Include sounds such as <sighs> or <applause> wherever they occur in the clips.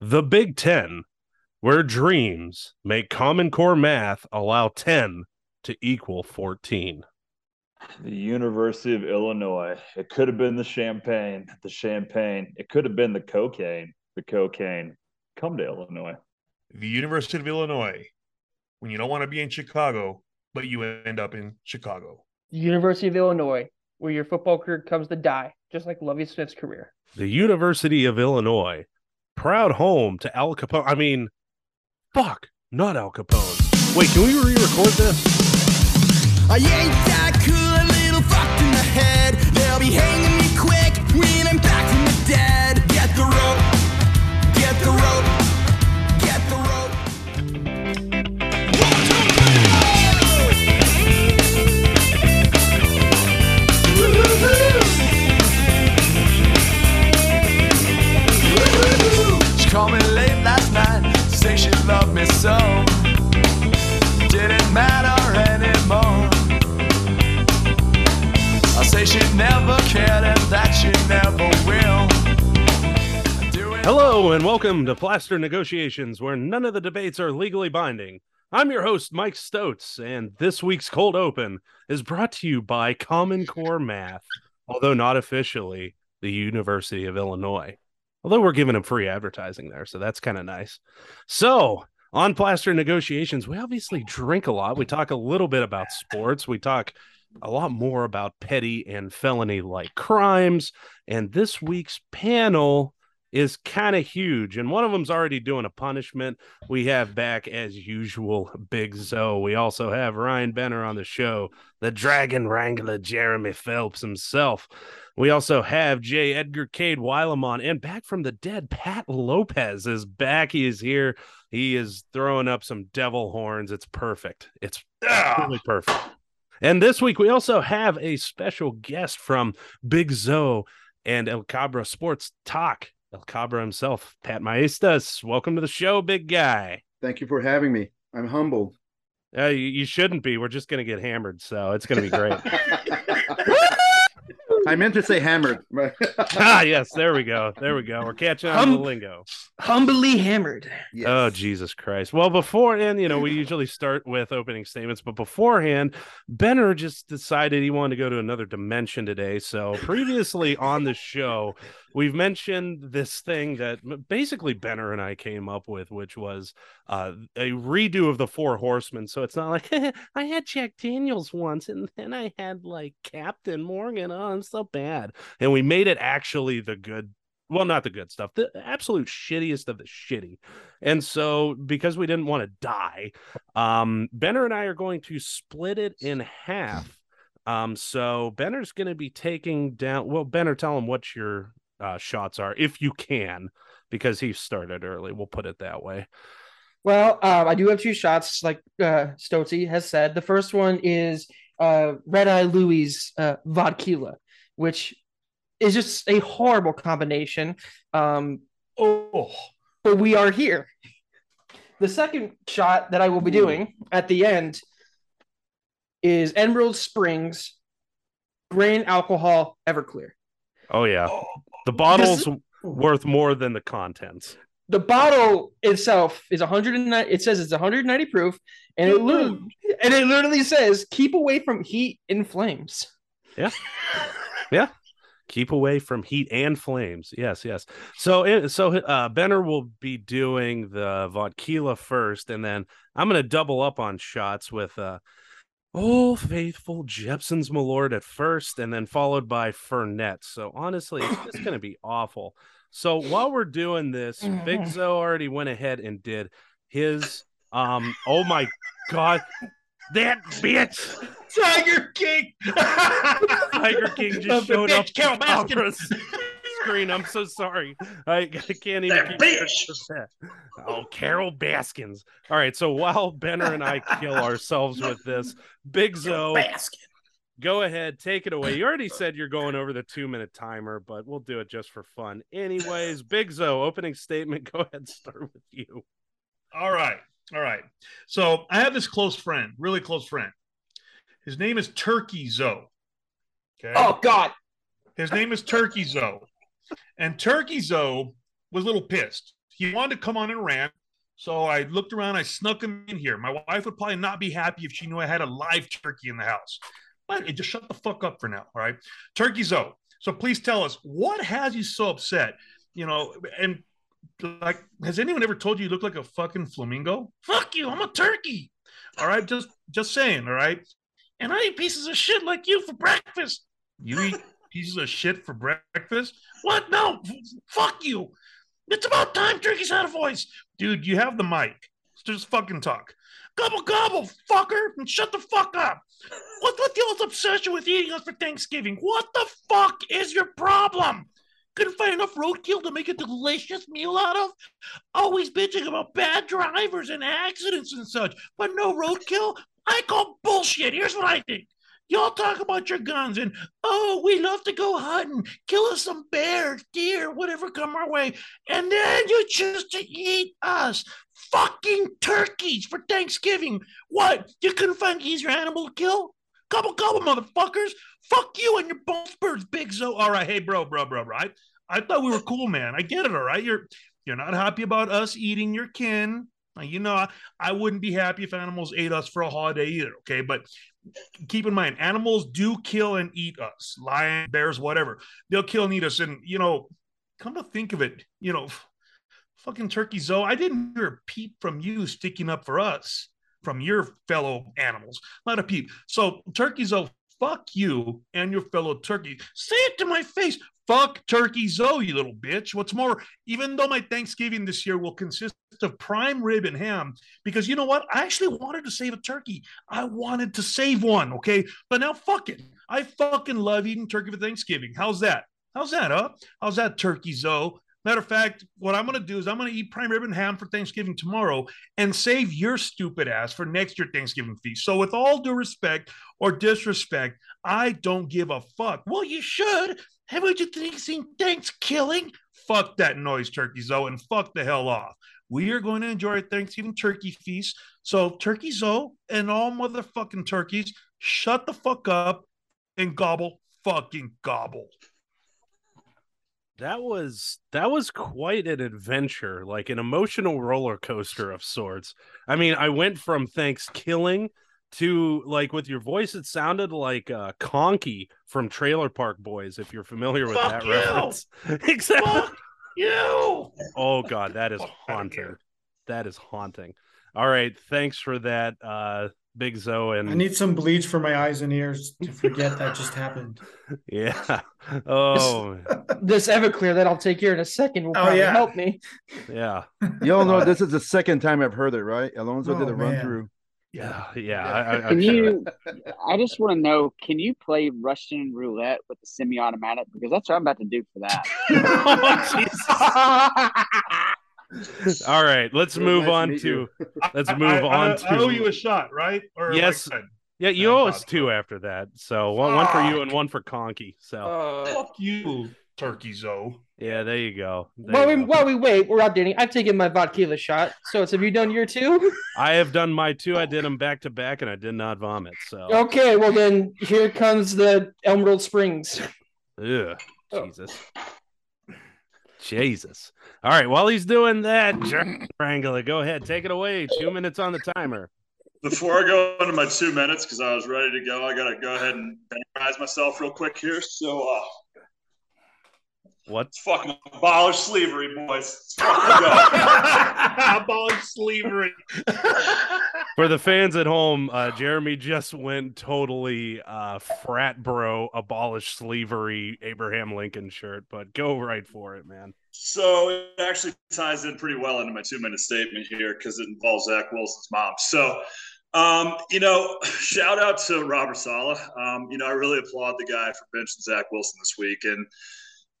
The Big Ten, where dreams make Common Core math allow 10 to equal 14. The University of Illinois. It could have been the champagne, the champagne. It could have been the cocaine, the cocaine. Come to Illinois. The University of Illinois. When you don't want to be in Chicago, but you end up in Chicago. The University of Illinois, where your football career comes to die, just like Lovie Smith's career. The University of Illinois, proud home to Al Capone. I mean, fuck, not Al Capone. Wait, can we re-record this? I ain't that cool, a little fucked in the head. They'll be hanging Hello and welcome to Plastered Negotiations, where none of the debates are legally binding. I'm your host, Mike Stocz, and this week's Cold Open is brought to you by Common Core Math, although not officially the University of Illinois. Although we're giving them free advertising there, so that's kind of nice. So, on Plastered Negotiations, we obviously drink a lot. We talk a little bit about sports. We talk a lot more about petty and felony like crimes. And this week's panel is kind of huge. And one of them's already doing a punishment. We have back, as usual, Big Zo. We also have Ryan Benner on the show, the Dragon Wrangler, Jeremy Phelps himself. We also have J. Edgar Cade Wilemon, and back from the dead, Pat Lopez is back. He is here. He is throwing up some devil horns. It's perfect. It's really ah. perfect. And this week we also have a special guest from Big Zo and El Cabra Sports Talk. El Cabra himself, Pat Maestas. Welcome to the show, big guy. Thank you for having me. I'm humbled. Uh, you, you shouldn't be. We're just going to get hammered, so it's going to be great. <laughs> I meant to say hammered. <laughs> ah, yes, there we go. There we go. We're catching on to the lingo. Humbly hammered. Yes. Oh, Jesus Christ. Well, beforehand, you know, we usually start with opening statements, but beforehand, Benner just decided he wanted to go to another dimension today. So, previously on the show, we've mentioned this thing that basically Benner and I came up with, which was uh, a redo of the Four Horsemen. So, it's not like <laughs> I had Jack Daniels once and then I had like Captain Morgan. Oh, I'm so bad. And we made it actually the good well, not the good stuff, the absolute shittiest of the shitty. And so, because we didn't want to die, um, Benner and I are going to split it in half. Um, so Benner's going to be taking down. Well, Benner, tell him what your uh, shots are, if you can, because he started early. We'll put it that way. Well, um, I do have two shots, like uh, Stoczy has said. The first one is uh, Red Eye Louie's uh, Vodquila, which is just a horrible combination. Um, Oh, but we are here. The second shot that I will be doing at the end is Emerald Springs Grain Alcohol Everclear. Oh yeah, the bottle's worth more than the contents. The bottle itself is 109. It says it's 190 proof, and it literally, and it literally says keep away from heat and flames. <laughs> keep away from heat and flames. Yes yes. So eh, so uh benner will be doing the Vodquila first and then i'm gonna double up on shots with uh oh faithful Jeppson's Malört at first and then followed by fernet. So honestly it's just gonna be awful. So while we're doing this big Zo already went ahead and did his um oh my god that bitch Tiger King. <laughs> Tiger King just the showed bitch, up Carol on Baskin. <laughs> Screen. I'm so sorry. I, I can't even That keep bitch. that. Oh, Carol Baskins. All right. So while Benner and I kill ourselves with this, Big Zo, go ahead, take it away. You already said you're going over the two minute timer, but we'll do it just for fun. Anyways, Big Zo, opening statement. Go ahead, start with you. All right. All right. So I have this close friend, really close friend. His name is Turkey Zo. Okay. Oh God! His name is Turkey Zo. And Turkey Zo was a little pissed. he wanted to come on and rant. So I looked around, I snuck him in here. My wife would probably not be happy if she knew I had a live turkey in the house. But just shut the fuck up for now. All right. Turkey Zo. So please tell us what has you so upset? You know, and like, has anyone ever told you you look like a fucking flamingo? Fuck you, I'm a turkey. All right, just just saying, all right. And I eat pieces of shit like you for breakfast. You eat <laughs> pieces of shit for breakfast? What? No, f- fuck you. It's about time turkeys had a voice. Dude, you have the mic. Just fucking talk. Gobble gobble, fucker, and shut the fuck up. What's with y'all's obsession with eating us for Thanksgiving? What the fuck is your problem? Couldn't find enough roadkill to make a delicious meal out of? Always bitching about bad drivers and accidents and such, but no roadkill? I call bullshit. Here's what I think. Y'all talk about your guns and oh, we love to go hunting, kill us some bears, deer, whatever come our way, and then you choose to eat us fucking turkeys for Thanksgiving. What? You couldn't find easier animal to kill? Gobble gobble, motherfuckers! Fuck you and your both birds, Big Zo. All right, hey, bro, bro, bro. I, I thought we were cool, man. I get it. All right, you're you're not happy about us eating your kin. Now, you know, I, I wouldn't be happy if animals ate us for a holiday either. Okay, but keep in mind, animals do kill and eat us lions, bears, whatever. They'll kill and eat us. And you know, come to think of it, you know, fucking turkey Zo, I didn't hear a peep from you sticking up for us, from your fellow animals. Not a peep. So turkey Zo, fuck you and your fellow turkey. Say it to my face. Fuck Turkey Zo, you little bitch. What's more, even though my Thanksgiving this year will consist of prime rib and ham, because you know what? I actually wanted to save a turkey. I wanted to save one, okay? But now fuck it. I fucking love eating turkey for Thanksgiving. How's that? How's that, huh? How's that, Turkey Zo? Matter of fact, what I'm going to do is I'm going to eat prime rib and ham for Thanksgiving tomorrow and save your stupid ass for next year Thanksgiving feast. So, with all due respect or disrespect, I don't give a fuck. Well, you should. Haven't you seen Thanksgiving? Fuck that noise, Turkey Zo, and fuck the hell off. We are going to enjoy a Thanksgiving turkey feast. So, Turkey Zo and all motherfucking turkeys, shut the fuck up and gobble fucking gobble. That was that was quite an adventure, like an emotional roller coaster of sorts. I mean, I went from thanks killing to like with your voice, it sounded like uh Conky from Trailer Park Boys, if you're familiar with Fuck that you! reference. <laughs> exactly. Fuck you! Oh god, that is <laughs> Fuck haunting. That is haunting. All right, thanks for that, uh Big Zo and I need some bleach for my eyes and ears to forget that just happened. <laughs> yeah. Oh This Everclear that I'll take here in a second will Oh, probably yeah. help me. yeah. Y'all know this is the second time I've heard it, right? Alonso did Oh, a run through. <laughs> Yeah, yeah. I, I, Can I'm sure. you? I just want to know. Can you play Russian roulette with the semi-automatic? Because that's what I'm about to do for that. Oh, Jesus. <laughs> All right, let's It move nice on to you. let's move I, on I, to I owe you a shot, right? Or Yes. I said, yeah. You Yeah, owe us Bob. two after that, so one, one for you and one for Conky. So Uh, fuck you, Turkey Zo. Yeah, there you go. There while you we go. while we wait, we're updating. I've taken my vodka shot. So, it's have you done your two? <laughs> I have done my two. I did them back to back, and I did not vomit. So okay, well then here comes the Emerald Springs. Ugh, Oh. Jesus. Jesus. All right, while he's doing that, Wrangler, go ahead, take it away. Two minutes on the timer. Before I go into my two minutes, because I was ready to go, I gotta go ahead and memorize myself real quick here. So uh What? let's fucking abolish slavery, boys. Let's fucking go. <laughs> Abolish slavery. <laughs> For the fans at home, uh, Jeremy just went totally uh, frat bro, abolish slavery, Abraham Lincoln shirt, but go right for it, man. So it actually ties in pretty well into my two minute statement here because it involves Zach Wilson's mom. So, um, you know, <laughs> shout out to Robert Saleh. Um, you know, I really applaud the guy for benching Zach Wilson this week. And,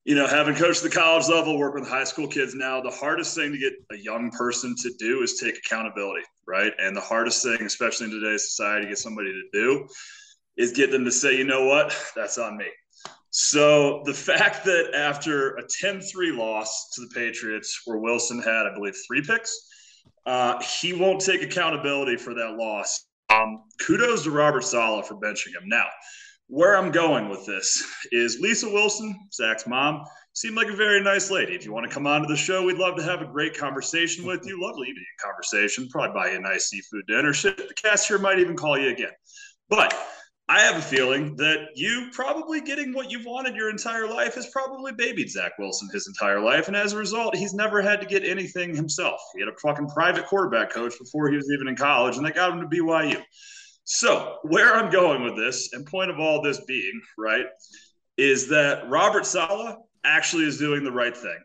you know, having coached the college level, work with high school kids now, the hardest thing to get a young person to do is take accountability, right? And the hardest thing, especially in today's society, to get somebody to do is get them to say, you know what, that's on me. So the <laughs> fact that after a 10 3 loss to the Patriots, where Wilson had, I believe, three picks, uh, he won't take accountability for that loss. Um, kudos to Robert Saleh for benching him. Now, where I'm going with this is Lisa Wilson, Zach's mom, seemed like a very nice lady. If you want to come on to the show, we'd love to have a great conversation with you. Lovely evening conversation. Probably buy you a nice seafood dinner. Shit, the cashier might even call you again. But I have a feeling that you probably getting what you've wanted your entire life has probably babied Zach Wilson his entire life. And as a result, he's never had to get anything himself. He had a fucking private quarterback coach before he was even in college, and that got him to BYU. So, where I'm going with this, and point of all this being, right, is that Robert Saleh actually is doing the right thing.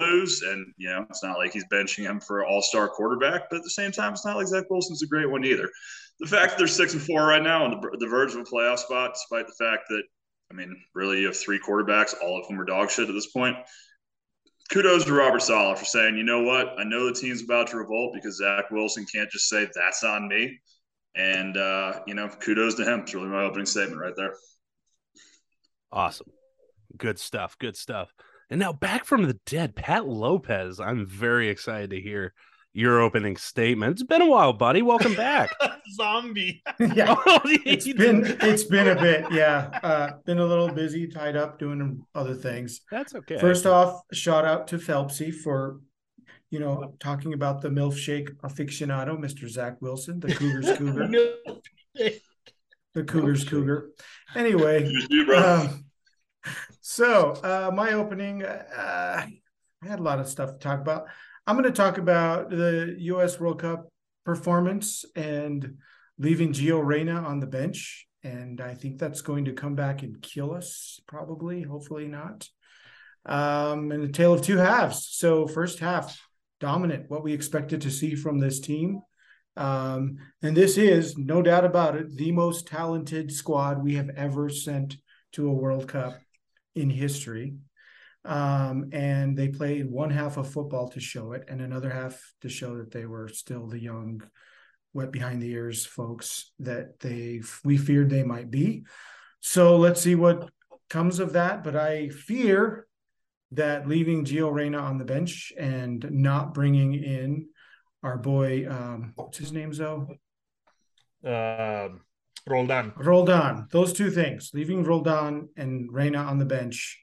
Lose, and you know, it's not like he's benching him for all-star quarterback, but at the same time, it's not like Zach Wilson's a great one either. The fact that they're six and four right now on the, the verge of a playoff spot, despite the fact that, I mean, really, you have three quarterbacks, all of whom are dog shit at this point. Kudos to Robert Saleh for saying, you know what, I know the team's about to revolt because Zach Wilson can't just say that's on me. And uh, you know, kudos to him. It's really my opening statement right there. Awesome. Good stuff. Good stuff. And now back from the dead, Pat Lopez. I'm very excited to hear your opening statement. It's been a while, buddy. Welcome back. <laughs> Zombie. yeah, <laughs> it's been it's been a bit. Yeah, uh, been a little busy, tied up doing other things. That's okay. First off, shout out to Phelpsy for, you know, talking about the milkshake aficionado, Mr. Zach Wilson, the Cougars <laughs> Cougar, the Cougars Cougar. Anyway, Cheers to you, bro. um, so uh, my opening, uh, I had a lot of stuff to talk about. I'm going to talk about the U.S. World Cup performance and leaving Gio Reyna on the bench, and I think that's going to come back and kill us. Probably, hopefully not. Um, and a tale of two halves. So first half dominant, what we expected to see from this team. Um, and this is no doubt about it, the most talented squad we have ever sent to a World Cup in history. Um, and they played one half of football to show it, and another half to show that they were still the young, wet behind the ears folks that they we feared they might be. So let's see what comes of that. But I fear that leaving Gio Reyna on the bench and not bringing in our boy, um, what's his name, Zo? Um, Roldan. Roldan. Those two things, leaving Roldan and Reyna on the bench,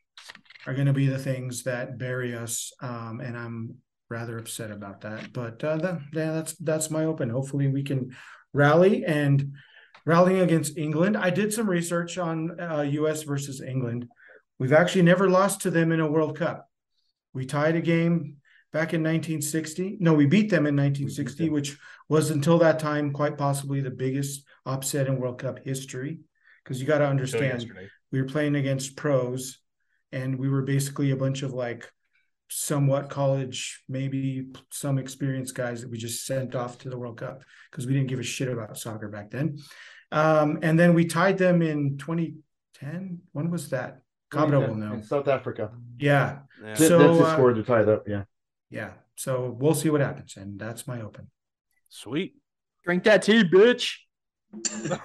are going to be the things that bury us. Um, and I'm rather upset about that. But uh, that, yeah, that's that's my open. Hopefully, we can rally and rallying against England. I did some research on uh, U.S. versus England. We've actually never lost to them in a World Cup. We tied a game back in 1960. No, we beat them in 1960, which was until that time quite possibly the biggest upset in World Cup history. Because you got to understand, we were playing against pros, and we were basically a bunch of like somewhat college, maybe some experienced guys that we just sent off to the World Cup because we didn't give a shit about soccer back then. Um, and then we tied them in 2010. When was that? Cabra will know. In South Africa. Yeah, Yeah. So, That's the uh, score to tie it up. Yeah. yeah. So we'll see what happens, and that's my open. Sweet. Drink that tea, bitch. <laughs>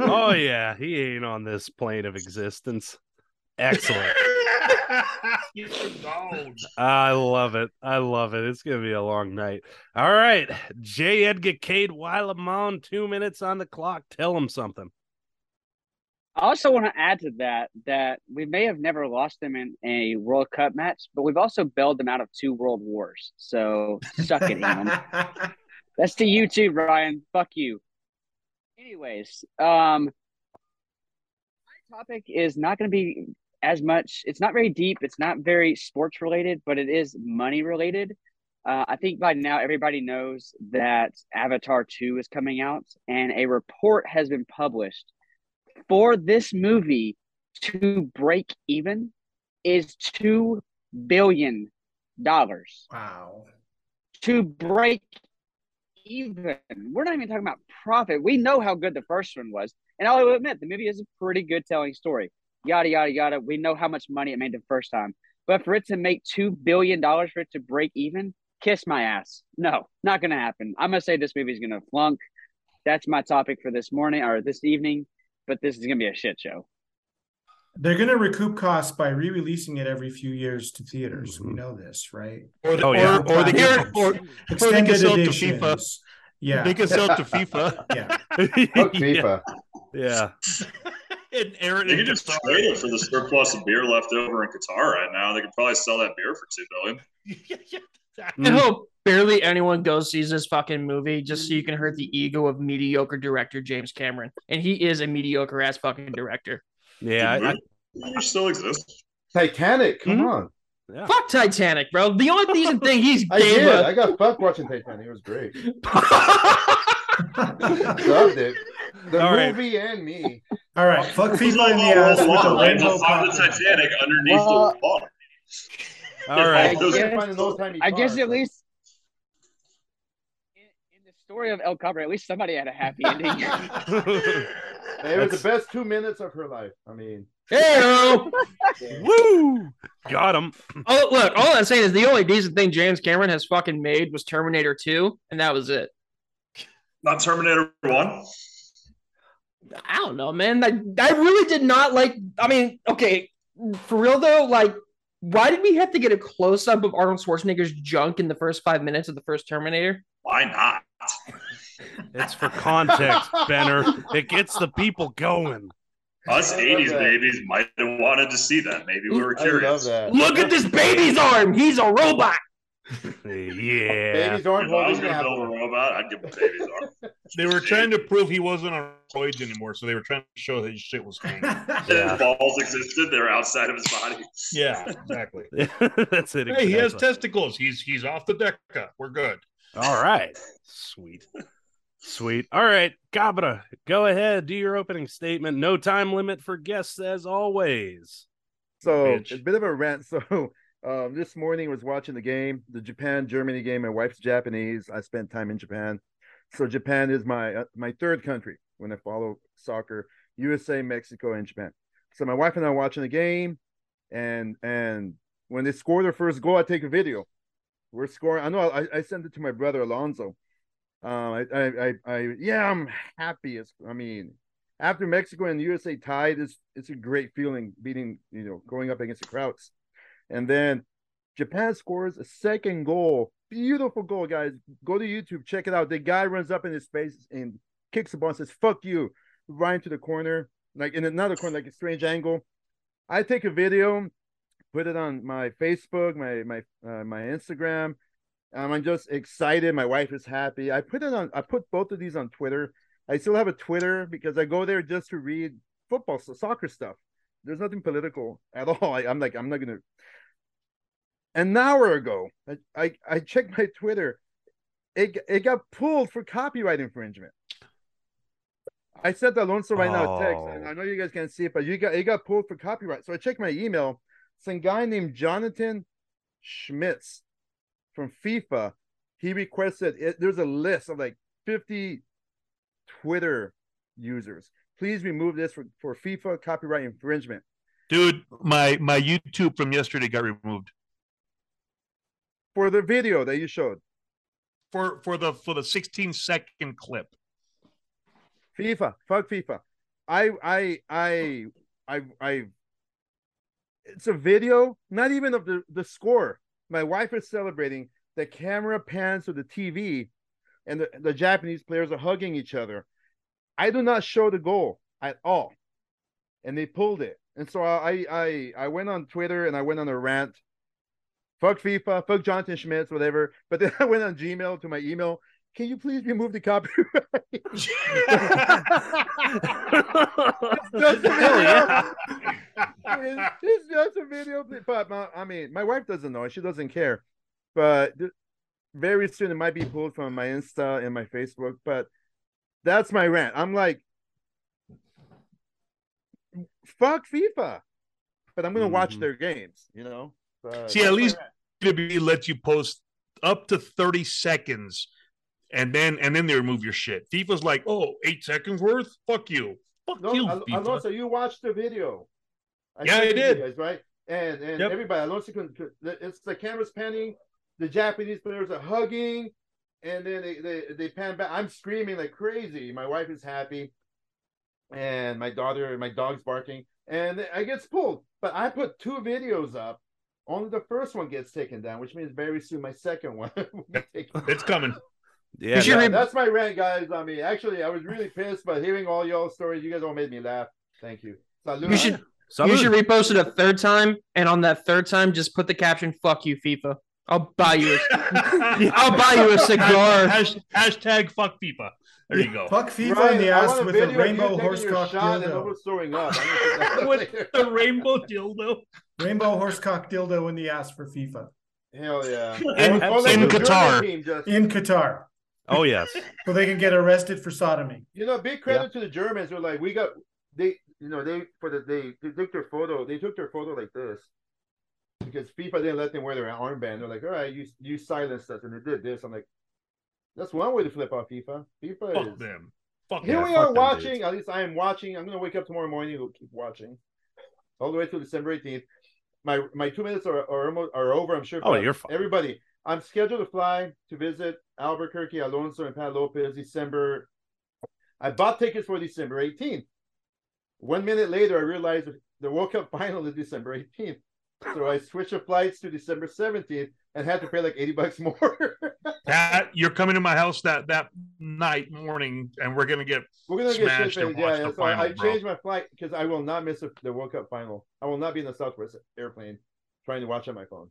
Oh yeah, he ain't on this plane of existence. Excellent. <laughs> I love it. I love it. It's gonna be a long night. All right, J. Edgar Cade Wilemon, two minutes on the clock. Tell him something. I also want to add to that that we may have never lost them in a World Cup match, but we've also bailed them out of two World Wars. So suck it, England. <laughs> That's to you too, Ryan. Fuck you. Anyways, um, my topic is not going to be as much. It's not very deep. It's not very sports related, but it is money related. Uh, I think by now everybody knows that Avatar 2 is coming out, and a report has been published for this movie to break even is $2 billion. wow. To break even. We're not even talking about profit. We know how good the first one was. And I'll admit, the movie is a pretty good telling story. Yada, yada, yada. We know how much money it made the first time. But for it to make $2 billion for it to break even, kiss my ass. No, not going to happen. I'm going to say this movie is going to flunk. That's my topic for this morning or this evening. But this is going to be a shit show. They're going to recoup costs by re-releasing it every few years to theaters. We know this, right? Or the, Oh, yeah. or, or the Here- or, <laughs> Extended sell it to editions. FIFA. Yeah, They can sell it to FIFA. <laughs> yeah. FIFA. <laughs> yeah. and Aaron They and could just Qatar. trade it for the surplus of beer left over in Qatar right now. They could probably sell that beer for two billion. Yeah, yeah, I hope barely anyone goes sees this fucking movie just so you can hurt the ego of mediocre director James Cameron, and he is a mediocre ass fucking director. Yeah, I, I, still exists. Titanic, come Hmm? on. yeah. Fuck Titanic, bro. The only decent thing he's <laughs> I gave did. us- I got fucked watching Titanic. It was great. <laughs> Loved it. The All right. movie and me. All right, fuck people in the ass with the right? rainbow They'll the. Titanic underneath Well, the bar. All right. I guess- Find an old-timey I guess at least in, in the story of El Cabra, at least somebody had a happy ending. <laughs> <laughs> It was the best two minutes of her life. I mean, Hey-o. Woo! Got him. Oh, look, all I'm saying is the only decent thing James Cameron has fucking made was Terminator 2, and that was it. Not Terminator One. I don't know, man. I, I really did not like. I mean, okay, for real though, like, why did we have to get a close up of Arnold Schwarzenegger's junk in the first five minutes of the first Terminator? Why not? It's for context, Benner. It gets the people going. Us '80s that. babies might have wanted to see that. Maybe we were I love curious. that. Look at this baby's arm. He's a robot. Yeah. Babies aren't If I was going to build a robot, I'd give him babies arm. <laughs> They were trying to prove he wasn't on steroids anymore, so they were trying to show that his shit was <laughs> clean. Yeah. His balls existed; they're outside of his body. yeah, exactly. <laughs> That's it. Hey, he has testicles. He's he's off the deck. We're good. All right. Sweet. Sweet. All right. Cabra, go ahead. Do your opening statement. No time limit for guests as always. So Bitch. a bit of a rant. <laughs> So um, this morning was watching the game, the Japan Germany game. My wife's Japanese. I spent time in Japan, so Japan is my uh, my third country when I follow soccer. USA, Mexico, and Japan. So my wife and I are watching the game, and and when they score their first goal, I take a video. We're scoring. I know. I, I sent it to my brother Alonso. Um, I, I, I, I, yeah, I'm happy. I mean, after Mexico and the USA tied, it's it's a great feeling beating, you know, going up against the Krauts. And then Japan scores a second goal. Beautiful goal, guys. Go to YouTube, check it out. The guy runs up in his face and kicks the ball and says, fuck you, right into the corner, like in another corner, like a strange angle. I take a video, put it on my Facebook, my my uh, my Instagram. Um, I'm just excited. My wife is happy. I put it on. I put both of these on Twitter. I still have a Twitter because I go there just to read football, so soccer stuff. There's nothing political at <laughs> all. I, I'm like, I'm not gonna. An hour ago, I, I I checked my Twitter. It it got pulled for copyright infringement. I sent Alonso right now a text, and Oh. I know you guys can't see it, but you got it got pulled for copyright. So I checked my email. Some guy named Jonathan Schmitz from FIFA. He requested it, there's a list of like 50 Twitter users. Please remove this for, for FIFA copyright infringement. Dude, my my YouTube from yesterday got removed For the video that you showed. for for the for the 16 second clip. FIFA, fuck FIFA. I I I I I it's a video, not even of the, the score. My wife is celebrating. The camera pans to the TV, and the, the Japanese players are hugging each other. I do not show the goal at all. And they pulled it. And so I I I went on Twitter and I went on a rant. Fuck FIFA, fuck Jonathan Schmitz, whatever. But then <laughs> I went on Gmail to my email. Can you please remove the copyright? just a Hell yeah. it's, <laughs> it's just a video. But my, I mean, my wife doesn't know. She doesn't care. But very soon it might be pulled from my Insta and my Facebook. But that's my rant. I'm like, fuck FIFA. But I'm gonna watch Mhm. their games. You know. But See, at that's my least- rant. WWE lets you post up to 30 seconds and then and then they remove your shit. FIFA's like, oh, eight seconds worth? Fuck you. Fuck No, you, Al- FIFA. Alonso, you watched the video. Yeah, I did. Guys, right? And and Yep. everybody, Alonso, can, it's the camera's panning. The Japanese players are hugging, and then they, they they pan back. I'm screaming like crazy. My wife is happy, and my daughter, my dog's barking, and I gets pulled. But I put two videos up. Only the first one gets taken down, which means very soon my second one <laughs> will be taken. It's coming. Yeah, You Yeah, re- that's my rant, guys. I mean, actually, I was really pissed, but hearing all y'all stories, you guys all made me laugh. Thank you. Salud. You should Salud. you should repost it a third time, and on that third time, just put the caption "Fuck you, FIFA." I'll buy you. A, <laughs> I'll buy you a cigar. Hash- hashtag fuck FIFA. There you go. Fuck FIFA Ryan, in the ass with a rainbow taking your horsecock shot and dildo. almost up. I need to <laughs> With see the rainbow dildo. Rainbow horsecock dildo in the ass for FIFA Hell yeah. <laughs> In- Or in Qatar. team in Qatar, Oh yes. <laughs> so they can get arrested for sodomy. You know, big credit to the Germans. They're like, we got they, you know, they for the they, they took their photo. They took their photo like this because FIFA didn't let them wear their armband. They're like, all right, you you silenced us, and they did this. I'm like, that's one way to flip off FIFA. FIFA Fuck is. them. Fuck Here them. we are watching. dudes. At least I am watching. I'm gonna wake up tomorrow morning. We'll keep watching all the way to December 18th. My my two minutes are are, almost, are over. I'm sure. Oh, you're fine. Everybody, I'm scheduled to fly to visit Albuquerque, Alonso, and Pat Lopez December. I bought tickets for December 18th. One minute later, I realized the World Cup <laughs> final is December 18th. So I switched the flights to December 17th and had to pay like 80 bucks more. <laughs> Pat, you're coming to my house that that night morning, and we're gonna get We're gonna get Smashed shit and watch Yeah, the yeah. So I, final, I bro. changed my flight because I will not miss the, the World Cup final. I will not be in the Southwest airplane trying to watch on my phone.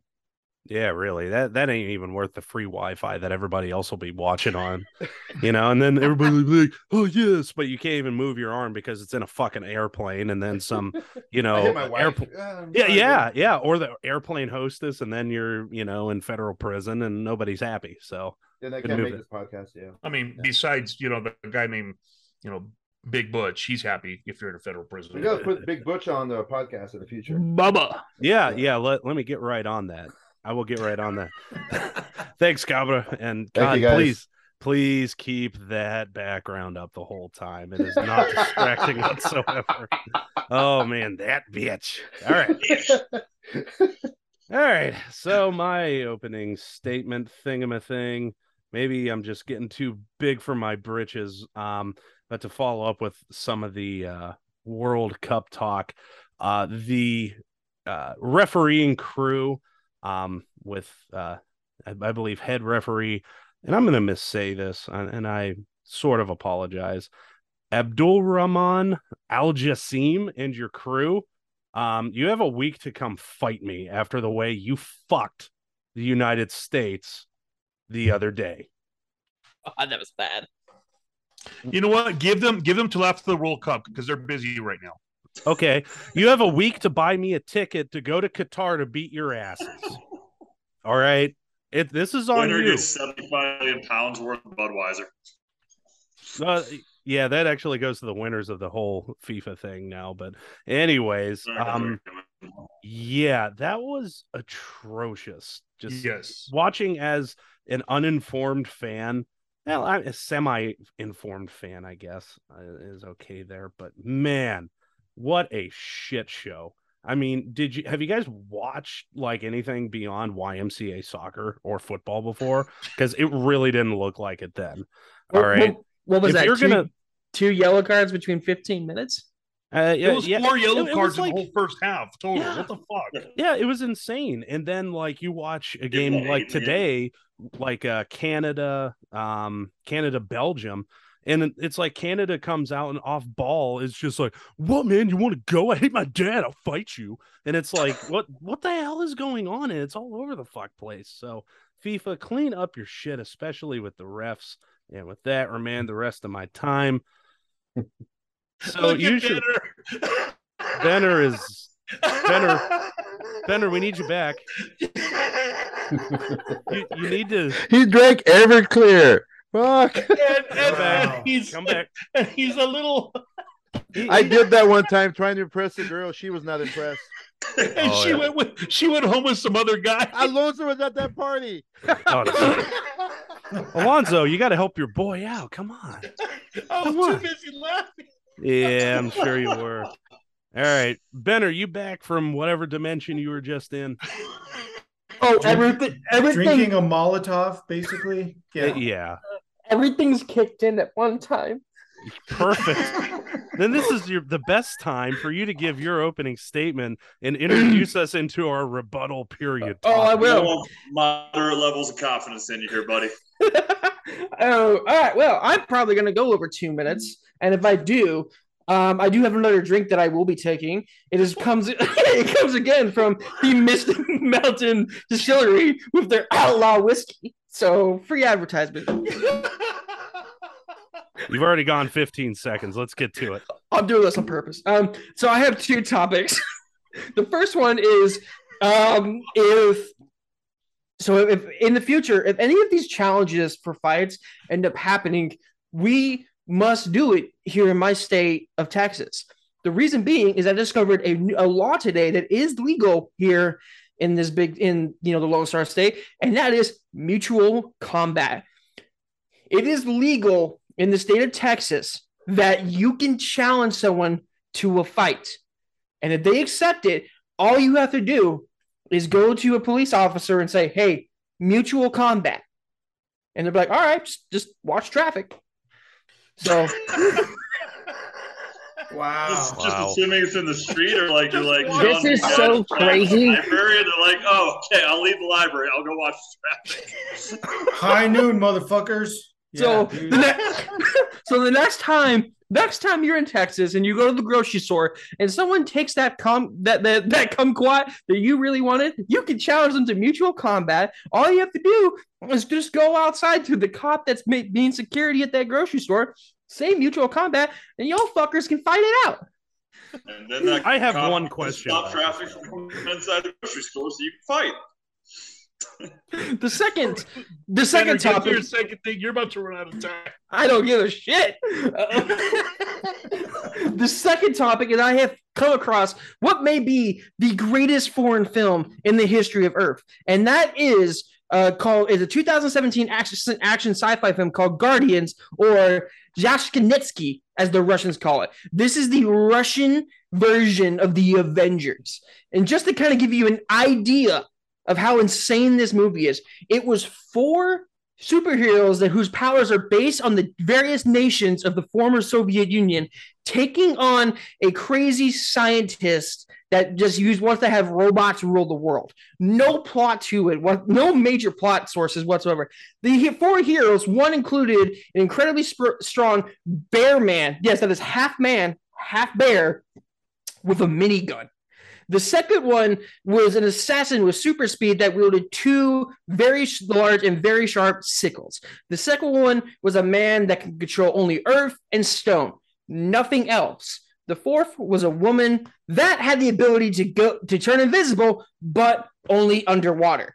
Yeah, really. That that ain't even worth the free Wi-Fi that everybody else will be watching on. <laughs> You know, and then everybody will be like, "Oh yes," but you can't even move your arm because it's in a fucking airplane, and then some, <laughs> you know, hit my wife. airplane. Ah, Yeah, yeah, yeah. Or the airplane hostess, and then you're, you know, in federal prison, and nobody's happy. So Then I Good can't make it. this podcast. Yeah. I mean, Yeah. besides you know the guy named you know Big Butch, he's happy if you're in a federal prison. We gotta put Big Butch on the podcast in the future. Bubba. yeah, Yeah. yeah. Let let me get right on that. I will get right on that. <laughs> Thanks, Cabra, and Thank God, you, please, please keep that background up the whole time. It is not <laughs> distracting whatsoever. Oh man, that bitch. All right. All right. So my opening statement thingamathing. Maybe I'm just getting too big for my britches. Um, but to follow up with some of the uh World Cup talk, uh the uh refereeing crew um with uh I, I believe head referee, and I'm gonna missay this and, and I sort of apologize. Abdul Rahman Al Jassim and your crew um, you have a week to come fight me after the way you fucked the United States the other day. God, <laughs> that was bad. You know what? Give them give them till after the World Cup because they're busy right now. Okay, you have a week to buy me a ticket to go to Qatar to beat your asses. <laughs> All right, it this is on Winner you. gets 75 million pounds worth of Budweiser. Uh, yeah, that actually goes to the winners of the whole FIFA thing now. But anyways, um, yeah, that was atrocious. Just yes. watching as an uninformed fan well i'm a semi-informed fan i guess uh, is okay there but man what a shit show i mean did you have you guys watched like anything beyond ymca soccer or football before because it really didn't look like it then all What- right What, what was If that? you're two, gonna- two yellow cards between 15 minutes? uh, yeah, it was yeah, four yellow it- it cards in the whole first half total. Yeah. What the fuck? Yeah, it was insane. And then like you watch a game Yeah, like today, like uh Canada, um, Canada, Belgium, and it's like Canada comes out and off ball is just like, What man, you want to go? I hate my dad, I'll fight you. And it's like, what what the hell is going on? And it's all over the fuck place. So FIFA, clean up your shit, especially with the refs. And with that, remand the rest of my time. <laughs> So you should Benner. <laughs> Benner is Benner, Benner, we need you back. <laughs> You, you need to he drank Everclear. Fuck. and, and, <laughs> Come back. and he's come back. and he's a little <laughs> I did that one time trying to impress a girl. She was not impressed. <laughs> and Oh, she yeah. went with she went home with some other guy. Alonso was at that party. Oh, no. Alonzo, you got to help your boy out. Come on. I was Come too on. busy laughing. Yeah, I'm sure you were. All right, Ben, are you back from whatever dimension you were just in? Oh, everything, everything, Drinking a Molotov, basically. Uh, Yeah. yeah. everything's kicked in at one time. Perfect. <laughs> then this is your the best time for you to give your opening statement and introduce us into our rebuttal period. Oh, I will. No moderate levels of confidence in you here, buddy. <laughs> oh, all right. Well, I'm probably going to go over two minutes. And if I do, Um, I do have another drink that I will be taking. It is comes <laughs> it comes again from the Mist <laughs> Mountain Distillery with their outlaw whiskey. So free advertisement. <laughs> You've already gone 15 seconds. Let's get to it. I'm doing this on purpose. Um, so I have two topics. the first one is um, if so if in the future, if any of these challenges for fights end up happening, we must do it here in my state of Texas. The reason being is I discovered a, a law today that is legal here in this big in you know the Lone Star State, and that is mutual combat. It is legal in the state of Texas that you can challenge someone to a fight. And if they accept it, all you have to do is go to a police officer and say, hey, mutual combat. And they'll be like, all right, just, just watch traffic. So Wow. Just, just Wow. assuming it's in the street or like you're like This is so crazy. Library, and they're like, oh, okay, I'll leave the library. I'll go watch the traffic. High noon, motherfuckers. So Yeah, dude. the next, so the next time, next time you're in Texas and you go to the grocery store and someone takes that com that that that kumquat that you really wanted, you can challenge them to mutual combat. All you have to do is just go outside to the cop that's ma- being security at that grocery store, say mutual combat, and y'all fuckers can fight it out. And then that I have one question Stop about traffic from inside the grocery store so you can fight. <laughs> The second, the second topic. your second thing. You're about to run out of time. I don't give a shit. <laughs> The second topic is I have come across what may be the greatest foreign film in the history of Earth, and that is uh, called is a 2017 action action sci-fi film called Guardians or Zashchitniki, as the Russians call it. This is the Russian version of the Avengers, and just to kind of give you an idea of how insane this movie is, it was four superheroes that whose powers are based on the various nations of the former Soviet Union taking on a crazy scientist that just use wants to have robots rule the world. No plot to it. What no major plot sources whatsoever. The four heroes, one included an incredibly sp- strong bear man. Yes, that is half man, half bear, with a minigun. The second one was an assassin with super speed that wielded two very large and very sharp sickles. The second one was a man that could control only earth and stone, nothing else. The fourth was a woman that had the ability to go to turn invisible, but only underwater.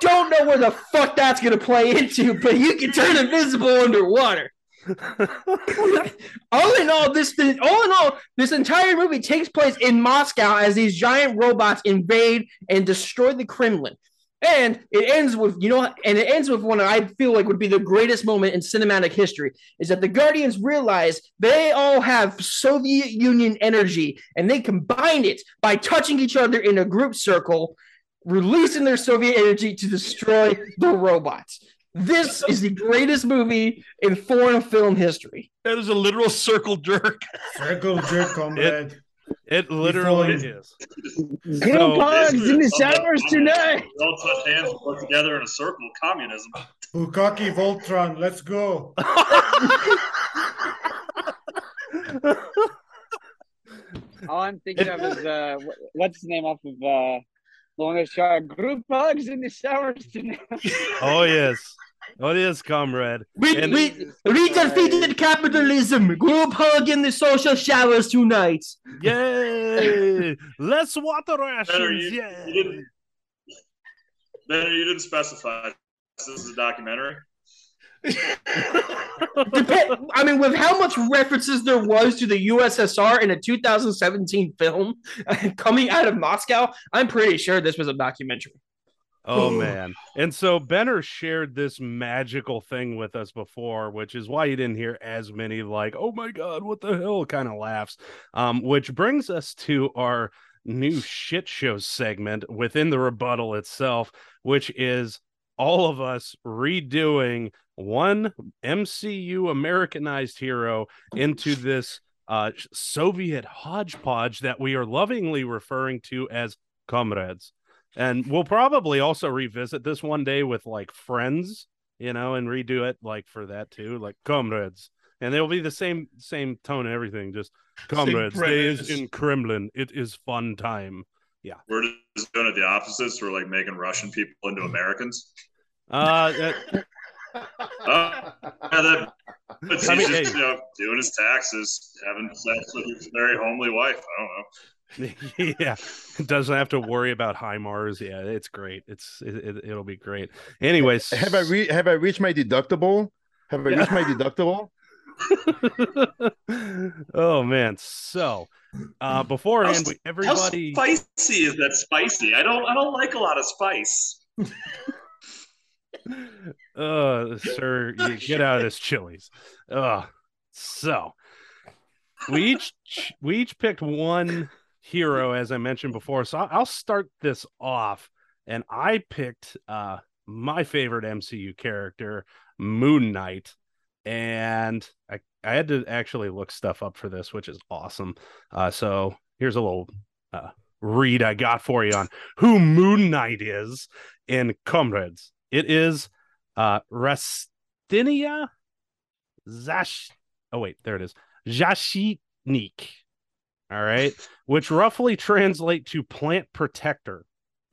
Don't know where the fuck that's gonna play <laughs> into, but you can turn invisible underwater. <laughs> all in all, this all in all, this entire movie takes place in Moscow as these giant robots invade and destroy the Kremlin. And it ends with, you know, and it ends with one I feel like would be the greatest moment in cinematic history is that the Guardians realize they all have Soviet Union energy and they combine it by touching each other in a group circle, releasing their Soviet energy to destroy the robots. This is the greatest movie in foreign film history. That is a literal circle jerk. Circle jerk, <laughs> comrade. It literally Before- is. Group So- hugs in the showers tonight. We all touch hands and work together in a circle. Communism. Bukaki Voltron, let's go. <laughs> All I'm thinking of is uh, what's the name off of uh, Longest Shot? Group hugs in the showers tonight. Oh yes. Oh yes, comrade. We, And- we, we defeated capitalism. Group hug in the social showers tonight. Yay! <laughs> Less water Better you, Yeah. you didn't. Better you didn't specify. This is a documentary. <laughs> Dep- I mean, with how much references there was to the USSR in a 2017 film <laughs> coming out of Moscow, I'm pretty sure this was a documentary. Oh man. And so Benner shared this magical thing with us before, which is why you didn't hear as many like, "Oh my god, what the hell?" kind of laughs. Um which brings us to our new shit show segment within the rebuttal itself, which is all of us redoing one MCU Americanized hero into this uh Soviet hodgepodge that we are lovingly referring to as comrades. And we'll probably also revisit this one day with like friends, you know, and redo it like for that too, like comrades. and it'll be the same same tone and everything. Just comrades, days premise. in Kremlin. It is fun time. Yeah we're just doing it the opposites. We're like making Russian people into Americans. Uh, that- <laughs> Oh, yeah, that, but he's I mean, just hey. you know doing his taxes, having sex with his very homely wife. I don't know. <laughs> yeah, doesn't have to worry about high Mars. Yeah, it's great. It's it, it, it'll be great. Anyways, Have I re- have I reached my deductible? Have I Yeah. reached my <laughs> deductible? oh man. So, uh, beforehand, How- we, How everybody. spicy is that spicy? I don't I don't like a lot of spice. <laughs> uh sir you get out of this chilies uh so we each we each picked one hero as i mentioned before. So i'll start this off and i picked uh my favorite mcu character moon knight. And i i had to actually look stuff up for this which is awesome. Uh so here's a little uh read i got for you on who moon knight is in comrades. It is uh Rastinia Zash oh wait there it is. Zashchitnik all right which roughly translate to plant protector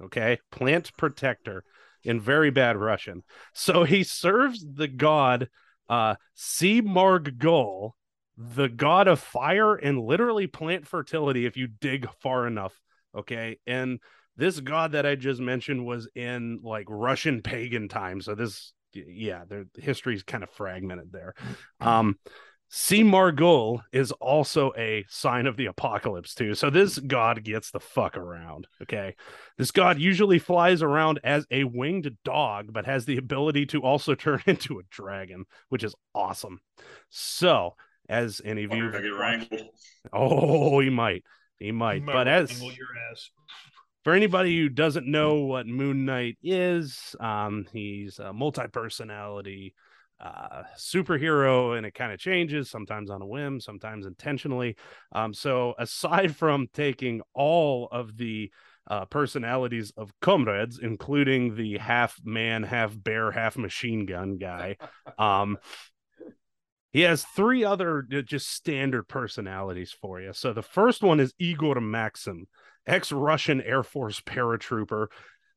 okay plant protector in very bad Russian so he serves the god uh Semargol the god of fire and literally plant fertility if you dig far enough okay and this god that I just mentioned was in like Russian pagan times. So this, yeah, their history is kind of fragmented there. Um, Semargol is also a sign of the apocalypse too. So this god gets the fuck around. Okay, this god usually flies around as a winged dog, but has the ability to also <laughs> turn into a dragon, which is awesome. So, as any of you, Wonder if I get wrangled. oh, he might, he might, Might but as your ass. for anybody who doesn't know what Moon Knight is, um, he's a multi-personality uh, superhero, and it kind of changes sometimes on a whim, sometimes intentionally. Um, so aside <laughs> from taking all of the uh, personalities of comrades, including the half man, half bear, half machine gun guy, um, he has three other uh, just standard personalities for you. So the first one is Igor Maxim ex-Russian Air Force paratrooper.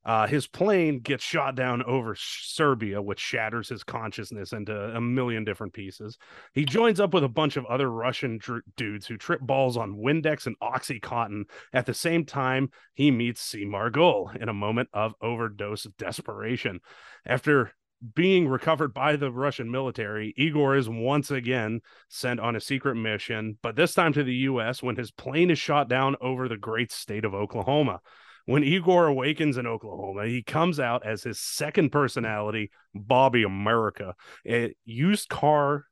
Uh, his plane gets shot down over Serbia, which shatters his consciousness into a million different pieces. He joins up with a bunch of other Russian dr- dudes who trip balls on Windex and Oxycontin. At the same time, he meets Semargol in a moment of overdose desperation. After being recovered by the Russian military, Igor is once again sent on a secret mission, but this time to the US when his plane is shot down over the great state of Oklahoma. When Igor awakens in Oklahoma, he comes out as his second personality, Bobby America, a used car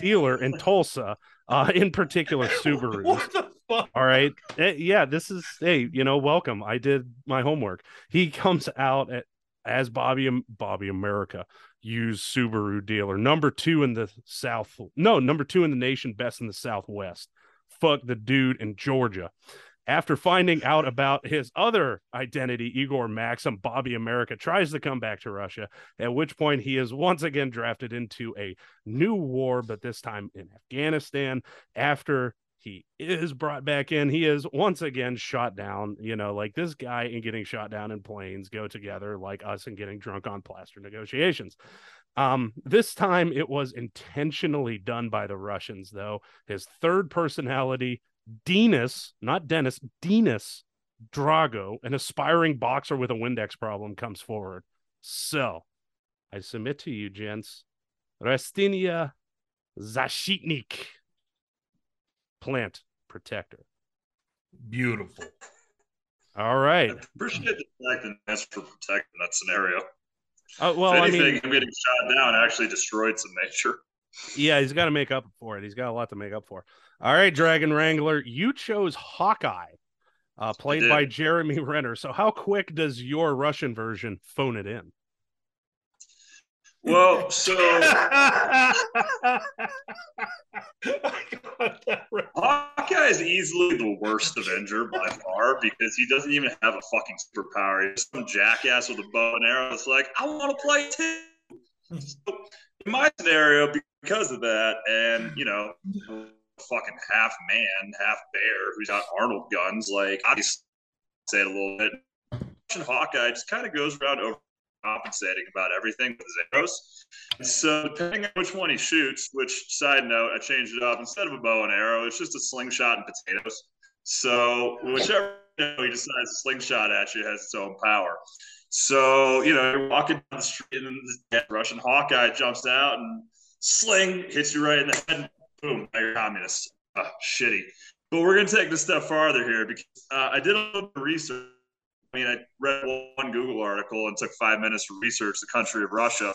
dealer in <laughs> Tulsa, uh, in particular <laughs> Subaru. What the fuck? All right. Eh, yeah, this is hey, you know, welcome. I did my homework. He comes out at, as Bobby Bobby America, used Subaru dealer, number two in the South. No, number two in the nation, best in the Southwest. Fuck the dude in Georgia. After finding out about his other identity, Igor Maxim, Bobby America tries to come back to Russia, at which point he is once again drafted into a new war, but this time in Afghanistan. After he is brought back in, he is once again shot down. You know, like this guy and getting shot down in planes go together like us and getting drunk on Plastered Negotiations. Um, this time it was intentionally done by the Russians, though. His third personality, Denis, not Dennis, Denis Drago, an aspiring boxer with a Windex problem, comes forward. So I submit to you, gents, Rastinia Zashchitnik, plant protector. Beautiful. All right. I <laughs> appreciate the fact that that's for protecting that scenario. Uh, well, if I anything, mean, him getting shot down actually destroyed some nature. yeah, he's got to make up for it. He's got a lot to make up for. All right, Dragon Wrangler, you chose Hawkeye, uh, played by Jeremy <laughs> Renner. So, how quick does your Russian version phone it in? Well, so <laughs> I got that right. Hawkeye is easily the worst Avenger by far because he doesn't even have a fucking superpower. He's some jackass with a bow and arrow. It's like, I want to play too. So in my scenario, because of that. And you know, fucking half man, half bear, who's got Arnold guns. Like I say it a little bit. Russian Hawkeye just kind of goes around overcompensating about everything with his arrows. So depending on which one he shoots, which side note, I changed it up. Instead of a bow and arrow, it's just a slingshot and potatoes. So whichever he decides to slingshot at you has its own power. So, you know, you're walking down the street and the Russian Hawkeye jumps out and sling hits you right in the head. Boom, you're communist. Uh, shitty. But we're going to take this step farther here because uh, I did a little bit of research. I mean, I read one Google article and took five minutes to research the country of Russia.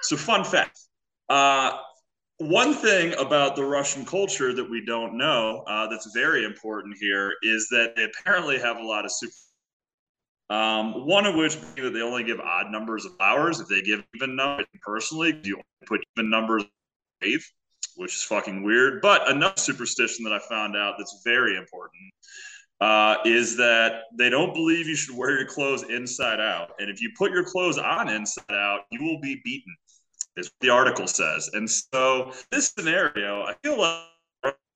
So, fun fact uh, one thing about the Russian culture that we don't know uh, that's very important here is that they apparently have a lot of super. Um, one of which being that they only give odd numbers of hours. If they give even numbers, personally, you put even numbers which is fucking weird. But another superstition that I found out that's very important uh, is that they don't believe you should wear your clothes inside out. And if you put your clothes on inside out, you will be beaten is what the article says. And so this scenario, I feel like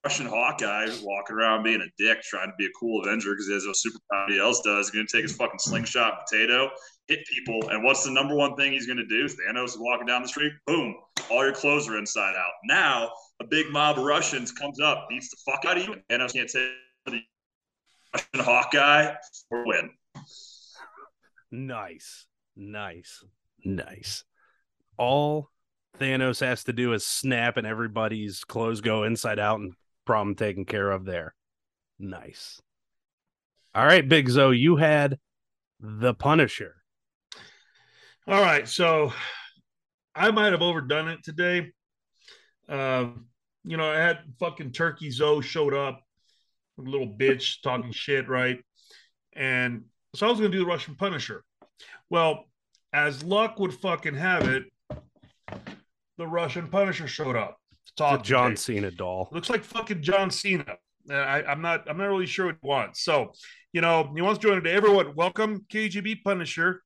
Russian Hawkeye walking around being a dick, trying to be a cool Avenger because he has no superpower nobody else does. He's going to take his fucking slingshot potato, hit people, and what's the number one thing he's going to do? Thanos is walking down the street, boom, all your clothes are inside out. Now a big mob of Russians comes up, beats the fuck out of you, and Thanos can't take the Russian Hawkeye or win. Nice, nice, nice all Thanos has to do is snap and everybody's clothes go inside out and problem taken care of there. Nice. All right, Big Zo, you had the Punisher. All right, so I might have overdone it today. Um, you know, I had fucking Turkey Zo showed up, little bitch <laughs> talking shit, right? And so I was gonna do the Russian Punisher. Well, as luck would fucking have it, the Russian Punisher showed up. Talk the John today. Cena doll. Looks like fucking John Cena. I, am not. I'm not really sure what he wants. So, you know, he wants to join today. Everyone, welcome KGB Punisher.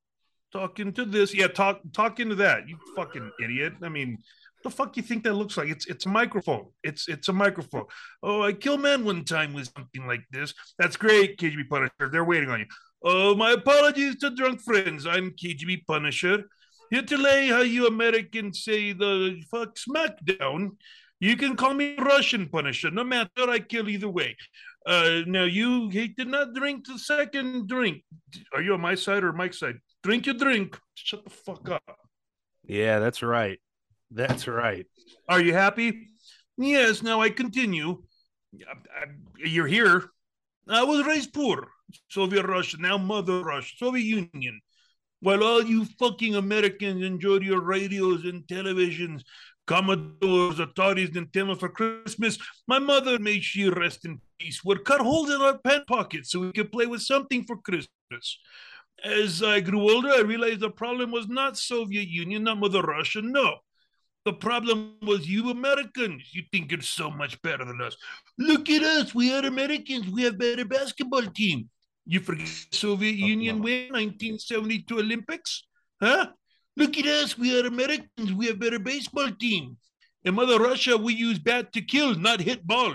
Talking to this, yeah. Talk, talk into that. You fucking idiot. I mean, the fuck you think that looks like? It's it's a microphone. It's it's a microphone. Oh, I killed man one time with something like this. That's great, KGB Punisher. They're waiting on you. Oh, my apologies to drunk friends. I'm KGB Punisher. Here to lay how you Americans say the fuck SmackDown. You can call me Russian Punisher, no matter I kill either way. Uh, now you he did not drink the second drink. Are you on my side or Mike's side? Drink your drink. Shut the fuck up. Yeah, that's right. That's right. Are you happy? Yes. Now I continue. You're here. I was raised poor. Soviet Russia, now Mother Russia, Soviet Union. While all you fucking Americans enjoy your radios and televisions, Commodores, Ataris, Nintendo for Christmas, my mother, may she rest in peace, would cut holes in our pant pockets so we could play with something for Christmas. As I grew older, I realized the problem was not Soviet Union, not Mother Russia, no. The problem was you Americans. You think you're so much better than us. Look at us. We are Americans. We have better basketball team. You forget Soviet Union win 1972 Olympics? Huh? Look at us. We are Americans. We have better baseball team. In Mother Russia, we use bat to kill, not hit ball.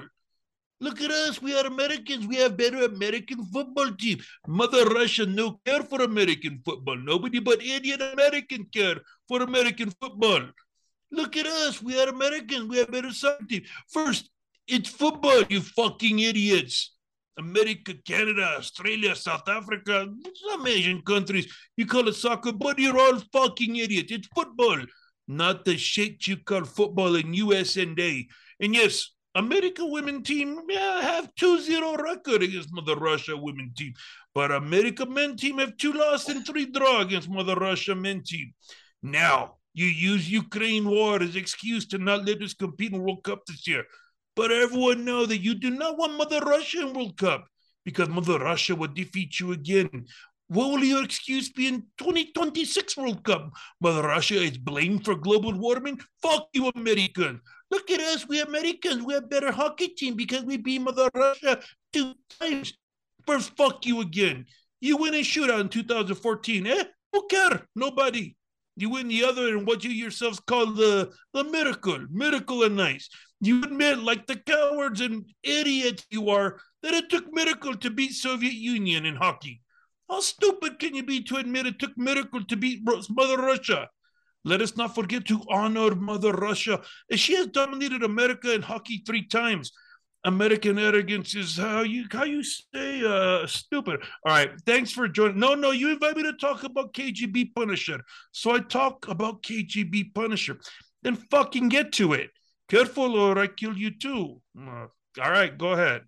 Look at us. We are Americans. We have better American football team. Mother Russia no care for American football. Nobody but idiot American care for American football. Look at us. We are Americans. We have better soccer team. First, it's football, you fucking idiots. America, Canada, Australia, South Africa, some Asian countries. You call it soccer, but you're all fucking idiots. It's football, not the shit you call football in US and A. And yes, America women team yeah, have 2-0 record against Mother Russia women team. But America men team have two loss and three draw against Mother Russia men team. Now, you use Ukraine war as excuse to not let us compete in World Cup this year. But everyone know that you do not want Mother Russia in World Cup because Mother Russia will defeat you again. What will your excuse be in 2026 World Cup? Mother Russia is blamed for global warming? Fuck you, Americans. Look at us, we Americans. We have better hockey team because we beat Mother Russia two times. First, fuck you again. You win a shootout in 2014, eh? Who care? Nobody. You win the other and what you yourselves call the the miracle, miracle and nice. You admit, like the cowards and idiots you are, that it took miracle to beat Soviet Union in hockey. How stupid can you be to admit it took miracle to beat Mother Russia? Let us not forget to honor Mother Russia, as she has dominated America in hockey three times. American arrogance is how you how you say uh stupid. All right, thanks for joining. No, no, you invite me to talk about KGB Punisher, so I talk about KGB Punisher. Then fucking get to it. Careful, or I kill you too. Uh, all right, go ahead.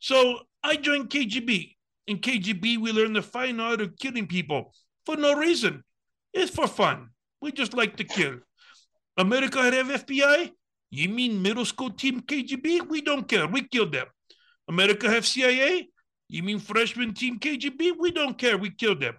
So I joined KGB. In KGB, we learn the fine art of killing people for no reason. It's for fun. We just like to kill. America had FBI? You mean middle school team KGB? We don't care. We kill them. America have CIA? You mean freshman team KGB? We don't care. We kill them.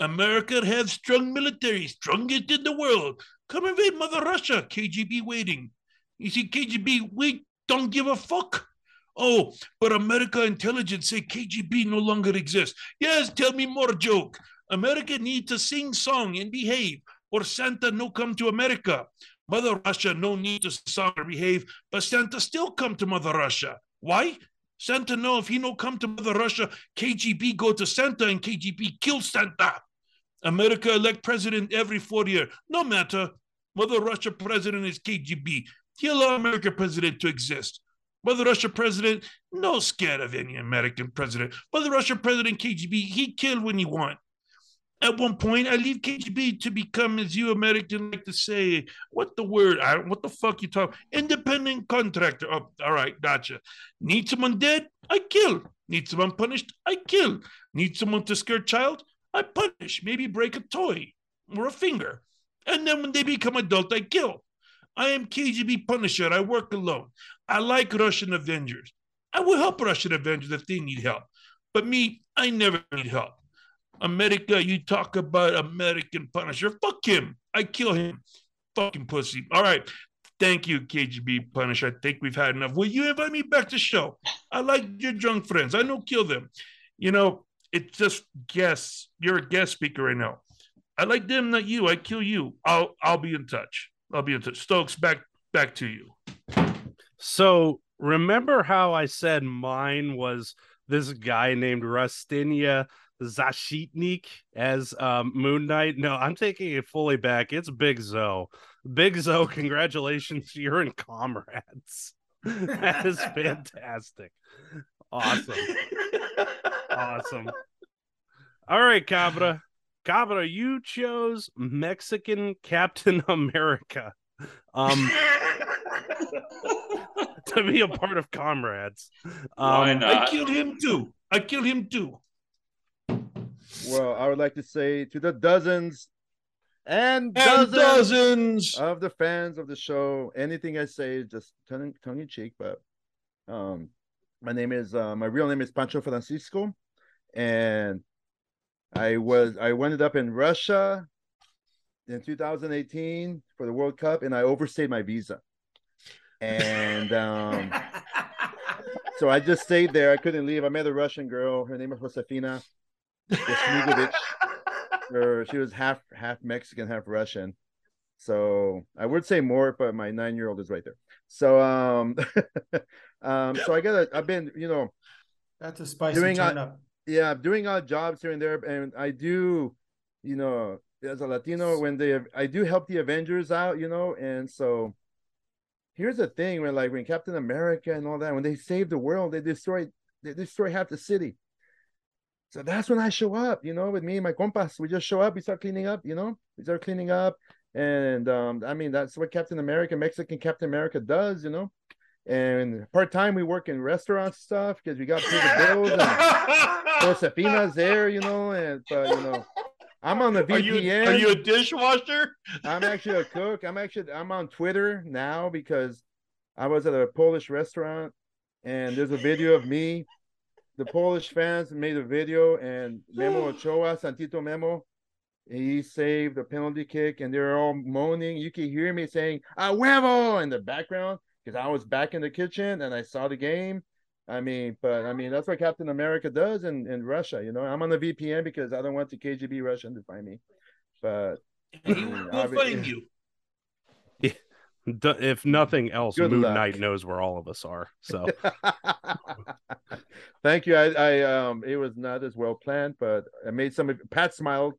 America have strong military, strongest in the world. Come invade Mother Russia. KGB waiting. You see, KGB, we don't give a fuck. Oh, but America intelligence say KGB no longer exists. Yes, tell me more joke. America need to sing song and behave, or Santa no come to America. Mother Russia no need to song or behave, but Santa still come to Mother Russia. Why? Santa know if he no come to Mother Russia, KGB go to Santa and KGB kill Santa. America elect president every four year. No matter. Mother Russia president is KGB. He allow American president to exist. Mother Russia president, no scared of any American president. Mother Russia president KGB, he kill when he want. At one point, I leave KGB to become, as you American like to say, what the word? I what the fuck you talk? Independent contractor. Oh, all right, gotcha. Need someone dead? I kill. Need someone punished? I kill. Need someone to scare child? I punish. Maybe break a toy or a finger. And then when they become adult, I kill. I am KGB Punisher. I work alone. I like Russian Avengers. I will help Russian Avengers if they need help. But me, I never need help. America, you talk about American Punisher. Fuck him. I kill him. Fucking pussy. All right. Thank you, KGB Punisher. I think we've had enough. Will you invite me back to show? I like your drunk friends. I know kill them. You know, it's just guests. You're a guest speaker right now. I like them, not you. I kill you. I'll I'll be in touch. I'll be in touch. Stokes, back back to you. So remember how I said mine was this guy named Rustinia Zashchitnik as um, Moon Knight? No, I'm taking it fully back. It's Big Zo. Big Zo, congratulations. You're in comrades. <laughs> that is fantastic. Awesome. Awesome. All right, Cabra. Cabra, you chose Mexican Captain <laughs> America. Um to be a part of comrades. Why Um, not? I killed him too. I killed him too. Well, I would like to say to the dozens and And dozens, dozens. of the fans of the show, anything I say is just tongue, tongue in cheek. But um, my name is uh, my real name is Pancho Francisco, and I was I ended up in Russia in 2018 for the World Cup, and I overstayed my visa, and um, <laughs> so I just stayed there. I couldn't leave. I met a Russian girl. Her name was Josefina <laughs> She was half half Mexican, half Russian. So I would say more, but my nine year old is right there. So um, <laughs> um, so I got I've been you know That's a spicy Doing turn yeah doing odd jobs here and there, and I do you know as a Latino when they I do help the Avengers out, you know, and so here's the thing when like when Captain America and all that when they save the world they destroy they destroy half the city. So that's when I show up, you know, with me and my compas. We just show up, we start cleaning up, you know, we start cleaning up. And um, I mean, that's what Captain America, Mexican Captain America does, you know. And part time, we work in restaurant stuff because we got to pay the bills. And <laughs> Josefina's there, you know, and but you know, I'm on the Are you, VPN. are you a dishwasher? I'm actually a cook. I'm actually I'm on Twitter now because I was at a Polish restaurant and there's a video of me. The Polish fans made a video and Memo <gasps> Ochoa, Santito Memo, he saved a penalty kick and they're all moaning. You can hear me saying "A huevo" in the background because I was back in the kitchen and I saw the game. I mean, but I mean that's what Captain America does in, in Russia. You know, I'm on the VPN because I don't want the KGB Russian to find me. But He Yeah, will find you. D- If nothing else, Good Moon luck. Knight knows where all of us are. So <laughs> Thank you. I, I um it was not as well planned, but I made some Pat smiled,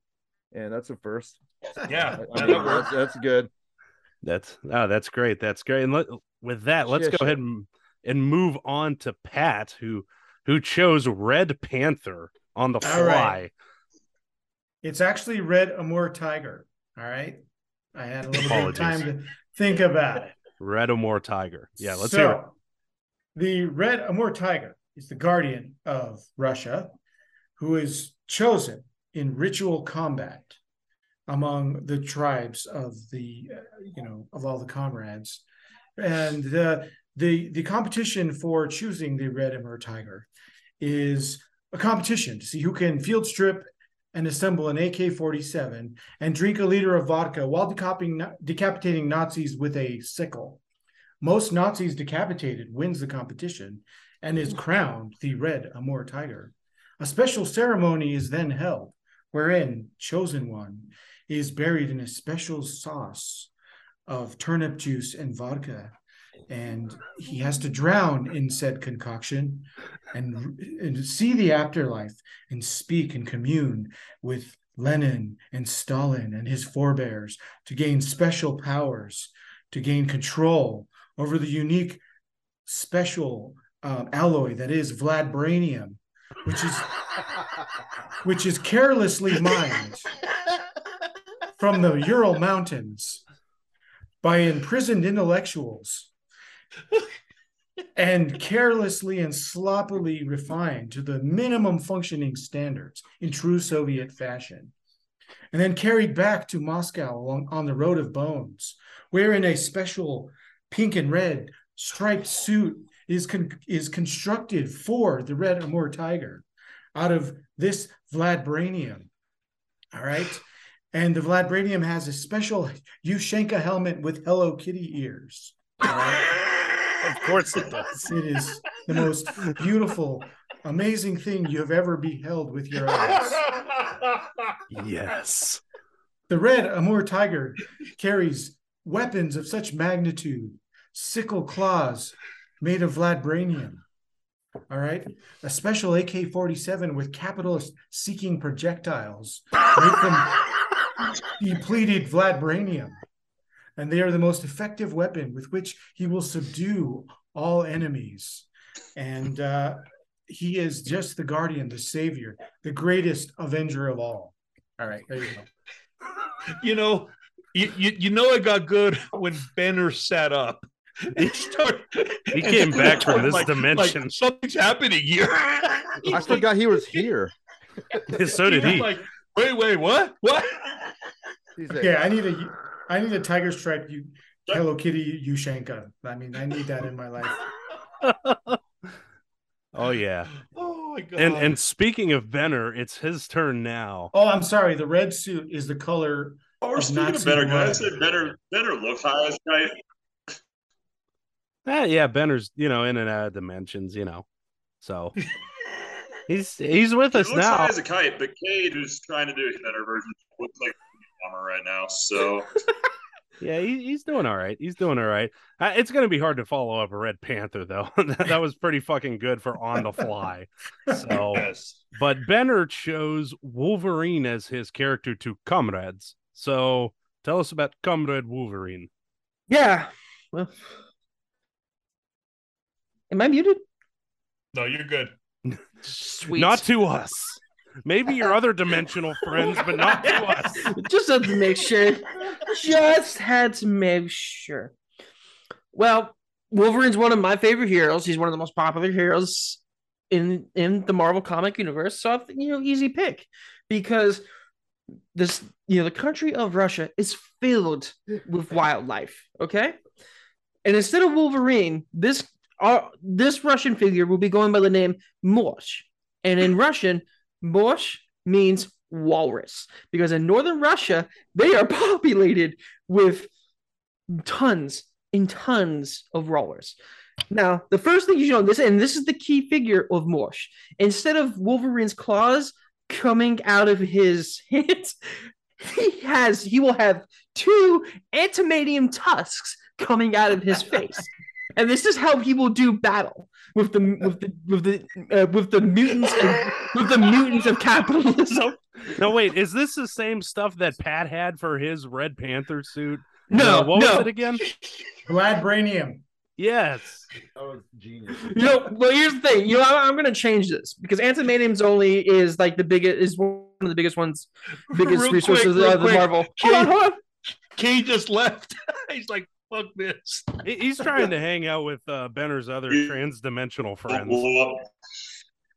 and that's a first. Yeah, I mean, that's, that's good. that's oh, that's great. That's great. And let, with that, let's Yeah, go sure. ahead and, and move on to Pat, who who chose Red Panther on the fly. All right. It's actually Red Amur Tiger. All right. I had a little bit of time to think about it. Red Amur Tiger. Yeah, let's so, hear it. The Red Amur Tiger is the guardian of Russia, who is chosen in ritual combat among the tribes of the, uh, you know, of all the comrades, and the the the competition for choosing the Red Amur Tiger is a competition to see who can field strip and assemble an AK-47 and drink a liter of vodka while decapitating, decapitating Nazis with a sickle. Most Nazis decapitated wins the competition and is crowned the Red Amur Tiger. A special ceremony is then held, wherein chosen one is buried in a special sauce of turnip juice and vodka, and he has to drown in said concoction and, and see the afterlife and speak and commune with Lenin and Stalin and his forebears to gain special powers, to gain control over the unique special um, alloy that is Vladbranium, which is which is carelessly mined from the Ural Mountains by imprisoned intellectuals and carelessly and sloppily refined to the minimum functioning standards in true Soviet fashion, and then carried back to Moscow along, on the Road of Bones, wherein a special pink and red striped suit is, con- is constructed for the Red Amur Tiger out of this Vladbranium. All right. And the Vladbranium has a special ushanka helmet with Hello Kitty ears. All right. <laughs> Of course it does. <laughs> It is the most beautiful, amazing thing you have ever beheld with your eyes. yes. The red Amur tiger carries weapons of such magnitude, sickle claws made of Vladbranium. All right. A special AK 47 with capitalist seeking projectiles made from depleted Vladbranium. And they are the most effective weapon with which he will subdue all enemies. And uh, he is just the guardian, the savior, the greatest avenger of all. All right. There you go. <laughs> You know, you, you, you know it got good when Benner sat up. <laughs> He, started, He came back from <laughs> this like- dimension. Like, something's happening here. I forgot he was here. so did was he. Like, wait, wait, what? What? He's a- Okay, I need a I need a tiger stripe you Hello Kitty ushanka. I mean, I need that in my life. <laughs> Oh yeah. Oh my god. And and speaking of Benner, it's his turn now. Oh, I'm sorry. The red suit is the color. Oh, we're Of speaking Nazi of better blood. guys. Say better, better look high as kite. Ah, yeah, Benner's, you know, in and out of dimensions, you know. So <laughs> he's he's with He us looks now. high as a kite, but Cade, who's trying to do a better version, looks like a bomber right now. So <laughs> Yeah, he, he's doing all right. He's doing all right. Uh, it's going to be hard to follow up a Red Panther though. <laughs> that, that was pretty fucking good for on the fly. So, yes. but Benner chose Wolverine as his character to comrades. So, tell us about Comrade Wolverine. Yeah. Well, am I muted? No, you're good. <laughs> Sweet. Not to us. Maybe your other dimensional friends, but not to <laughs> us. just had to make sure. Just had to make sure. Well, Wolverine's one of my favorite heroes. He's one of the most popular heroes in in the Marvel comic universe. So I think, you know, easy pick because this you know the country of Russia is filled with wildlife. Okay, and instead of Wolverine, this uh, this Russian figure will be going by the name Morsh, and in <laughs> Russian, Morsh means walrus because in northern Russia they are <laughs> populated with tons and tons of walrus. Now, the first thing you should know this, and this is the key figure of Morsh. Instead of Wolverine's claws coming out of his <laughs> hands, he has he will have two antimadium tusks coming out of his <laughs> face. And this is how people do battle with the with the with the uh, with the mutants and, with the mutants of capitalism. <laughs> No, wait, is this the same stuff that Pat had for his Red Panther suit? No, Uh, what no. was it again? Vladbranium. Yes. That was genius. You know, well, here's the thing. You know, I'm, I'm going to change this because antimadium's only is like the biggest is one of the biggest ones, biggest <laughs> Real resources quick, of the quick. Marvel. Hold on, hold on. <laughs> Kay just left. He's like, fuck this. He's trying to hang out with uh, Benner's other Yeah. trans-dimensional friends.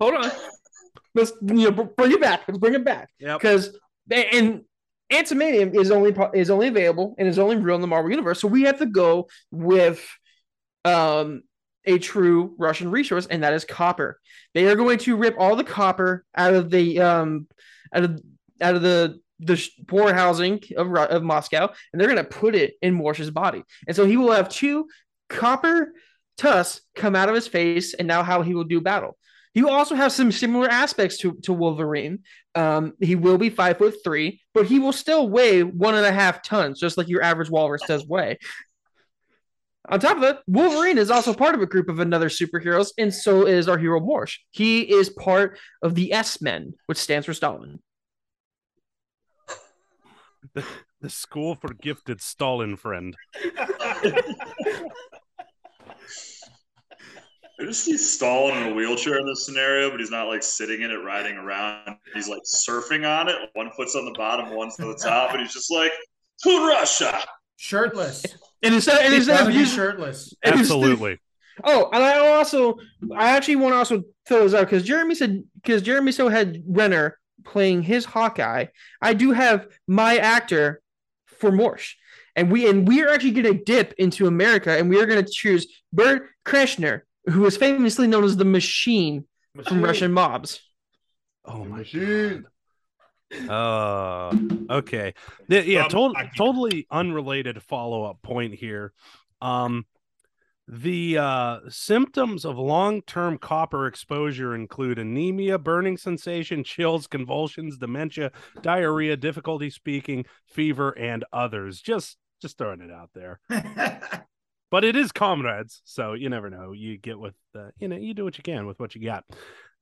Hold on. Let's you know bring it back. Let's bring it back Yep. because and antimanium is only po- is only available and is only real in the Marvel universe. So we have to go with um a true Russian resource, and that is copper. They are going to rip all the copper out of the um out of out of the the poor housing of of Moscow, and they're going to put it in Morse's body, and so he will have two copper tusks come out of his face, and now how he will do battle. He will also have some similar aspects to, to Wolverine. Um, he will be five foot three, but he will still weigh one and a half tons, just like your average walrus does weigh. On top of that, Wolverine is also part of a group of another superheroes, and so is our hero Morsh. He is part of the S Men, which stands for Stalin. The school for gifted Stalin friend. <laughs> I just see Stalin in a wheelchair in this scenario, but he's not like sitting in it, riding around. He's like surfing on it. One foot's on the bottom, one's on the top, and he's just like, to Russia. Shirtless. And instead, and He's instead of be using, shirtless. Absolutely. Oh, and I also, I actually want to also throw this out because Jeremy said because Jeremy so had Renner playing his Hawkeye. I do have my actor for Morsh, and we and we are actually going to dip into America, and we are going to choose Bert Kreischer, who is famously known as the Machine from Russian mobs. Oh my machine. Uh, okay. Yeah, yeah Um, totally unrelated follow up point here. Um, the uh, symptoms of long term copper exposure include anemia, burning sensation, chills, convulsions, dementia, diarrhea, difficulty speaking, fever, and others. Just just throwing it out there. <laughs> But it is comrades, so you never know. You get with uh, you know you do what you can with what you got.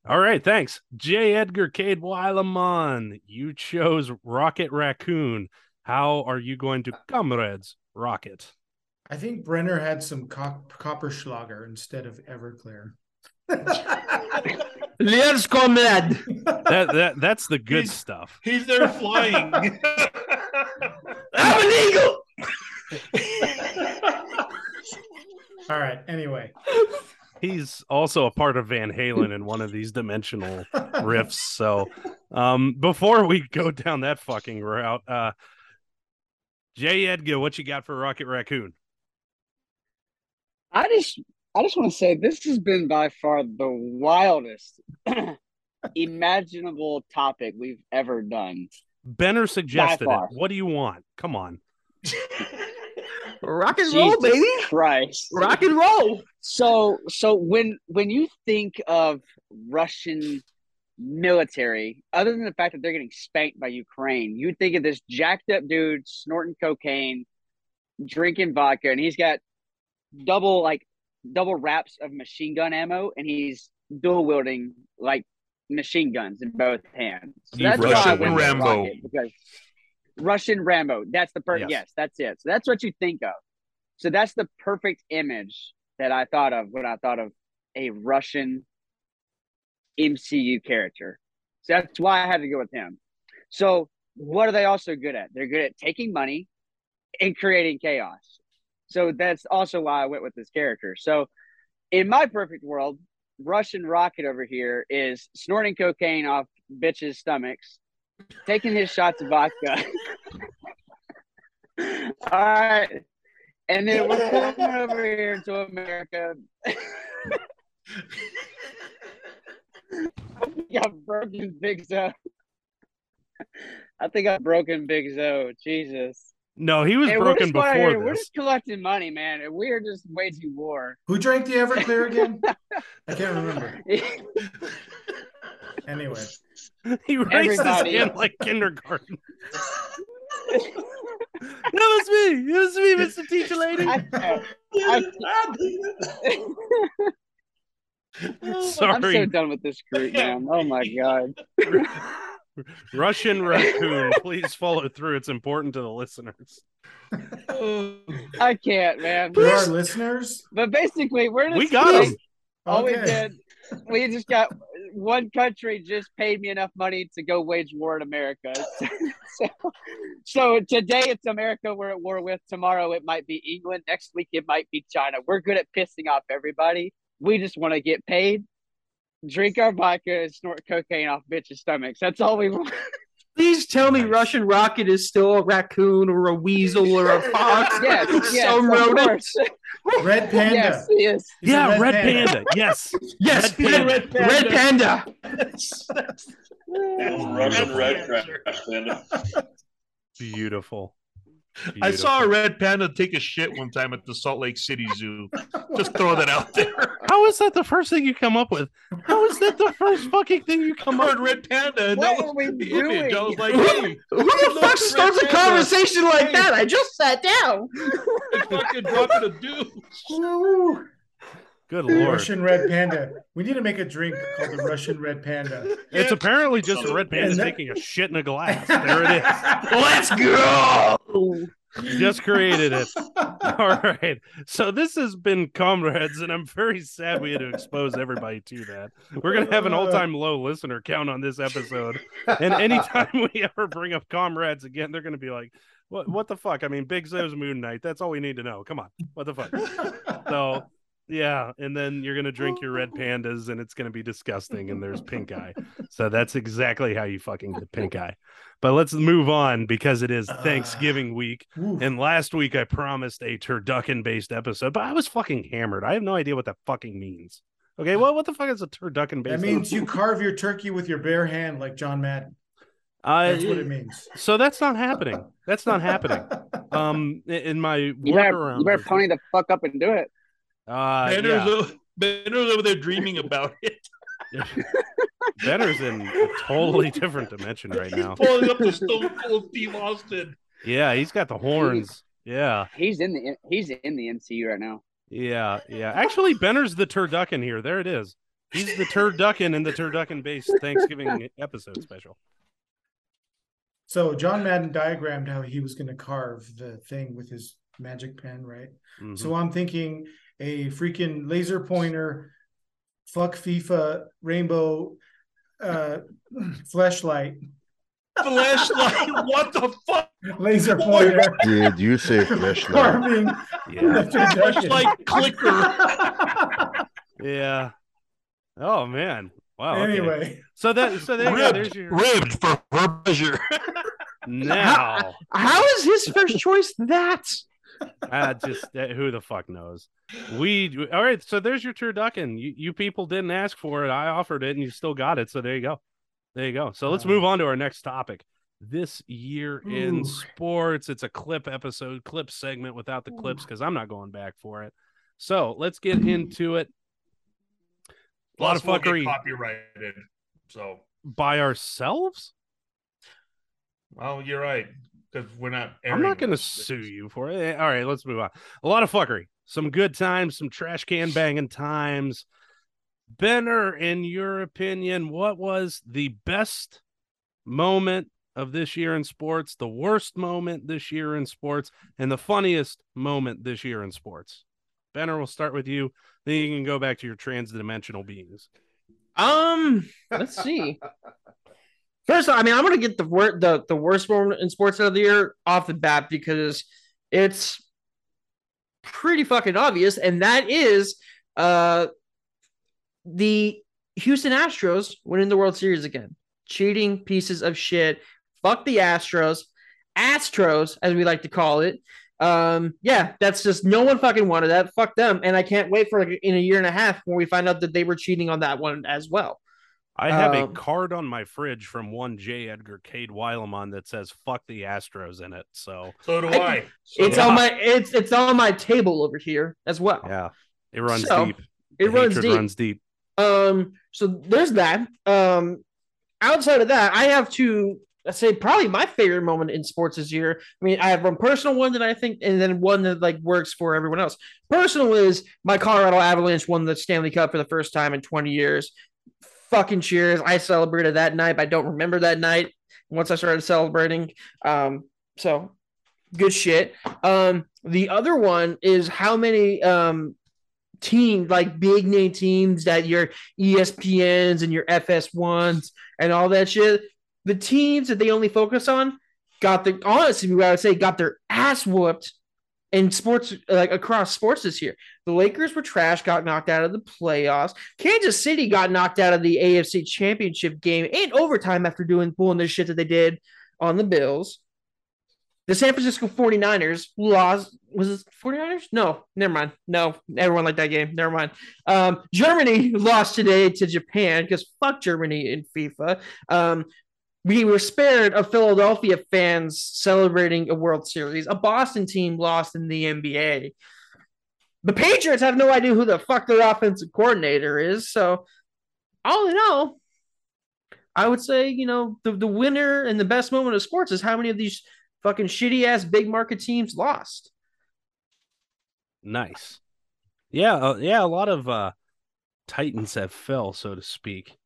All right, thanks, J. Edgar Cade Wilemon. You chose Rocket Raccoon. How are you going to comrades Rocket? I think Benner had some cop- copper schlager instead of Everclear. <laughs> Let's comrade. That that that's the good He's- stuff. He's there flying. <laughs> I'm an eagle. <laughs> All right. Anyway, He's also a part of Van Halen in one of these dimensional riffs. So, um, before we go down that fucking route, uh, J. Edgar, what you got for Rocket Raccoon? I just I just want to say this has been by far the wildest <clears throat> imaginable topic we've ever done. Benner suggested it. What do you want? Come on. Rock and roll, Jesus baby. Christ. Rock and roll. So so when when you think of Russian military, other than the fact that they're getting spanked by Ukraine, you think of this jacked up dude snorting cocaine, drinking vodka, and he's got double like double wraps of machine gun ammo, and he's dual wielding like machine guns in both hands. So that's why I Russian Rambo. Because Russian Rambo. That's the perfect. Yes. yes. that's it. So that's what you think of. So that's the perfect image that I thought of when I thought of a Russian MCU character. So that's why I had to go with him. So what are they also good at? They're good at taking money and creating chaos. So that's also why I went with this character. So in my perfect world, Russian Rocket over here is snorting cocaine off bitches' stomachs, taking his shots of vodka. <laughs> All right. And then we're coming over here to America. <laughs> I think I've broken Big Zo. I think I've broken Big Zo. Jesus. No, he was Hey, we're broken just going out before here- We're just collecting money, man. We're just waging war. who drank the Everclear <laughs> again? I can't remember. <laughs> Anyway, <laughs> he raised his Everybody. hand like kindergarten. That was me. That was me, Mr. Teacher Lady. I can't. I I'm so done with this group, man. Oh my god. Russian raccoon. Please follow through. It's important to the listeners. I can't, man. For our listeners, But basically, we're just We got like, him. All we did, we just got one country just paid me enough money to go wage war in America. <laughs> so, so today it's America we're at war with. Tomorrow it might be England. Next week it might be China. We're good at pissing off everybody. We just want to get paid, drink our vodka, and snort cocaine off bitches' stomachs. That's all we want. <laughs> Please tell me Russian Rocket is still a raccoon or a weasel or a fox. yes, <laughs> yes, some of rodent. course. <laughs> Red Panda. Yes, he is. He's a yeah, red, panda. Yes. Yes, Red red, panda. red panda. Russian red Red crash panda. Beautiful. I saw a red panda take a shit one time at the Salt Lake City Zoo. Just throw that out there. <laughs> How is that the first thing you come up with? How is that the first fucking thing you come up with? <laughs> red panda, and What that are was we the image. I was like, hey, Who the fuck starts a panda. conversation like that? I just sat down. <laughs> like fucking dropping a deuce. Woo. Good lord. Russian Red Panda. We need to make a drink called the Russian Red Panda. It's apparently just a red panda that- taking a shit in a glass. There it is. <laughs> Let's go. Just created it. All right. So this has been Comrades, and I'm very sad we had to expose everybody to that. We're going to have an all time low listener count on this episode. And anytime we ever bring up Comrades again, they're going to be like, what, what the fuck? I mean, Big Zo's Moon Knight. That's all we need to know. Come on. What the fuck? So, yeah. And then you're going to drink your red <laughs> pandas, and it's going to be disgusting. And there's pink eye. So <laughs> that's exactly how you fucking get pink eye. But let's move on because it is <sighs> Thanksgiving week. Woo. And last week I promised a turducken based episode, but I was fucking hammered. I have no idea what that fucking means. Okay, well, what the fuck is a turducken based? That means you carve your turkey with your bare hand like John Madden. Uh, That's what it means. so that's not happening. That's not happening. <laughs> Um, in- in my You better, workaround, you better pony the fuck up and do it. Uh, Benner's, yeah. o- Benner's over there dreaming about it. <laughs> Benner's in a totally different dimension right now. Pulling up the Stone Cold Steve Austin. Yeah, he's got the horns. Yeah, He's in the he's in the MCU right now. yeah, yeah. Actually, Benner's the turducken here. There it is. He's the turducken in the turducken based Thanksgiving episode special. So John Madden diagrammed how he was going to carve the thing with his magic pen, right? Mhm. So I'm thinking a freaking laser pointer, fuck FIFA rainbow uh <clears throat> flashlight, Flashlight. <laughs> What the fuck? laser pointer Did you say flashlight? yeah. <laughs> Flashlight clicker. <laughs> Yeah. Oh man. Wow. okay. Anyway, So that so there you go. There's Ribbed, your ribbed for her pleasure. now. How is his first choice that? I just uh, who the fuck knows. We all right. So there's your turducken. You you people didn't ask for it. I offered it, and you still got it. So there you go. There you go. So let's move on to our next topic. This year in sports, it's a clip episode, clip segment without the clips because I'm not going back for it. So let's get into it. A lot of Plus, we'll fuckery copyrighted. So, by ourselves. well, you're right because we're not. I'm not going to sue you for it. Eh, All right, let's move on. A lot of fuckery, some good times, some trash can banging times. Benner, in your opinion, what was the best moment of this year in sports, the worst moment this year in sports, and the funniest moment this year in sports? Benner, we'll start with you. Then you can go back to your transdimensional beings. Um, let's see. First, I mean, I'm gonna get the wor- the the worst moment in sports of the year off the bat because it's pretty fucking obvious, and that is uh the Houston Astros winning the World Series again. Cheating pieces of shit. Fuck the Astros, Astros as we like to call it. Um, yeah, that's just no one fucking wanted that. Fuck them, and I can't wait for like, in a year and a half when we find out that they were cheating on that one as well. I have a Um, card on my fridge from one J. Edgar Cade Wilemon that says "fuck the Astros" in it. So So do I- I. So it's do on I. my it's it's on my table over here as well. yeah, it runs So, deep. It The runs deep. runs deep. Um, so there's that. Um, outside of that, I have to I say probably my favorite moment in sports this year. I mean, I have one personal one that I think, and then one that like works for everyone else. Personal is my Colorado Avalanche won the Stanley Cup for the first time in 20 years. Fucking cheers! I celebrated that night. But I don't remember that night once I started celebrating. Um, so good shit. Um, the other one is how many um teams, like big name teams that your ESPNs and your FS1s and all that shit, the teams that they only focus on got the honestly, I would say got their ass whooped in sports like across sports this year. The Lakers were trash, got knocked out of the playoffs. Kansas City got knocked out of the AFC championship game in overtime after doing pulling the shit that they did on the Bills. The San Francisco 49ers lost. Was it 49ers? No, never mind. No, everyone liked that game. Never mind. Um, Germany <laughs> lost today to Japan because fuck Germany in FIFA. Um, we were spared of Philadelphia fans celebrating a World Series. A Boston team lost in the NBA. The Patriots have no idea who the fuck their offensive coordinator is. So, all in all, I would say, you know, the, the winner and the best moment of sports is how many of these fucking shitty ass big market teams lost. Nice. Yeah, uh, yeah, a lot of uh Titans have fell, so to speak.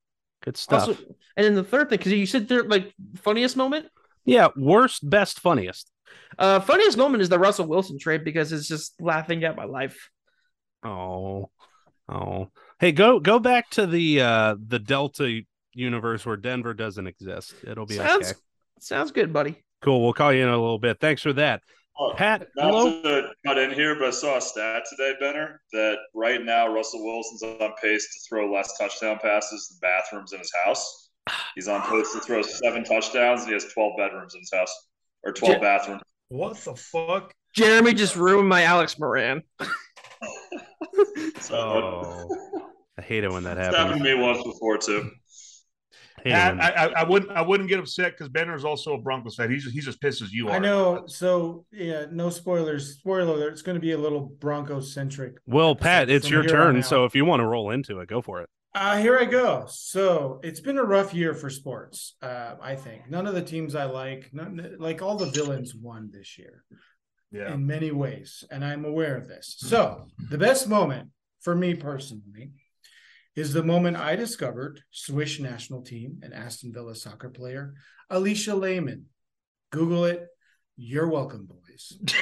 Good stuff. Also, and then the third thing, because you said they're like funniest moment. yeah, worst, best, funniest. Uh, funniest moment is the Russell Wilson trade because it's just laughing at my life. Oh, oh. Hey, go go back to the uh the Delta universe where Denver doesn't exist. It'll be Sounds okay. sounds good, buddy. Cool. We'll call you in a little bit. Thanks for that. Oh, Pat, Not hello. to cut in here, but I saw a stat today, Benner, that right now Russell Wilson's on pace to throw less touchdown passes than bathrooms in his house. He's on pace to throw seven touchdowns, and he has 12 bedrooms in his house, or 12 Ja- bathrooms. What the fuck? Jeremy just ruined my Alex Moran. <laughs> So Oh, I hate it when that it's happened happens. to me once before, too. Hate it I, I, I- I wouldn't I wouldn't get upset because Benner's also a Broncos fan. He's he's as pissed as you are. I know. So yeah, no spoilers. Spoiler alert, it's going to be a little Broncos centric. Well, Pat, it's your turn. out. So if you want to roll into it, go for it. Uh, here I go. So it's been a rough year for sports. Uh, I think none of the teams I like, none, like all the villains won this year Yeah. in many ways, and I'm aware of this. So the best moment for me personally is the moment I discovered Swiss national team and Aston Villa soccer player Alisha Lehmann. Google it. You're welcome, boys. <laughs>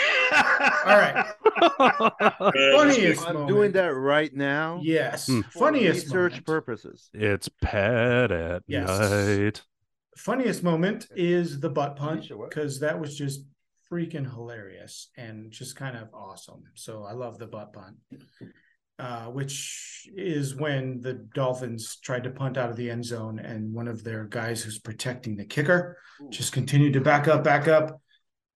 All right. <laughs> Funniest I'm moment. doing that right now. Yes. Hmm. for Funniest research moment. purposes. It's Pat at Yes. night. funniest moment is the butt punt Alicia, what? because that was just freaking hilarious and just kind of awesome. So I love the butt punt, uh, which is when the Dolphins tried to punt out of the end zone and one of their guys who's protecting the kicker just continued to back up, back up,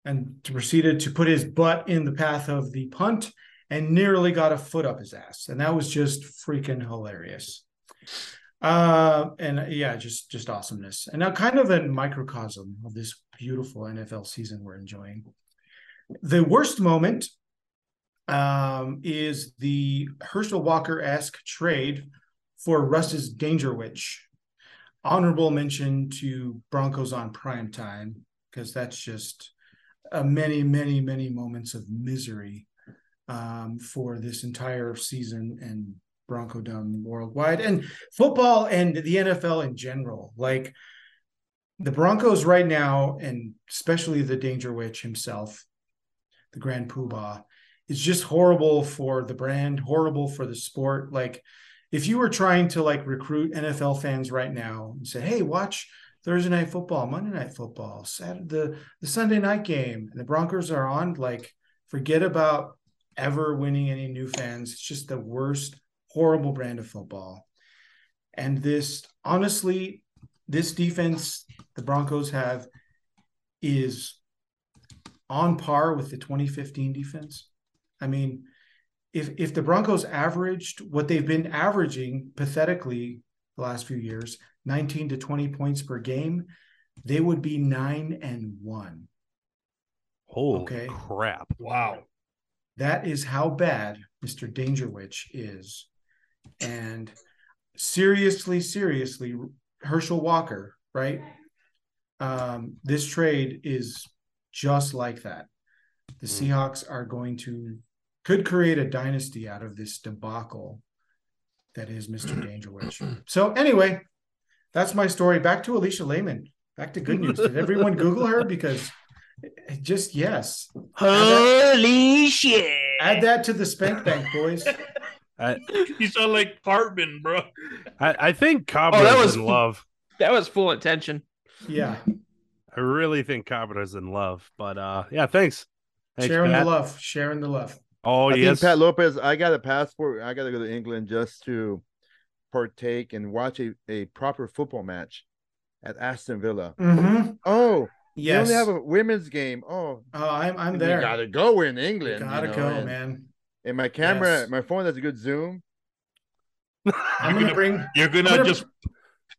and proceeded to put his butt in the path of the punt and nearly got a foot up his ass. And that was just freaking hilarious. Uh, and uh, yeah, just just awesomeness. And now, kind of a microcosm of this beautiful NFL season we're enjoying. The worst moment um, is the Herschel Walker esque trade for Russ's Danger Witch. Honorable mention to Broncos on prime time because that's just uh, many, many, many moments of misery um, for this entire season and Bronco Dome worldwide and football and the NFL in general. Like the Broncos right now, and especially the Danger Witch himself, the Grand Poobah, is just horrible for the brand, horrible for the sport. Like if you were trying to like recruit NFL fans right now and say, hey, watch Thursday night football, Monday night football, Saturday the, the Sunday night game, and the Broncos are on, like forget about ever winning any new fans. It's just the worst, horrible brand of football. And this, honestly, this defense the Broncos have is on par with the 2015 defense. I mean, if if the Broncos averaged what they've been averaging pathetically the last few years, 19 to 20 points per game, they would be 9 and 1. Holy Okay. crap. Wow. That is how bad Mr. Danger Witch is. And seriously, seriously, Herschel Walker, right? um, this trade is just like that. The Mm. Seahawks are going to could create a dynasty out of this debacle that is Mr. <clears throat> Dangerwich. So anyway, that's my story. Back to Alisha Lehmann. Back to good news. Did everyone Google her? Because it- just yes. Holy shit! Add that to the spank bank, boys. You sound like Cartman, bro. I, I think Cabra Oh, that is was- in love. That was full attention. Yeah. I really think Cabra's in love. But uh yeah, thanks. Thanks, sharing Pat. the love. Sharing the love. Oh I yes. think Pat Lopez. I got a passport. I got to go to England just to partake and watch a, a proper football match at Aston Villa. Mm-hmm. Oh, Yes. you only have a women's game. Oh, oh, I'm I'm you there. gotta go in You England. gotta you know, go, and, man. And my camera, Yes. my phone has a good zoom. <laughs> I'm gonna bring You're gonna, gonna- just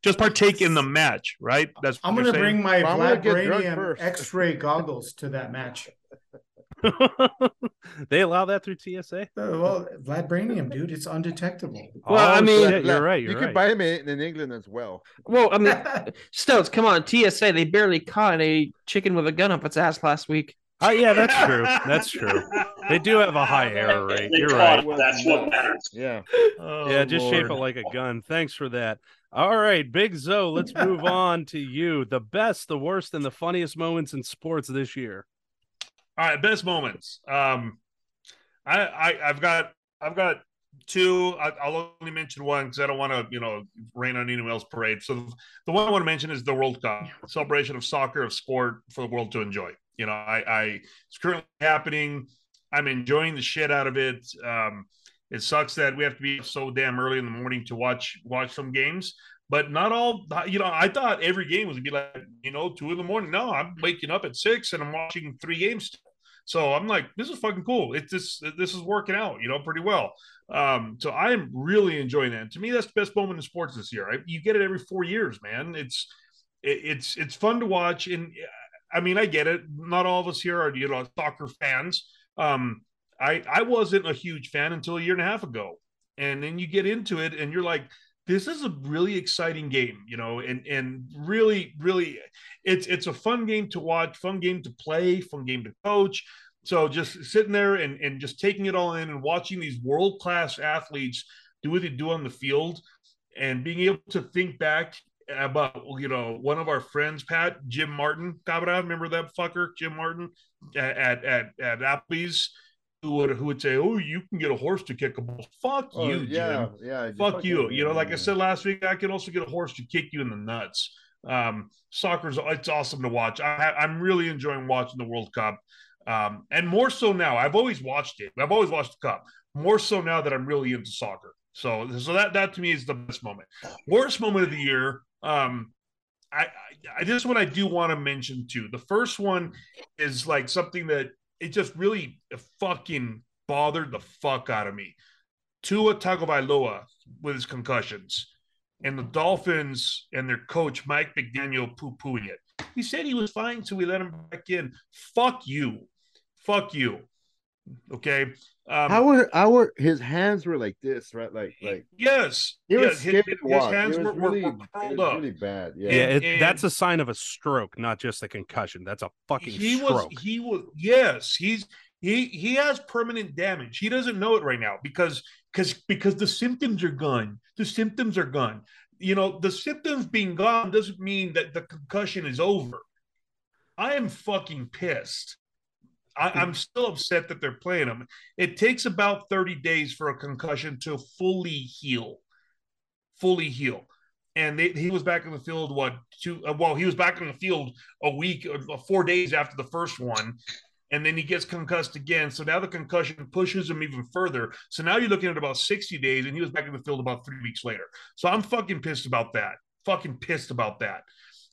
just partake in the match, right? That's what I'm gonna saying? bring my Well, I'm gonna get drunk Vladbranium first. X-ray goggles to that match. <laughs> <laughs> they allow that through TSA. Uh, well, Vladbranium, dude, it's undetectable. Well, I Oh, mean- shit, you're right. you You're can right. buy them in, in England as well. Well, I mean, <laughs> Stones, come on, TSA. They barely caught a chicken with a gun up its ass last week. Oh yeah, that's true. That's true. They do have a high error rate. They You're right. That's what matters. Yeah. Oh, <laughs> Yeah, just shape it like a gun. Thanks for that. All right, Big Zo, let's move on to you. The best, the worst, and the funniest moments in sports this year. All right, best moments. Um, I, I I've got I've got two. I, I'll only mention one because I don't want to you know rain on anyone else's parade. So the, the one I want to mention is the World Cup celebration of soccer of sport for the world to enjoy. You know, I, I it's currently happening. I'm enjoying the shit out of it. Um, it sucks that we have to be so damn early in the morning to watch watch some games. But not all, you know. I thought every game was gonna be like, you know, two in the morning. No, I'm waking up at six and I'm watching three games. So I'm like, this is fucking cool. It's this this is working out, you know, pretty well. Um, so I'm really enjoying that. And to me, that's the best moment in sports this year. I, you get it every four years, man. It's it, it's it's fun to watch, and I mean, I get it. Not all of us here are you know soccer fans. Um, I I wasn't a huge fan until a year and a half ago, and then you get into it, and you're like, this is a really exciting game, you know, and and really really, it's it's a fun game to watch, fun game to play, fun game to coach. So just sitting there and and just taking it all in and watching these world class athletes do what they do on the field, and being able to think back about you know one of our friends, Pat Jim Martin, Cabra, remember that fucker, Jim Martin, at at at Applebee's, would who would say, "Oh, you can get a horse to kick a ball." Fuck Oh, you, yeah, Jim. yeah. just Fuck fucking- you. You know, like I said last week, I can also get a horse to kick you in the nuts. Um, soccer's it's awesome to watch. I, I'm really enjoying watching the World Cup, um, and more so now. I've always watched it. I've always watched the Cup. More so now that I'm really into soccer. So, so that that to me is the best moment. Worst moment of the year. Um, I, I, I this one I do want to mention too. The first one is like something that it just really fucking bothered the fuck out of me. Tua Tagovailoa with his concussions, and the Dolphins and their coach Mike McDaniel poo pooing it. He said he was fine, so we let him back in. Fuck you, fuck you. Okay. Um, How were how were his hands were like this, right? Like like yes, it was yes, his, his hands it were, was were- really, were it curled was up. really bad. Yeah. Yeah, And- that's a sign of a stroke, not just a concussion. That's a fucking he stroke. was he was yes he's he he has permanent damage he doesn't know it right now because because because the symptoms are gone the symptoms are gone you know the symptoms being gone doesn't mean that the concussion is over i am fucking pissed I, I'm still upset that they're playing him. It takes about 30 days for a concussion to fully heal, fully heal. And they, he was back in the field. What two? Uh, well, he was back in the field a week, uh, four days after the first one, and then he gets concussed again. So now the concussion pushes him even further. So now you're looking at about 60 days, and he was back in the field about three weeks later. So I'm fucking pissed about that. Fucking pissed about that.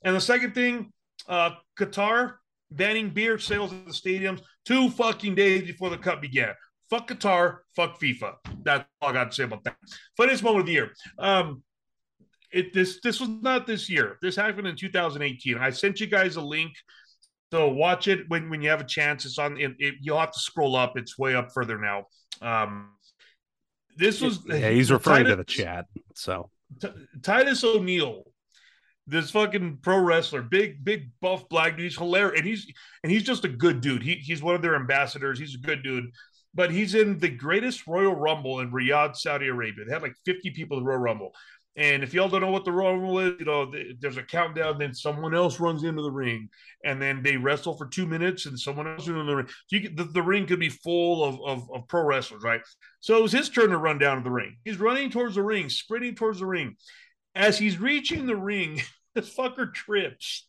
And the second thing, uh, Qatar banning beer sales at the stadiums two fucking days before the cup began. Fuck Qatar, fuck FIFA. That's all I got to say about that. Funniest moment of the year. Um, it this this was not this year. This happened in 2018. I sent you guys a link. So watch it when when you have a chance. It's on. It, it, you'll have to scroll up. It's way up further now. Um, this was yeah, he's referring to the chat. So T- Titus O'Neil this fucking pro wrestler, big, big buff black dude. He's hilarious, and he's and he's just a good dude. He, he's one of their ambassadors. He's a good dude, but he's in the greatest Royal Rumble in Riyadh, Saudi Arabia. They had like 50 people in the Royal Rumble. And if y'all don't know what the Royal Rumble is, you know, th- there's a countdown, then someone else runs into the ring, and then they wrestle for two minutes, and someone else runs into the ring. So you, the, the ring could be full of, of, of pro wrestlers, right? So it was his turn to run down to the ring. He's running towards the ring, sprinting towards the ring. As he's reaching the ring, <laughs> this fucker trips.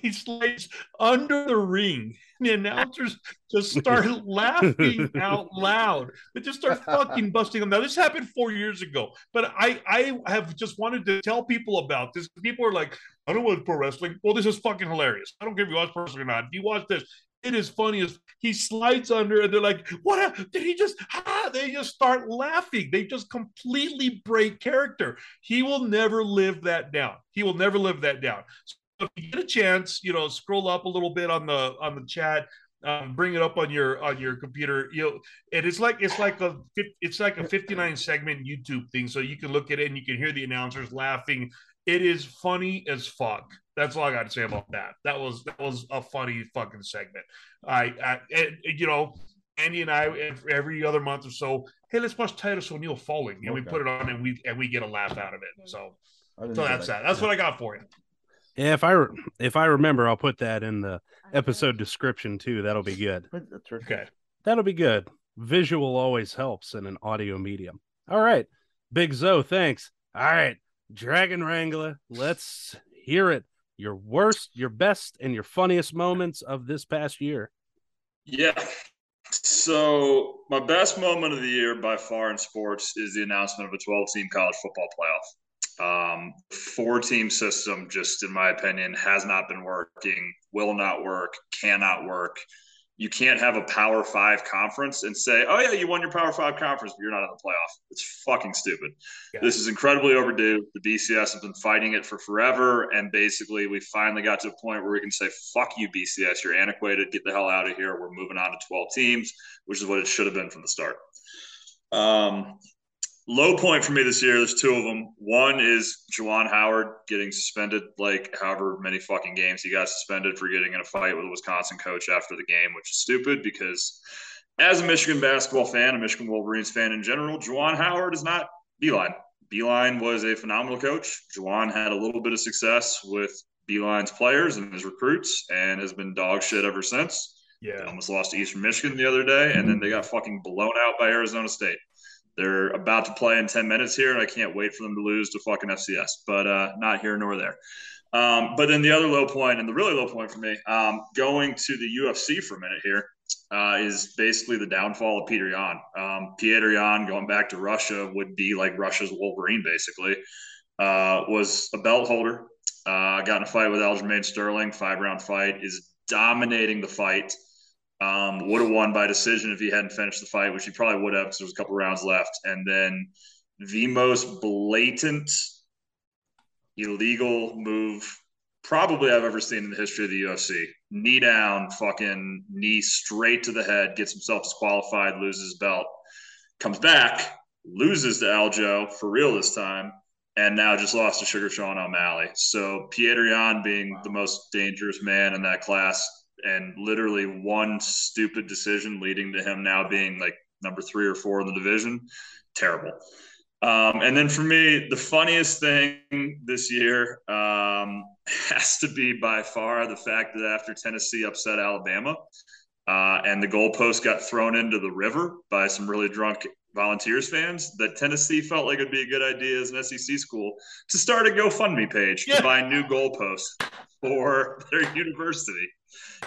He slides under the ring. The announcers just start <laughs> laughing out loud. They just start fucking <laughs> busting him. Now this happened four years ago, but I I have just wanted to tell people about this. People are like, I don't watch pro wrestling. Well, this is fucking hilarious. I don't care if you watch pro wrestling or not. If you watch this, it is funny as he slides under and they're like, what did he just ah, they just start laughing. They just completely break character. He will never live that down. He will never live that down. So if you get a chance, you know, scroll up a little bit on the on the chat. Um, bring it up on your on your computer. You know, and it's like it's like a it's like a 59 segment YouTube thing. So you can look at it and you can hear the announcers laughing. It is funny as fuck. That's all I got to say about that. That was that was a funny fucking segment. I, I and, you know, Andy and I every other month or so. Hey, let's watch Titus O'Neil falling, and we put it on, and we and we get a laugh out of it. Mm-hmm. So so that's that. That's what I got for you. Yeah, if I re- if I remember, I'll put that in the episode description too. That'll be good. Where's the turkey? Okay. That'll be good. Visual always helps in an audio medium. All right, Big Zo, thanks. All right, Dragon Wrangler, let's hear it. Your worst, your best, and your funniest moments of this past year. Yeah. So my best moment of the year by far in sports is the announcement of a 12 team college football playoff. Um, four team system, just in my opinion, has not been working, will not work, cannot work. You can't have a Power Five conference and say, "Oh yeah, you won your Power Five conference, but you're not in the playoff." It's fucking stupid. Yeah. This is incredibly overdue. The BCS has been fighting it for forever, and basically, we finally got to a point where we can say, "Fuck you, BCS. You're antiquated. Get the hell out of here. We're moving on to 12 teams," which is what it should have been from the start. Um, low point for me this year. There's two of them. One is Juwan Howard getting suspended, like however many fucking games he got suspended for getting in a fight with a Wisconsin coach after the game, which is stupid because as a Michigan basketball fan, a Michigan Wolverines fan in general, Juwan Howard is not Beilein. Beilein was a phenomenal coach. Juwan had a little bit of success with Beilein's players and his recruits and has been dog shit ever since. They Yeah. almost lost to Eastern Michigan the other day, and then they got fucking blown out by Arizona State. They're about to play in 10 minutes here, and I can't wait for them to lose to fucking FCS, but uh, not here nor there. Um, but then the other low point, and the really low point for me, um, going to the UFC for a minute here, uh, is basically the downfall of Petr Yan. Um, Petr Yan going back to Russia would be like Russia's Wolverine, basically. Uh, was a belt holder, uh, got in a fight with Aljamain Sterling, five round fight, is dominating the fight. Um, would have won by decision if he hadn't finished the fight, which he probably would have because there was a couple rounds left. And then the most blatant illegal move probably I've ever seen in the history of the UFC. Knee down, fucking knee straight to the head, gets himself disqualified, loses his belt, comes back, loses to Aljo for real this time, and now just lost to Sugar Sean O'Malley. So Petr Yan being the most dangerous man in that class, and literally one stupid decision leading to him now being like number three or four in the division. Terrible. Um, and then for me, the funniest thing this year um, <laughs> has to be by far the fact that after Tennessee upset Alabama uh, and the goalpost got thrown into the river by some really drunk Volunteers fans, that Tennessee felt like it'd be a good idea as an SEC school to start a GoFundMe page Yeah. to buy new goalposts for <laughs> their university.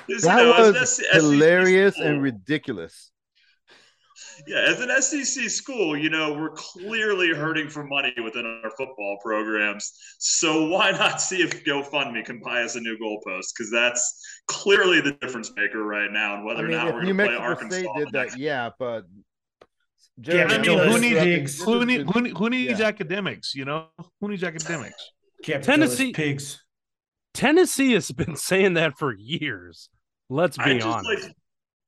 'Cause, That you know, was SEC school- hilarious and ridiculous. yeah, as an SEC school, you know, we're clearly hurting for money within our football programs. So why not see if GoFundMe can buy us a new goalpost? Because that's clearly the difference maker right now, and whether I mean, or not we're New going to play Arkansas. State did that, yeah, but Yeah, I mean, who needs who, has need, who, needs yeah. academics? You know, who needs academics? Tennessee- pigs. Tennessee has been <laughs> saying that for years. Let's I be just honest. like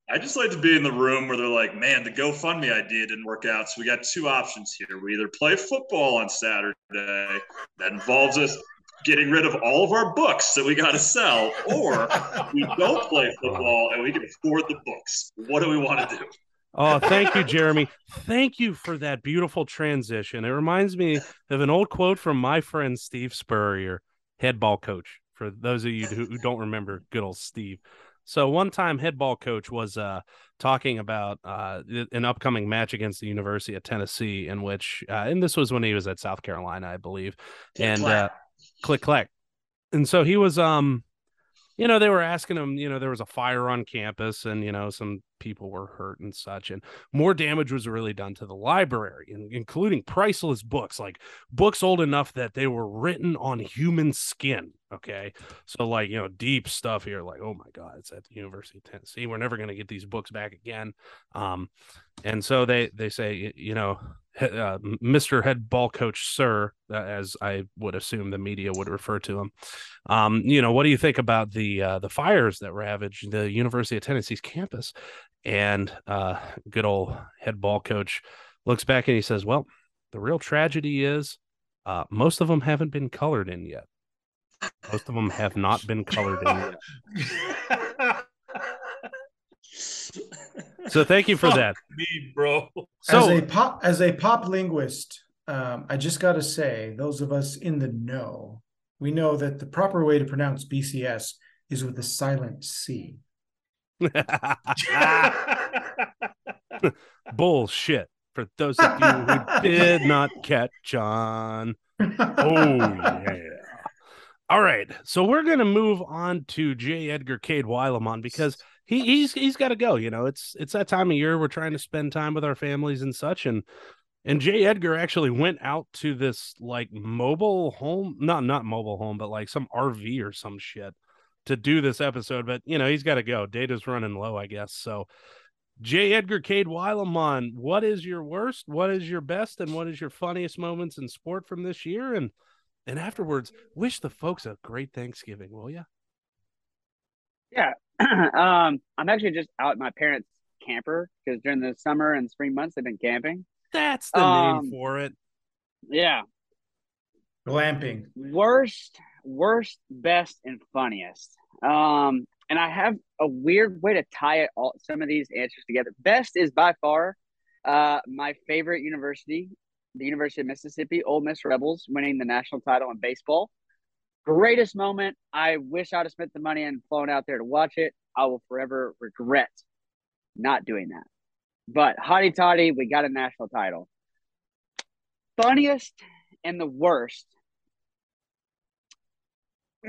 I just like to be in the room where they're like, man, the GoFundMe idea didn't work out. So we got two options here. We either play football on Saturday that involves us getting rid of all of our books that we got to sell, or we don't play <laughs> football and we can afford the books. What do we want to do? Oh, thank you, Jeremy. Thank you for that beautiful transition. It reminds me of an old quote from my friend Steve Spurrier, head ball coach. For those of you who, don't remember good old Steve. So one time head ball coach was uh, talking about uh, an upcoming match against the University of Tennessee in which uh, and this was when he was at South Carolina, I believe. and uh click clack. And so he was um you know, they were asking him, you know, there was a fire on campus and, you know, some people were hurt and such. And more damage was really done to the library, in- including priceless books, like books old enough that they were written on human skin. Okay. So, like, you know, deep stuff here, like, oh my God, it's at the University of Tennessee. We're never going to get these books back again. Um, and so they, they say, you know, uh, Mr. Head Ball Coach, sir, uh, as I would assume the media would refer to him. Um, you know, what do you think about the uh, the fires that ravaged the University of Tennessee's campus? And uh, good old head ball coach looks back and he says, "Well, the real tragedy is uh, most of them haven't been colored in yet. Most of them have not been colored in yet." So thank you for Fuck that. me, bro. So as a pop as a pop linguist, um, I just got to say, those of us in the know, we know that the proper way to pronounce BCS is with a silent C. <laughs> bullshit for those of you who did not catch on. Oh yeah. All right, so we're gonna move on to J. Edgar Cade Wilemon because he he's he's got to go. You know, it's it's that time of year we're trying to spend time with our families and such, and and J. Edgar actually went out to this like mobile home, not not mobile home, but like some RV or some shit to do this episode. But you know, he's got to go. Data's running low, I guess. So J. Edgar Cade Wilemon, what is your worst? What is your best? And what is your funniest moments in sport from this year? And and afterwards, wish the folks a great Thanksgiving, will you? Yeah, <clears throat> um, I'm actually just out at my parents' camper because during the summer and spring months they've been camping. That's the Um, name for it. Yeah, Glamping. worst, worst, best, and funniest. Um, and I have a weird way to tie it all some of these answers together. Best is by far uh my favorite university, the University of Mississippi, Ole Miss Rebels winning the national title in baseball. Greatest moment. I wish I'd have spent the money and flown out there to watch it. I will forever regret not doing that. But hotty toddy, we got a national title. Funniest and the worst.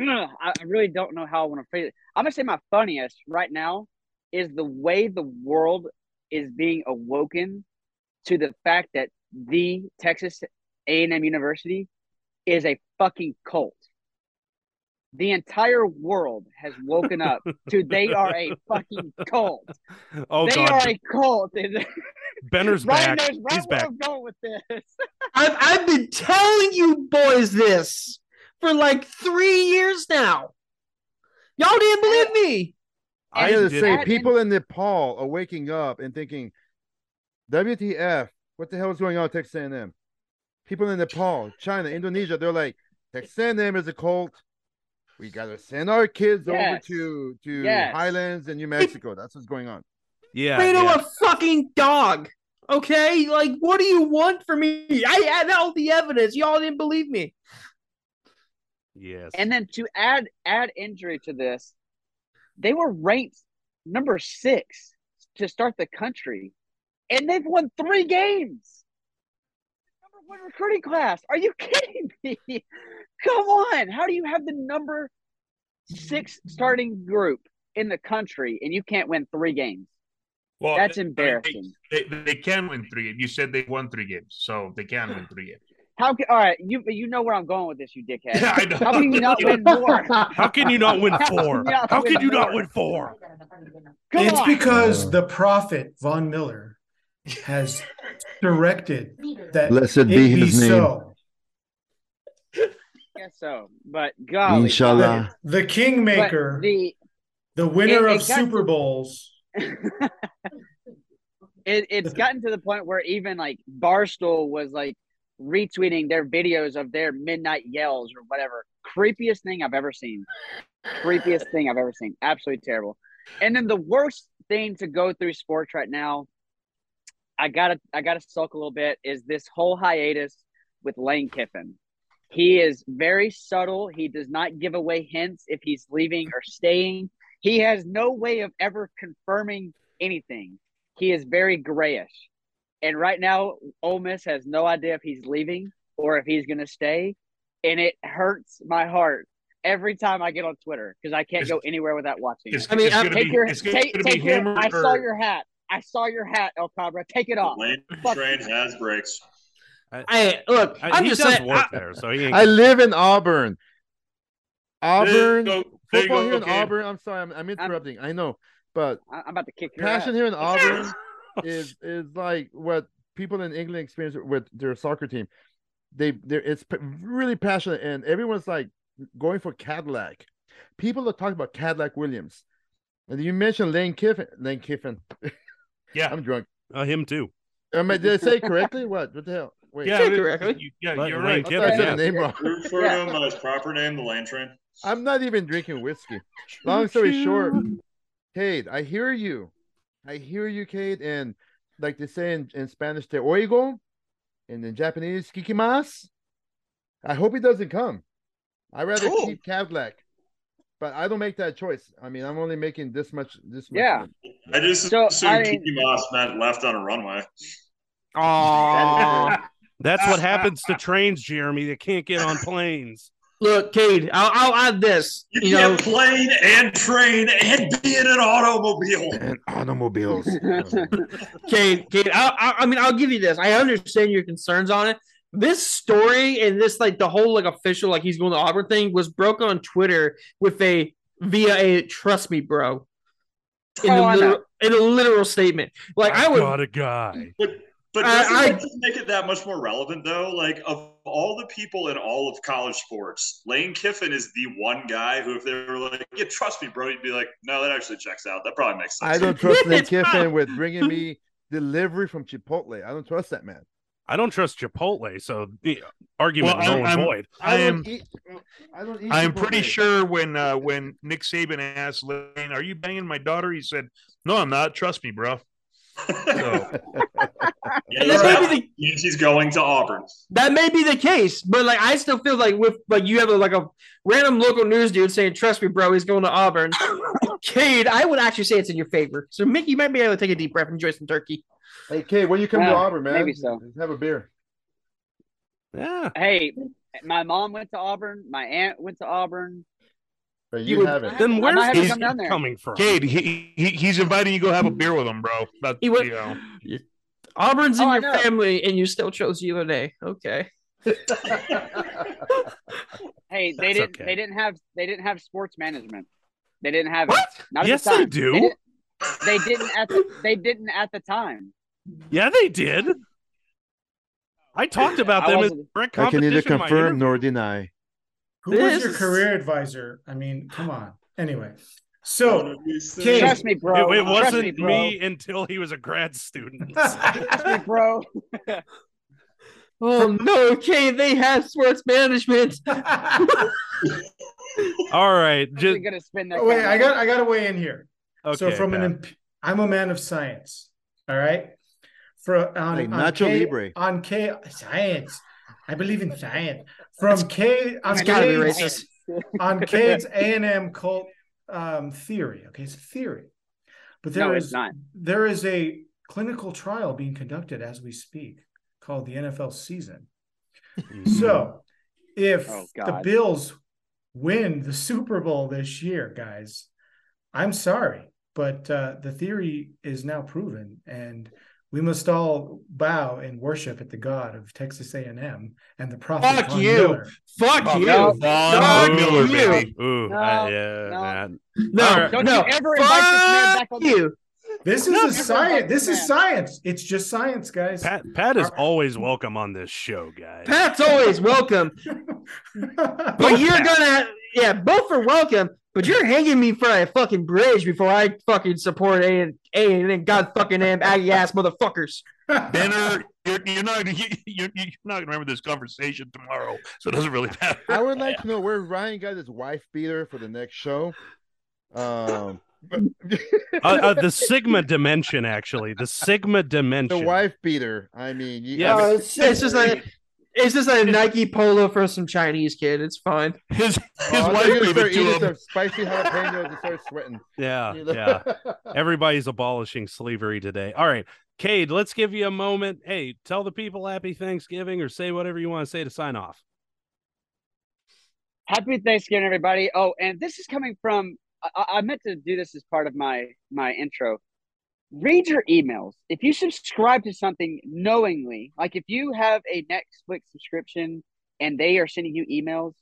Ugh, I I really don't know how I want to phrase it. I'm gonna say my funniest right now is the way the world is being awoken to the fact that the Texas A&M University is a fucking cult. The entire world has woken up to <laughs> they are a fucking cult. Oh they God, are a cult. <laughs> Benner's Ryan back. knows right He's where back. I'm going with this. <laughs> I've I've been telling you boys this for like three years now. Y'all didn't believe me. I I gotta say, that- people in Nepal are waking up and thinking, "WTF? What the hell is going on, at Texas A&M?" People in Nepal, China, Indonesia, they're like, "Texas A&M is a cult. We gotta send our kids over to to Yes. Highlands and New Mexico. That's what's going on." Yeah, Made him yeah. a fucking dog. Okay, like what do you want from me? I had all the evidence. Y'all didn't believe me. Yes. And then to add add injury to this, they were ranked number six to start the country, and they've won three games. Number one recruiting class. Are you <laughs> kidding me? Come on. How do you have the number six starting group in the country and you can't win three games? Well, That's they- they- embarrassing. They, they, can win three. You said they won three games, so they can win three games. How can all right, you you know where I'm going with this, you dickhead. Yeah, I know. How can you not win more? How can you not win four? How can you not win four? Come it's on. because the prophet Von Miller has directed that Blessed be his name. so. guess so. But golly, Inshallah. The But kingmaker, the the winner it- of it got Super to- Bowls. <laughs> it, it's gotten to the point where even like Barstool was like retweeting their videos of their midnight yells or whatever. Creepiest thing I've ever seen. Creepiest thing I've ever seen. Absolutely terrible. And then the worst thing to go through sports right now, I gotta I gotta sulk a little bit, is this whole hiatus with Lane Kiffin. He is very subtle. He does not give away hints if he's leaving or staying. He has no way of ever confirming anything. He is very grayish. And right now, Ole Miss has no idea if he's leaving or if he's going to stay. And it hurts my heart every time I get on Twitter because I can't It's- go anywhere without watching it. I mean, it's I'm- Take be, your, it's take, be take your, him or I saw your hat. I saw your hat, El Cabra. Take it off. Lane Fuck train has brakes. Hey, look, I- I'm he just does saying. work I- there, so he. I live in Auburn. Auburn go. Football go, here in. Auburn. I'm sorry, I'm, I'm interrupting. I know, but I- I'm about to kick your passion ass. here in Auburn <laughs> is is like what people in England experience with their soccer team. They they it's really passionate, and everyone's like going for Cadillac. People are talking about Cadillac Williams, and you mentioned Lane Kiffin. Lane Kiffin. <laughs> Yeah. I'm drunk. Uh, him too. Um, did I say correctly? What? What the hell? Wait, Yeah, Say correctly. you- yeah, But you're Lane right. I Kiffin, thought I said yeah. the name wrong. Refer <laughs> Yeah. him by his proper name, the Lane Train. I'm not even drinking whiskey. Long story short, Cade, I hear you. I hear you, Cade. And like they say in, in Spanish, te oigo. And in Japanese, kikimas. I hope he doesn't come. I'd rather Cool. keep Cadillac. But I don't make that choice. I mean, I'm only making this much. This much. Yeah. I just So, assumed I mean- Kiki Moss meant left on a runway. Oh, <laughs> That's what happens to trains, Jeremy. They can't get on planes. Look, Cade, I'll, I'll add this. You, You know, can't plane and train and be in an automobile. And automobiles. <laughs> Cade, Cade, I, I, I mean, I'll give you this. I understand your concerns on it. This story and this, like, the whole, like, official, like, he's going to Auburn thing was broke on Twitter with a, via a, trust me, bro. In, Oh, the literal, in a literal statement. Like, I would, got a guy. But but I- doesn't I- that just make it that much more relevant though? Like of all the people in all of college sports, Lane Kiffin is the one guy who, if they were like, "Yeah, trust me, bro," you'd be like, "No, that actually checks out. That probably makes sense." I don't trust Lane <laughs> Kiffin with bringing me delivery from Chipotle. I don't trust that man. I don't trust Chipotle, so the argument Well, null I'm- and I'm- void. I am. I don't eat. I am pretty sure when uh, when Nick Saban asked Lane, "Are you banging my daughter?" He said, "No, I'm not. Trust me, bro." So <laughs> Yeah, that may be the- means he's going to Auburn. that may be the case, but like I still feel like with like you have a, like a random local news dude saying, "Trust me, bro, he's going to Auburn." <laughs> Cade, I would actually say it's in your favor. So Mickey you might be able to take a deep breath and enjoy some turkey. Hey, Cade, when you come to Auburn, man, maybe so. have a beer. Yeah. Hey, my mom went to Auburn. My aunt went to Auburn. But You you, have it. Then I where's might have to this come down there. coming from? Cade, he, he he's inviting you to go have a beer with him, bro. That, He went- you know. Auburn's in Oh, your family, and you still chose UNA. Okay. <laughs> Hey, they That's didn't. okay. They didn't have. They didn't have sports management. They didn't have it. What? Not Yes, the they time. do. didn't, they didn't at. The, they didn't at the time. Yeah, they did. I talked about I them as wasn't- direct I can neither competition in my confirm nor deny. Who was your career advisor? I mean, come on. Anyway, so of Cade- Trust me, bro. It, it wasn't me, bro. me until he was a grad student. <laughs> <laughs> Trust me, bro. Oh <laughs> no, Cade, they have sports management. All right, I'm just gonna spin that. Oh, wait. I got I got to weigh in here. okay. so from Pat. an imp- I'm a man of science. All right. For on, Like on Nacho K, Libre. on K science. I believe in science. From K on It's gotta be Cade's, on <laughs> Cade's A and M cult um, theory. Okay, it's a theory, but there no, is, not. there is a clinical trial being conducted as we speak called the NFL season. So, if Oh, the Bills win the Super Bowl this year, guys, I'm sorry, but uh, the theory is now proven, and we must all bow and worship at the God of Texas A&M and the prophet Fuck Von you. Miller. Fuck you. no. Fuck Von Miller, you. baby. Ooh, No, uh, yeah, no. man. No, All right. Don't no. you ever invite this man back Fuck on you. This is a science. This is science. It's just science, guys. Pat Pat is Are- always welcome on this show, guys. Pat's always welcome, <laughs> but you're gonna, yeah, both are welcome. But you're hanging me from a fucking bridge before I fucking support A and A and then God fucking am Aggie ass motherfuckers. Benner, you're, you're not <laughs> you're, you're not gonna remember this conversation tomorrow, so it doesn't really matter. I would like to know where Ryan got his wife beater for the next show. Um, but Uh, uh, the Sigma dimension, actually, the Sigma dimension, the wife beater. I mean, you, Yeah, I Oh, mean, it's, it's just like it's just a Nike polo for some Chinese kid. It's fine. His his oh, wife you were gave it to eating him. some spicy jalapenos and start sweating. Yeah, yeah. <laughs> Everybody's abolishing slavery today. All right, Cade, let's give you a moment. Hey, tell the people happy Thanksgiving or say whatever you want to say to sign off. Happy Thanksgiving, everybody. Oh, and this is coming from I, I meant to do this as part of my my intro. Read your emails. If you subscribe to something knowingly, like if you have a Netflix subscription and they are sending you emails,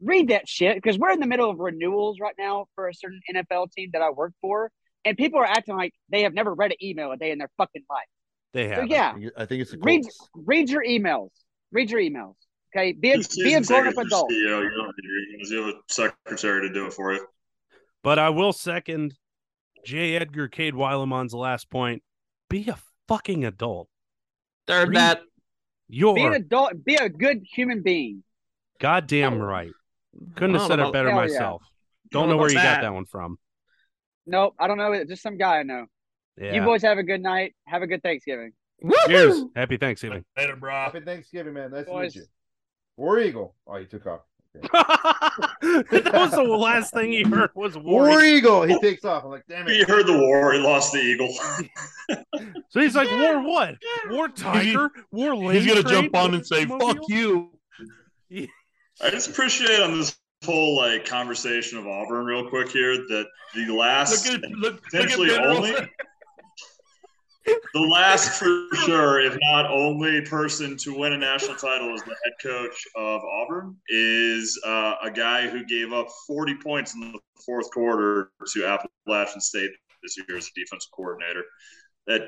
read that shit because we're in the middle of renewals right now for a certain NFL team that I work for, and people are acting like they have never read an email a day in their fucking life. They So have. yeah, I think it's a read read your emails. Read your emails. Okay, be a This be a isn't grown up adult. CEO. You don't need your emails. You have a secretary to do it for you. But I will second J. Edgar Cade Wilemon's last point. Be a fucking adult. Third Read- that. Be an adult. Be a good human being. goddamn right. Couldn't have said it better hell yeah. myself. Don't Don't know know where about you got that. that one from. Nope, I don't know. Just some guy I know. Yeah. You boys have a good night. Have a good Thanksgiving. Cheers. Happy Thanksgiving. Later, bro. Happy Thanksgiving, man. Nice Boys. to meet you. War Eagle. Oh, you took off. Okay. <laughs> that was the last thing he heard was War war. Eagle. He takes off. I'm like, damn it. He heard the war. He lost the eagle. <laughs> So he's like, war what? War tiger? War lane He's gonna train? jump on and say, Mobile?" "Fuck you." I just appreciate on this whole like conversation of Auburn real quick here that the last Look at and look, look at potentially only Rosen. The last for sure, if not only person to win a national title as the head coach of Auburn is uh, a guy who gave up 40 points in the fourth quarter to Appalachian State this year as a defensive coordinator. That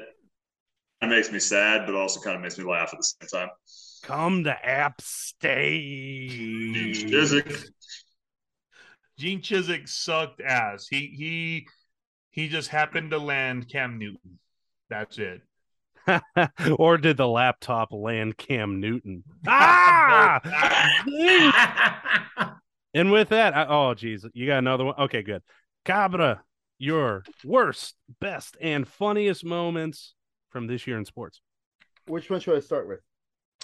kind of makes me sad, but also kind of makes me laugh at the same time. Come to App State. Gene. Chizik, Gene Chizik sucked ass. He he he just happened to land Cam Newton. That's it. <laughs> or did the laptop land Cam Newton? <laughs> Ah! and with that, I, oh geez, you got another one. Okay, good. Cabra, your worst, best, and funniest moments from this year in sports. Which one should I start with?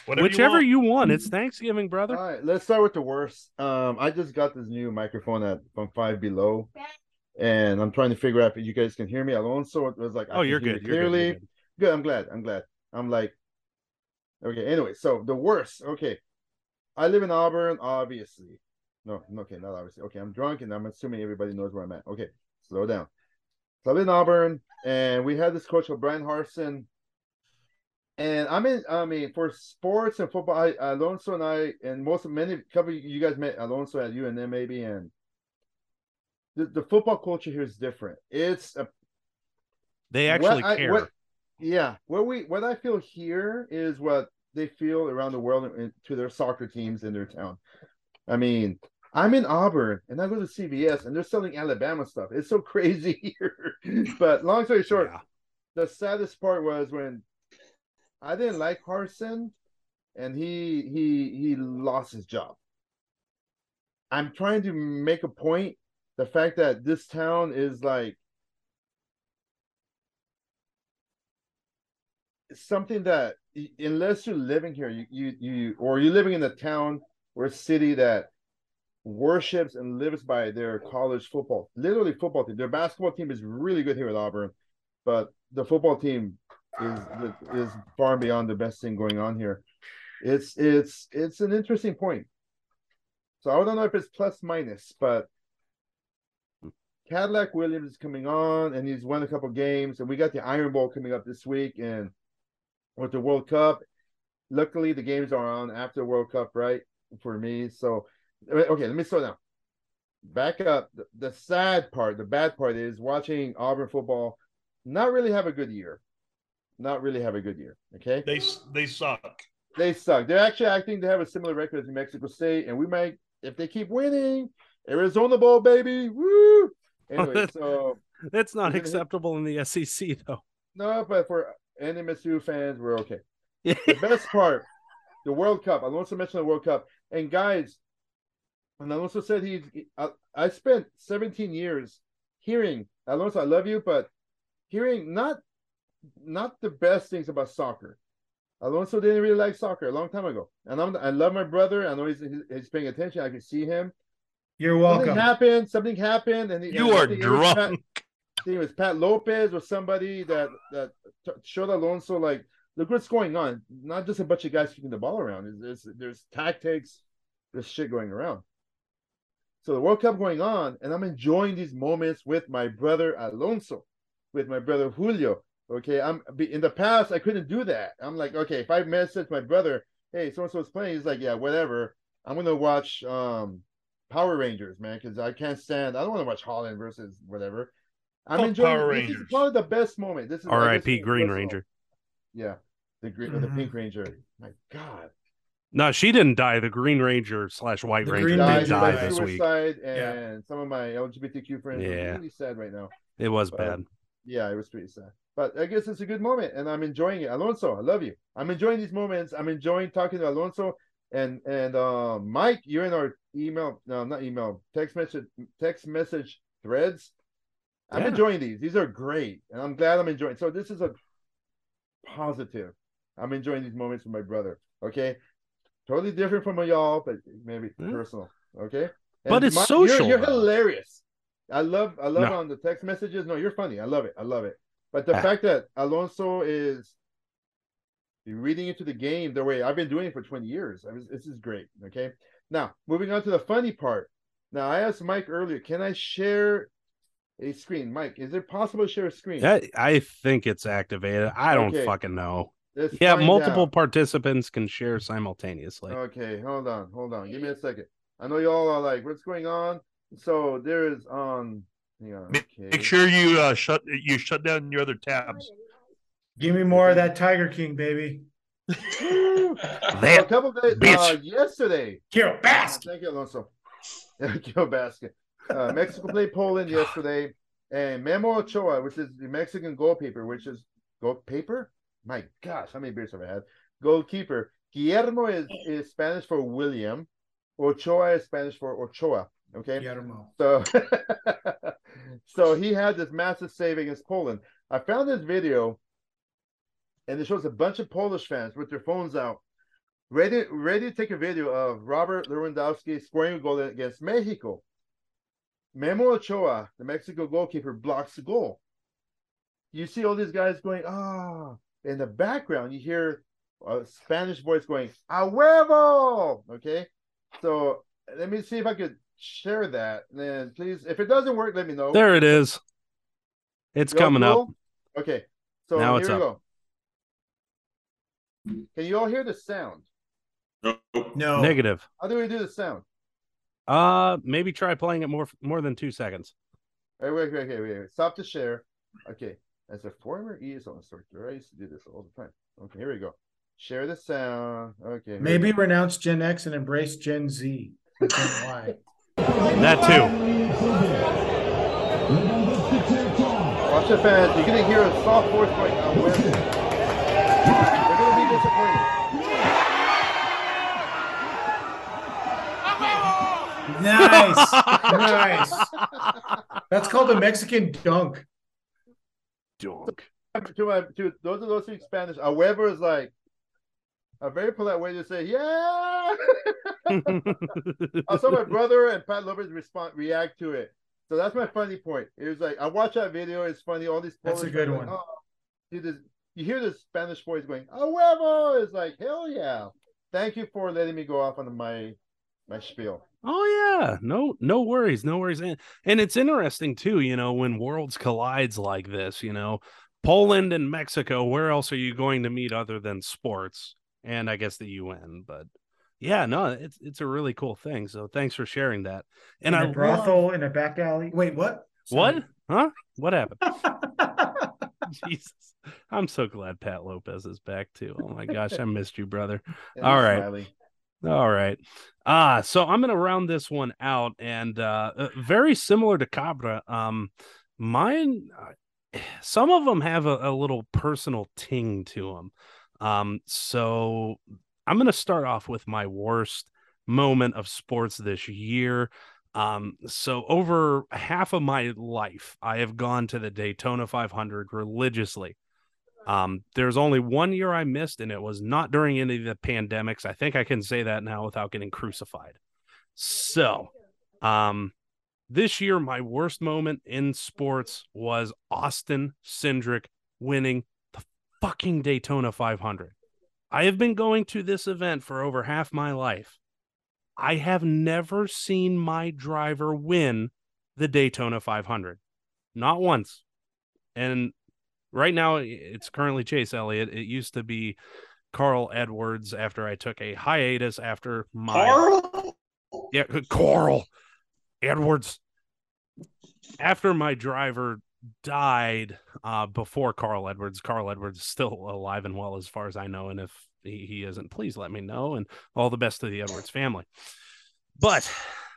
Whatever Whichever want. you want. It's Thanksgiving, brother. All right, let's start with the worst. Um, I just got this new microphone at from Five Below, and I'm trying to figure out if you guys can hear me. Alonso it was like, I oh, you're good. you You're good, clearly. you're good. Good. I'm glad. I'm glad. I'm like, okay. Anyway, so the worst. Okay, I live in Auburn, obviously. No, okay, not obviously. Okay, I'm drunk, and I'm assuming everybody knows where I'm at. Okay, slow down. So I live in Auburn, and we had this coach called Bryan Harsin. And I'm in. I mean, for sports and football, I, Alonso and I, and most of many couple of you guys met Alonso at UNM maybe, and the, the football culture here is different. It's a They what actually I- care. what- yeah, what we what I feel here is what they feel around the world and to their soccer teams in their town. I mean, I'm in Auburn and I go to CVS and they're selling Alabama stuff. It's so <laughs> crazy here. but long story short, Yeah. the saddest part was when I didn't like Harsin and he he he lost his job. I'm trying to make a point. The fact that this town is like something that unless you're living here, you you you or you're living in a town or a city that worships and lives by their college football, literally football team. Their basketball team is really good here at Auburn, but the football team is is far beyond the best thing going on here. It's it's it's an interesting point. So I don't know if it's plus minus, but Cadillac Williams is coming on and he's won a couple games, and we got the Iron Bowl coming up this week, and with the World Cup. Luckily, the games are on after the World Cup, right? For me, so uh, okay, let me slow down. Back up. The, the sad part, the bad part is watching Auburn football not really have a good year. Not really have a good year. Okay, They they suck. they suck. They're actually acting to have a similar record as New Mexico State, and we might, if they keep winning, Arizona Bowl, baby, woo! Anyway, <laughs> so That's not We're gonna hit- acceptable in the SEC, though. no, but for any NMSU fans, we're okay. <laughs> the best part, the World Cup. I Alonso mentioned the World Cup, and guys, and Alonso said he's. I, I spent 17 years hearing Alonso. I love you, but hearing not not the best things about soccer. Alonso didn't really like soccer a long time ago, and I'm I love my brother. I know he's he's paying attention. I can see him. You're welcome. Something welcome. happened. Something happened, and he, You and are think it was Pat- drunk. I think it was Pat Lopez or somebody that that t- showed Alonso like, look what's going on. Not just a bunch of guys kicking the ball around. There's there's, there's tactics, there's shit going around. So the World Cup going on, and I'm enjoying these moments with my brother Alonso, with my brother Julio. Okay, I'm in the past I couldn't do that. I'm like, okay, if I message my brother, hey, so and so is playing, he's like, yeah, whatever. I'm gonna watch um Power Rangers, man, because I can't stand. I don't want to watch Holland versus whatever. I'm Fuck enjoying. Power this is probably the best moment. This is I guess R.I.P. it's Green personal. Ranger. Yeah, the green or the Pink Ranger. My God, No, she didn't die. The Green Ranger slash White The Ranger did Ranger die this week. suicide, and Yeah. some of my LGBTQ friends Yeah. are really sad right now. It was But- bad. Yeah, it was pretty sad. But I guess it's a good moment, and I'm enjoying it. Alonso, I love you. I'm enjoying these moments. I'm enjoying talking to Alonso and and uh, Mike. You're in our email, no, not email, text message, text message threads. I'm Yeah. enjoying these. These are great, and I'm glad I'm enjoying. So this is a positive. I'm enjoying these moments with my brother. Okay, totally different from y'all, but maybe Yeah. personal. Okay, But it's you're- social, You're, hilarious. I love, I love No. on the text messages. No, you're funny. I love it. I love it. But the Ah. fact that Alonso is reading into the game the way I've been doing it for 20 years, I was, this is great. Okay, now moving on to the funny part. Now I asked Mike earlier, can I share a screen? Mike, is it possible to share a screen? I, I think it's activated. I don't Okay. fucking know. Let's Yeah, multiple out. participants can share simultaneously. Okay, hold on, hold on. Give me a second. I know y'all are like, what's going on? So there is um hang on, Make- okay. Make sure you uh, shut you shut down your other tabs. Give me more of that Tiger King, baby. So a That couple days uh, yesterday. Kiro Bask. Thank you, Alonso. <laughs> Thank you, Basket. Uh, Mexico played Poland yesterday, and Memo Ochoa, which is the Mexican goalkeeper, which is goalkeeper. My gosh, how many beers have I had? Goalkeeper. Guillermo is, is Spanish for William. Ochoa is Spanish for Ochoa. Okay. Guillermo. So, <laughs> so he had this massive save against Poland. I found this video, and it shows a bunch of Polish fans with their phones out, ready, ready to take a video of Robert Lewandowski scoring a goal against Mexico. Memo Ochoa, the Mexico goalkeeper, blocks the goal. You see all these guys going, ah. In the background, you hear a Spanish voice going, a huevo. Okay. So let me see if I could share that. And then please, if it doesn't work, let me know. there it is. It's You coming up. Okay. So Now here it's we up. go. Can you all hear the sound? Nope. No. Negative. How do we do the sound? Uh, maybe try playing it more more than two seconds. Wait, wait, wait, wait, wait. wait. Stop to share. Okay. As a former ESL instructor, I used to do this all the time. Okay, here we go. Share the sound. Okay. Maybe renounce Gen X and embrace Gen Z. Why. That too. Watch the fans. You're gonna hear a soft voice going on with They're gonna be disappointed. Nice. <laughs> nice. That's called a Mexican dunk. Dunk. to my to those of those who speak Spanish, a huevo is like a very polite way to say, yeah. <laughs> I saw my brother and Pat Lopez respond react to it. So that's my funny point. It was like I watched that video, it's funny, all these That's a good one. Like, oh, see this you hear the Spanish voice going, a huevo! It's like, hell yeah. Thank you for letting me go off on my my spiel. Oh yeah, no, no worries, no worries, and and it's interesting too. You know, when worlds collides like this, you know, Poland and Mexico. Where else are you going to meet other than sports? And I guess the UN. But yeah, no, it's it's a really cool thing. So thanks for sharing that. And in I a love- brothel in a back alley. Wait, what? what? Huh? What happened? <laughs> <laughs> Jesus, I'm so glad Pat Lopez is back too. Oh my gosh, I missed you, brother. And All he's right. smiling. All right. Ah, so I'm gonna round this one out, and uh, uh, very similar to Cabra. Um, mine, uh, <sighs> some of them have a, a little personal ting to them. Um, so I'm going to start off with my worst moment of sports this year. Um, so over half of my life, I have gone to the Daytona 500 religiously. Um, there's only one year I missed, and it was not during any of the pandemics. I think I can say that now without getting crucified. So, um, this year, my worst moment in sports was Austin Cindric winning the fucking Daytona 500. I have been going to this event for over half my life. I have never seen my driver win the Daytona 500. Not once. And right now it's currently Chase Elliott. It used to be Carl Edwards after I took a hiatus after my Carl? yeah, Carl Edwards. After my driver died uh, before Carl Edwards, Carl Edwards is still alive and well as far as I know. And if he, he isn't, please let me know. And all the best to the Edwards family. But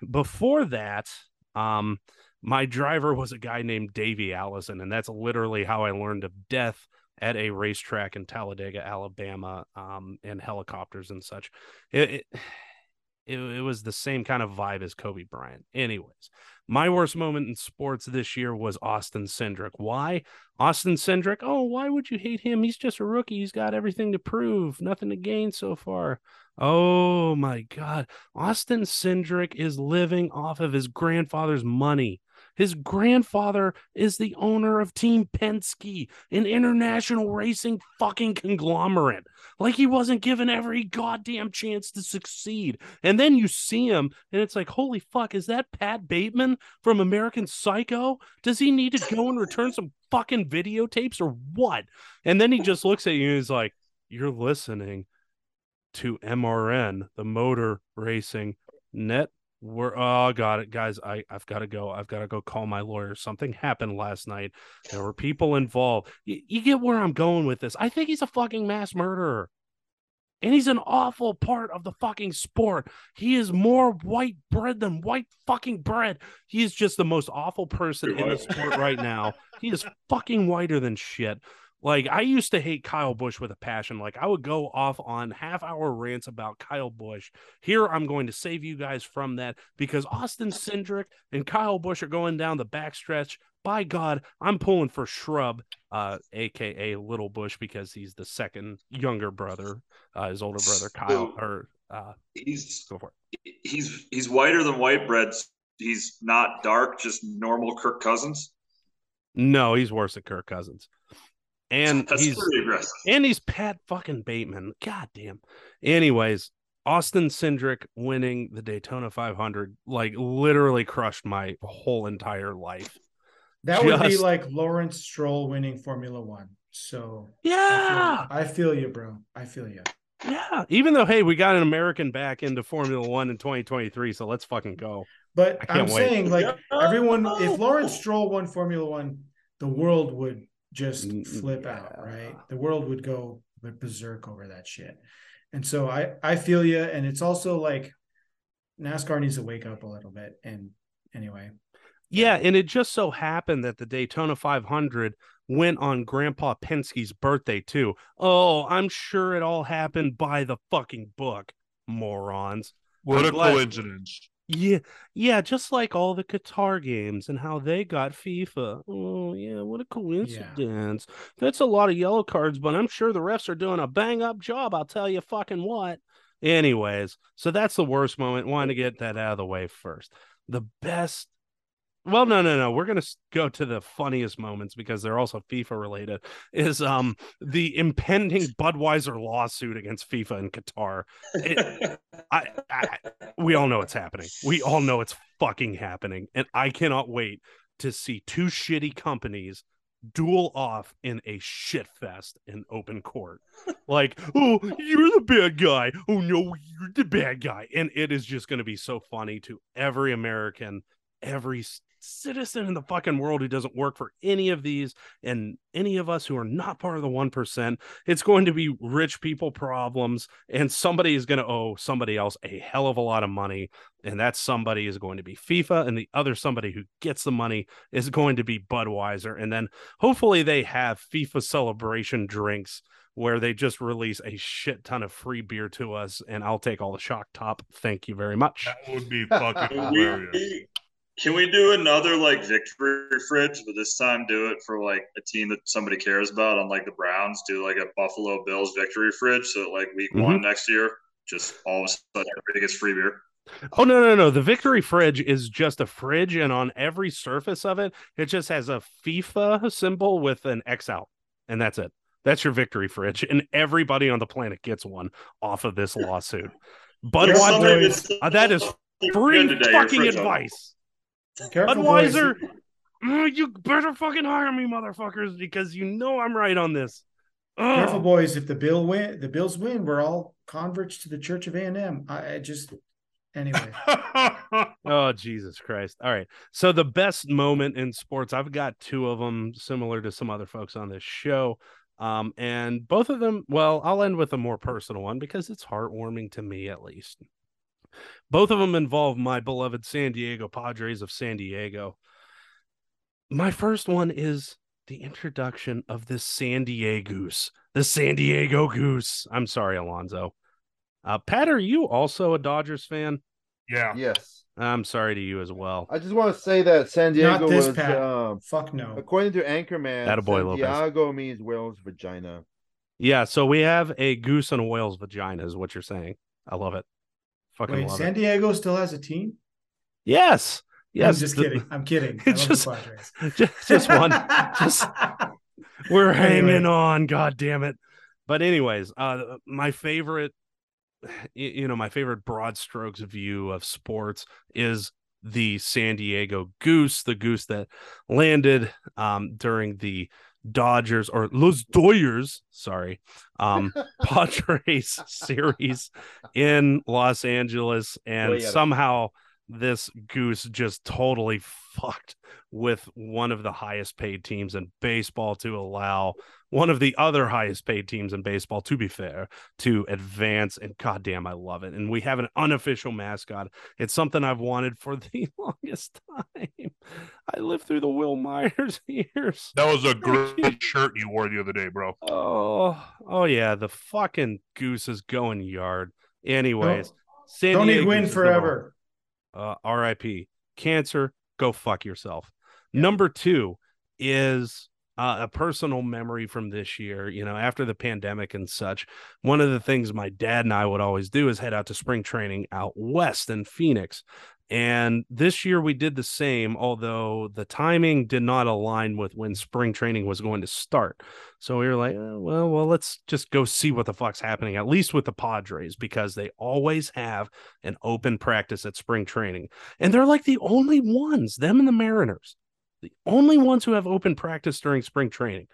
before that, um, my driver was a guy named Davey Allison, and that's literally how I learned of death at a racetrack in Talladega, Alabama, um, and helicopters and such. It, it, <sighs> it, was the same kind of vibe as Kobe Bryant. Anyways, my worst moment in sports this year was Austin Cindric. Why? Austin Cindric, oh, why would you hate him? He's just a rookie. He's got everything to prove, nothing to gain so far. Oh my God. Austin Cindric is living off of his grandfather's money. His grandfather is the owner of Team Penske, an international racing fucking conglomerate. Like he wasn't given every goddamn chance to succeed. And then you see him, and it's like, holy fuck, is that Pat Bateman from American Psycho? Does he need to go and return some fucking videotapes or what? And then he just looks at you and he's like, You're listening to MRN, the Motor Racing Net we're oh got it guys i i've got to go i've got to go call my lawyer something happened last night there were people involved you, you get where i'm going with this i think he's a fucking mass murderer. And he's an awful part of the fucking sport he is more white bread than white fucking bread he is just the most awful person in the sport right now he is fucking whiter than shit like I used to hate Kyle Busch with a passion. Like I would go off on half hour rants about Kyle Busch. Here I'm going to save you guys from that because Austin Cindric and Kyle Busch are going down the backstretch. By God, I'm pulling for Shrub, uh, aka Little Bush, because he's the second younger brother. Uh, his older brother Kyle, or uh, He's go for it. he's he's whiter than white bread. He's not dark, just normal Kirk Cousins. No, he's worse than Kirk Cousins, and That's he's aggressive. And he's Pat fucking Bateman. God damn. Anyways, Austin Cindric winning the Daytona 500 like literally crushed my whole entire life. That would be like Lawrence Stroll winning Formula One. So Yeah. I feel, I feel you, bro. I feel you. Yeah. Even though, hey, we got an American back into Formula One in 2023, so let's fucking go. But I'm wait. saying, like everyone, if Lawrence Stroll won Formula One, the world would just flip out, right? The world would go berserk over that shit. And so I, I feel you. And it's also like NASCAR needs to wake up a little bit. And anyway, Yeah, and it just so happened that the Daytona 500 went on Grandpa Penske's birthday too. Oh, I'm sure it all happened by the fucking book, morons. What I'm a glad- coincidence. Yeah, yeah, just like all the Qatar games and how they got FIFA. Oh, yeah, what a coincidence. That's a lot of yellow cards, but I'm sure the refs are doing a bang up job. I'll tell you fucking what. Anyways, so that's the worst moment. Wanted to get that out of the way first. The best. Well, no, no, no. We're gonna go to the funniest moments because they're also FIFA related. Is um the impending Budweiser lawsuit against FIFA and Qatar. It- I, I we all know it's happening. We all know it's fucking happening. And I cannot wait to see two shitty companies duel off in a shit fest in open court. Like, oh, you're the bad guy. Oh no, you're the bad guy. And it is just going to be so funny to every American, every citizen in the fucking world who doesn't work for any of these and any of us who are not part of the 1%. It's going to be rich people problems and somebody is going to owe somebody else a hell of a lot of money and that somebody is going to be FIFA and the other somebody who gets the money is going to be Budweiser and then hopefully they have FIFA celebration drinks where they just release a shit ton of free beer to us, and I'll take all the shock top. Thank you very much. That would be <laughs> fucking Can hilarious. we, can we do another like victory fridge, but this time do it for like a team that somebody cares about, unlike the Browns? Do like a Buffalo Bills victory fridge, so that, like week one next year, just all of a sudden everybody gets free beer. Oh no, no, no. The victory fridge is just a fridge, and on every surface of it, it just has a FIFA symbol with an X out, and that's it. That's your victory fridge, and everybody on the planet gets one off of this lawsuit. Budweiser, uh, that is free good today, your fucking advice. Careful, boys. Budweiser, mm, you better fucking hire me, motherfuckers, because you know I'm right on this. Ugh. Careful, boys. If the bill win, the Bills win. We're all converts to the Church of A and M. I I just anyway. <laughs> Oh Jesus Christ! All right. So the best moment in sports, I've got two of them, similar to some other folks on this show. Um, and both of them, well, I'll end with a more personal one because it's heartwarming to me, at least. Both of them involve my beloved San Diego Padres of San Diego. My first one is the introduction of this San Diego Goose, the San Diego Goose. I'm sorry, Alonzo. Uh, Pat, are you also a Dodgers fan? yeah. Yes. I'm sorry to you as well. I just want to say that San Diego Not this was, Pat. um, Fuck no. according to Anchorman, Attaboy, San Lopez. Diego means whale's vagina. Yeah, so we have a goose and a whale's vagina, is what you're saying. I love it. Fucking Wait, San it. Diego still has a team? Yes. Yes. I'm just the- kidding. I'm kidding. <laughs> I love just- the just, <laughs> just one. just <laughs> we're Anyway. hanging on. God damn it. But anyways, uh, my favorite, you know, my favorite broad strokes view of sports is the San Diego Goose, the goose that landed um, during the Dodgers or Los Doyers, sorry, um, <laughs> Padres <laughs> series in Los Angeles, and Doyers. somehow this goose just totally fucked with one of the highest paid teams in baseball to allow one of the other highest paid teams in baseball, to be fair, to advance. And goddamn, I love it. And we have an unofficial mascot. It's something I've wanted for <laughs> the longest time. I lived through the Wil Myers <laughs> years. That was a great shirt you wore the other day, bro. Oh, oh yeah, the fucking goose is going yard. Anyways, San Tony Diego Gwynn Goose is the bomb. forever. Uh, R.I.P. Cancer, go fuck yourself. Number two is uh, a personal memory from this year. You know, after the pandemic and such, one of the things my dad and I would always do is head out to spring training out west in Phoenix. And this year we did the same, although the timing did not align with when spring training was going to start. So we were like, "Oh, well, well, let's just go see what the fuck's happening, at least with the Padres, because they always have an open practice at spring training. And they're like the only ones, them and the Mariners, the only ones who have open practice during spring training.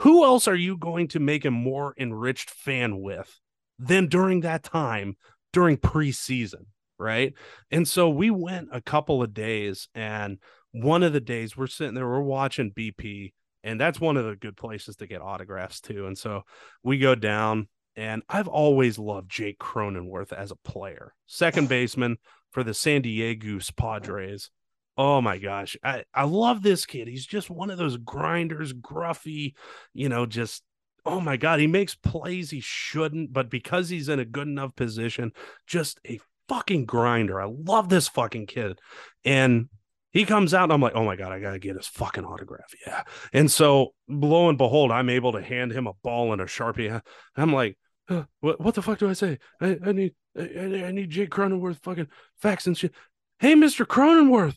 Who else are you going to make a more enriched fan with than during that time during preseason? Right. And so we went a couple of days, and one of the days we're sitting there, we're watching BP, and that's one of the good places to get autographs too. And so we go down, and I've always loved Jake Cronenworth as a player, second baseman for the San Diego Padres. Oh my gosh. I, I love this kid. He's just one of those grinders, gruffy, you know, just oh my god, he makes plays he shouldn't, but because he's in a good enough position, just a fucking grinder. I love this fucking kid. And he comes out and I'm like, oh my God, I gotta get his fucking autograph. Yeah. And so lo and behold, I'm able to hand him a ball and a sharpie. I'm like, "Huh, what what the fuck do I say? I, I need I, I need Jake Cronenworth fucking facts and shit. Hey, Mr. Cronenworth,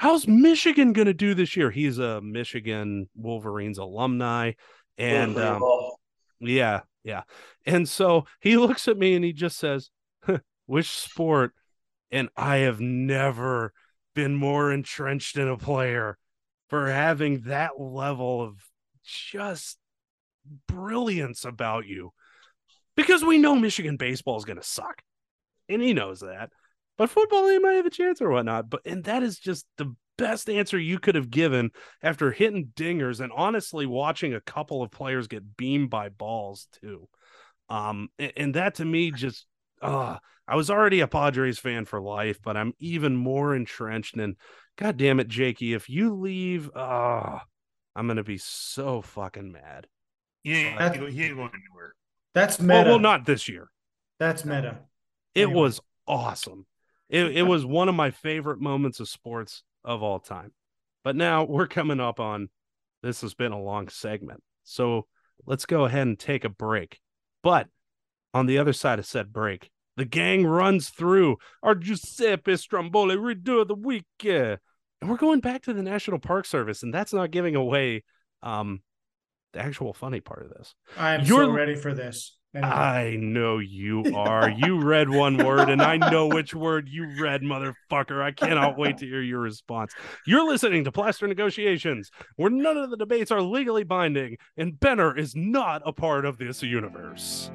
how's Michigan gonna do this year? He's a Michigan Wolverines alumni. And um, yeah, yeah. And so he <laughs> looks at me and he just says, which sport? And I have never been more entrenched in a player for having that level of just brilliance about you. Because we know Michigan baseball is going to suck. And he knows that. But football, they might have a chance or whatnot. But, and that is just the best answer you could have given after hitting dingers and honestly watching a couple of players get beamed by balls too. Um, and, and that to me just, uh, I was already a Padres fan for life, but I'm even more entrenched. And God damn it, Jakey, if you leave, uh, I'm gonna be so fucking mad. He ain't, That's- he ain't going anywhere. That's Well, meta. well, not this year. That's meta. It Anyway. was awesome. It, it was one of my favorite moments of sports of all time. But now we're coming up on this has been a long segment. So let's go ahead and take a break. But on the other side of said break, the gang runs through our Giuseppe Stromboli redo of the week. yeah. And we're going back to the National Park Service, and that's not giving away um the actual funny part of this. I am You're- so ready for this. Anyway. I know you <laughs> are. You read one word, and I know which word you read, motherfucker. I cannot wait to hear your response. You're listening to Plastered Negotiations, where none of the debates are legally binding, and Benner is not a part of this universe.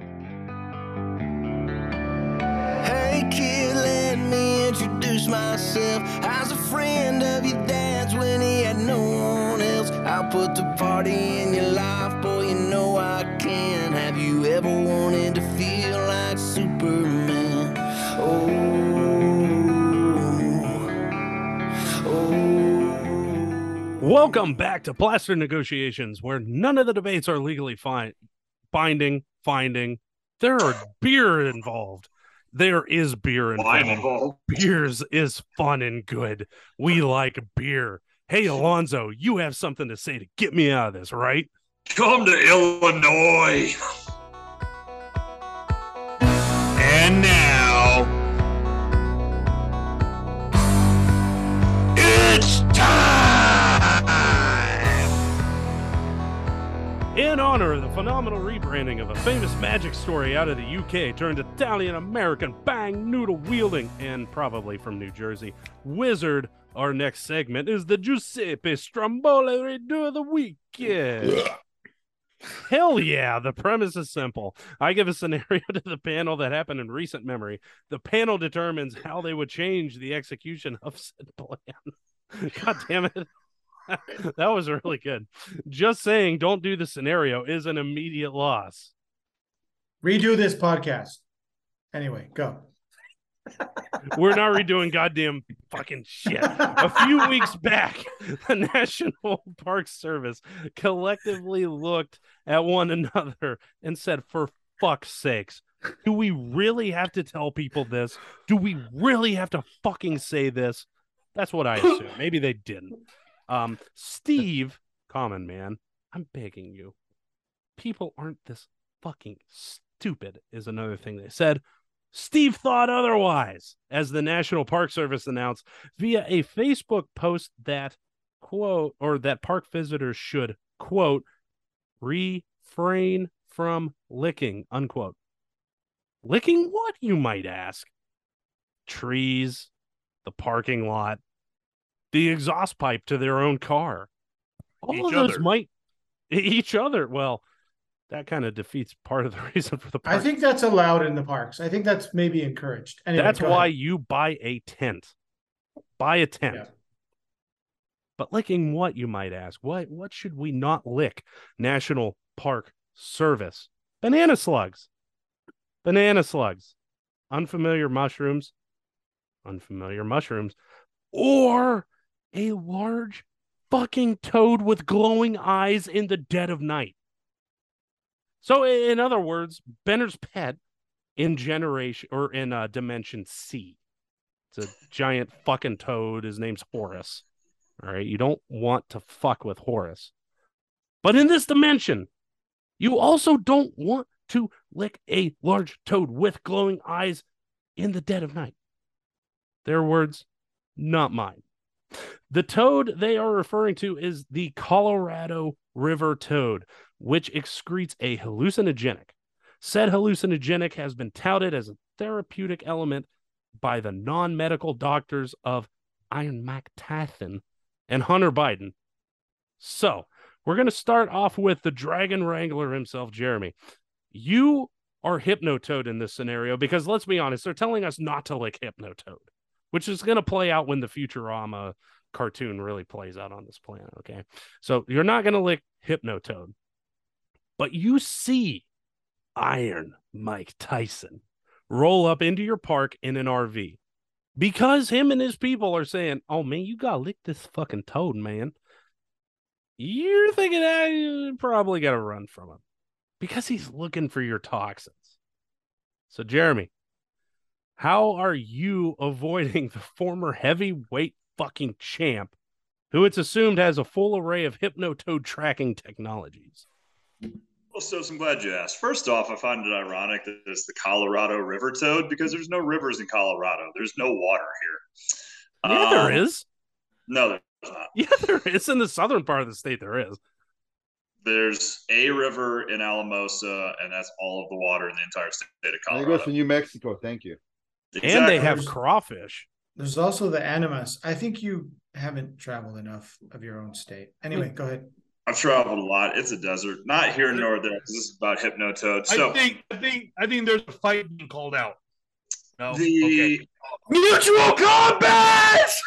Hey kid, let me introduce myself. I was a friend of your dad's when he had no one else. I'll put the party in your life, boy, you know I can. Have ever wanted to feel like Superman? Oh, oh. Welcome back to Plastered Negotiations, where none of the debates are legally fine, binding, finding. There are beer involved. There is beer involved. involved. beers is fun and good. We like beer. Hey, Alonzo, you have something to say to get me out of this, right? Come to Illinois. And now it's time. In honor of the phenomenal rebranding of a famous magic story out of the UK turned Italian American bang noodle wielding and probably from New Jersey wizard, our next segment is the Giuseppe Stromboli Redo of the Week. Yeah. Hell yeah, the premise is simple. I give a scenario <laughs> to the panel that happened in recent memory. The panel determines how they would change the execution of <laughs> said plan. God damn it. <laughs> that was really good. Just saying don't do the scenario is an immediate loss. Redo this podcast. Anyway, go. We're not redoing goddamn fucking shit. A few weeks <laughs> back, the National Park Service collectively looked at one another and said, For fuck's sakes, do we really have to tell people this? Do we really have to fucking say this? That's what I assume. Maybe they didn't. Um, Steve, common man, I'm begging you. People aren't this fucking stupid, is another thing they said. Steve thought otherwise, as the National Park Service announced via a Facebook post that, quote, or that park visitors should, quote, refrain from licking, unquote. Licking what, you might ask? Trees, the parking lot, the exhaust pipe to their own car. All Each of those other. might each other. Well, that kind of defeats part of the <laughs> reason for the I think that's allowed in the parks. I think that's maybe encouraged. Anyway, That's why ahead. you buy a tent. Buy a tent. Yeah. But licking what, you might ask? What what should we not lick? National Park Service. Banana slugs. Banana slugs. Unfamiliar mushrooms. Unfamiliar mushrooms. Or a large fucking toad with glowing eyes in the dead of night. So, in other words, Benner's pet in generation or in uh, dimension C. It's a giant fucking toad. His name's Horace. All right. You don't want to fuck with Horace. But in this dimension, you also don't want to lick a large toad with glowing eyes in the dead of night. Their words, not mine. The toad they are referring to is the Colorado River toad, which excretes a hallucinogenic. Said hallucinogenic has been touted as a therapeutic element by the non medical doctors of Iron Mike and Hunter Biden. So, we're going to start off with the dragon wrangler himself, Jeremy. You are Hypnotoad in this scenario because let's be honest, they're telling us not to lick Hypnotoad, which is going to play out when the Futurama cartoon really plays out on this planet. Okay. So, you're not going to lick Hypnotoad, but you see Iron Mike Tyson roll up into your park in an RV because him and his people are saying, "Oh man, you gotta lick this fucking toad, man." You're thinking, "Ah, you probably gotta run from him." because he's looking for your toxins. So, Jeremy, how are you <laughs> avoiding the former heavyweight fucking champ who it's assumed has a full array of hypnotoad tracking technologies? Well, so I'm glad you asked. First off, I find it ironic that it's the Colorado River toad because there's no rivers in Colorado. There's no water here. Yeah, Um, there is. No, there's not. <laughs> Yeah, there is. In the southern part of the state, there is. There's a river in Alamosa, and that's all of the water in the entire state of And it goes to New Mexico. Thank you. And they have crawfish. There's also the Animas. I think you haven't traveled enough of your own state. Anyway, go ahead. I've traveled a lot. It's a desert. Not here nor there. 'cause This is about hypnotoad. So I think I think I think there's a fight being called out. No. the Okay. Mutual combat. <laughs>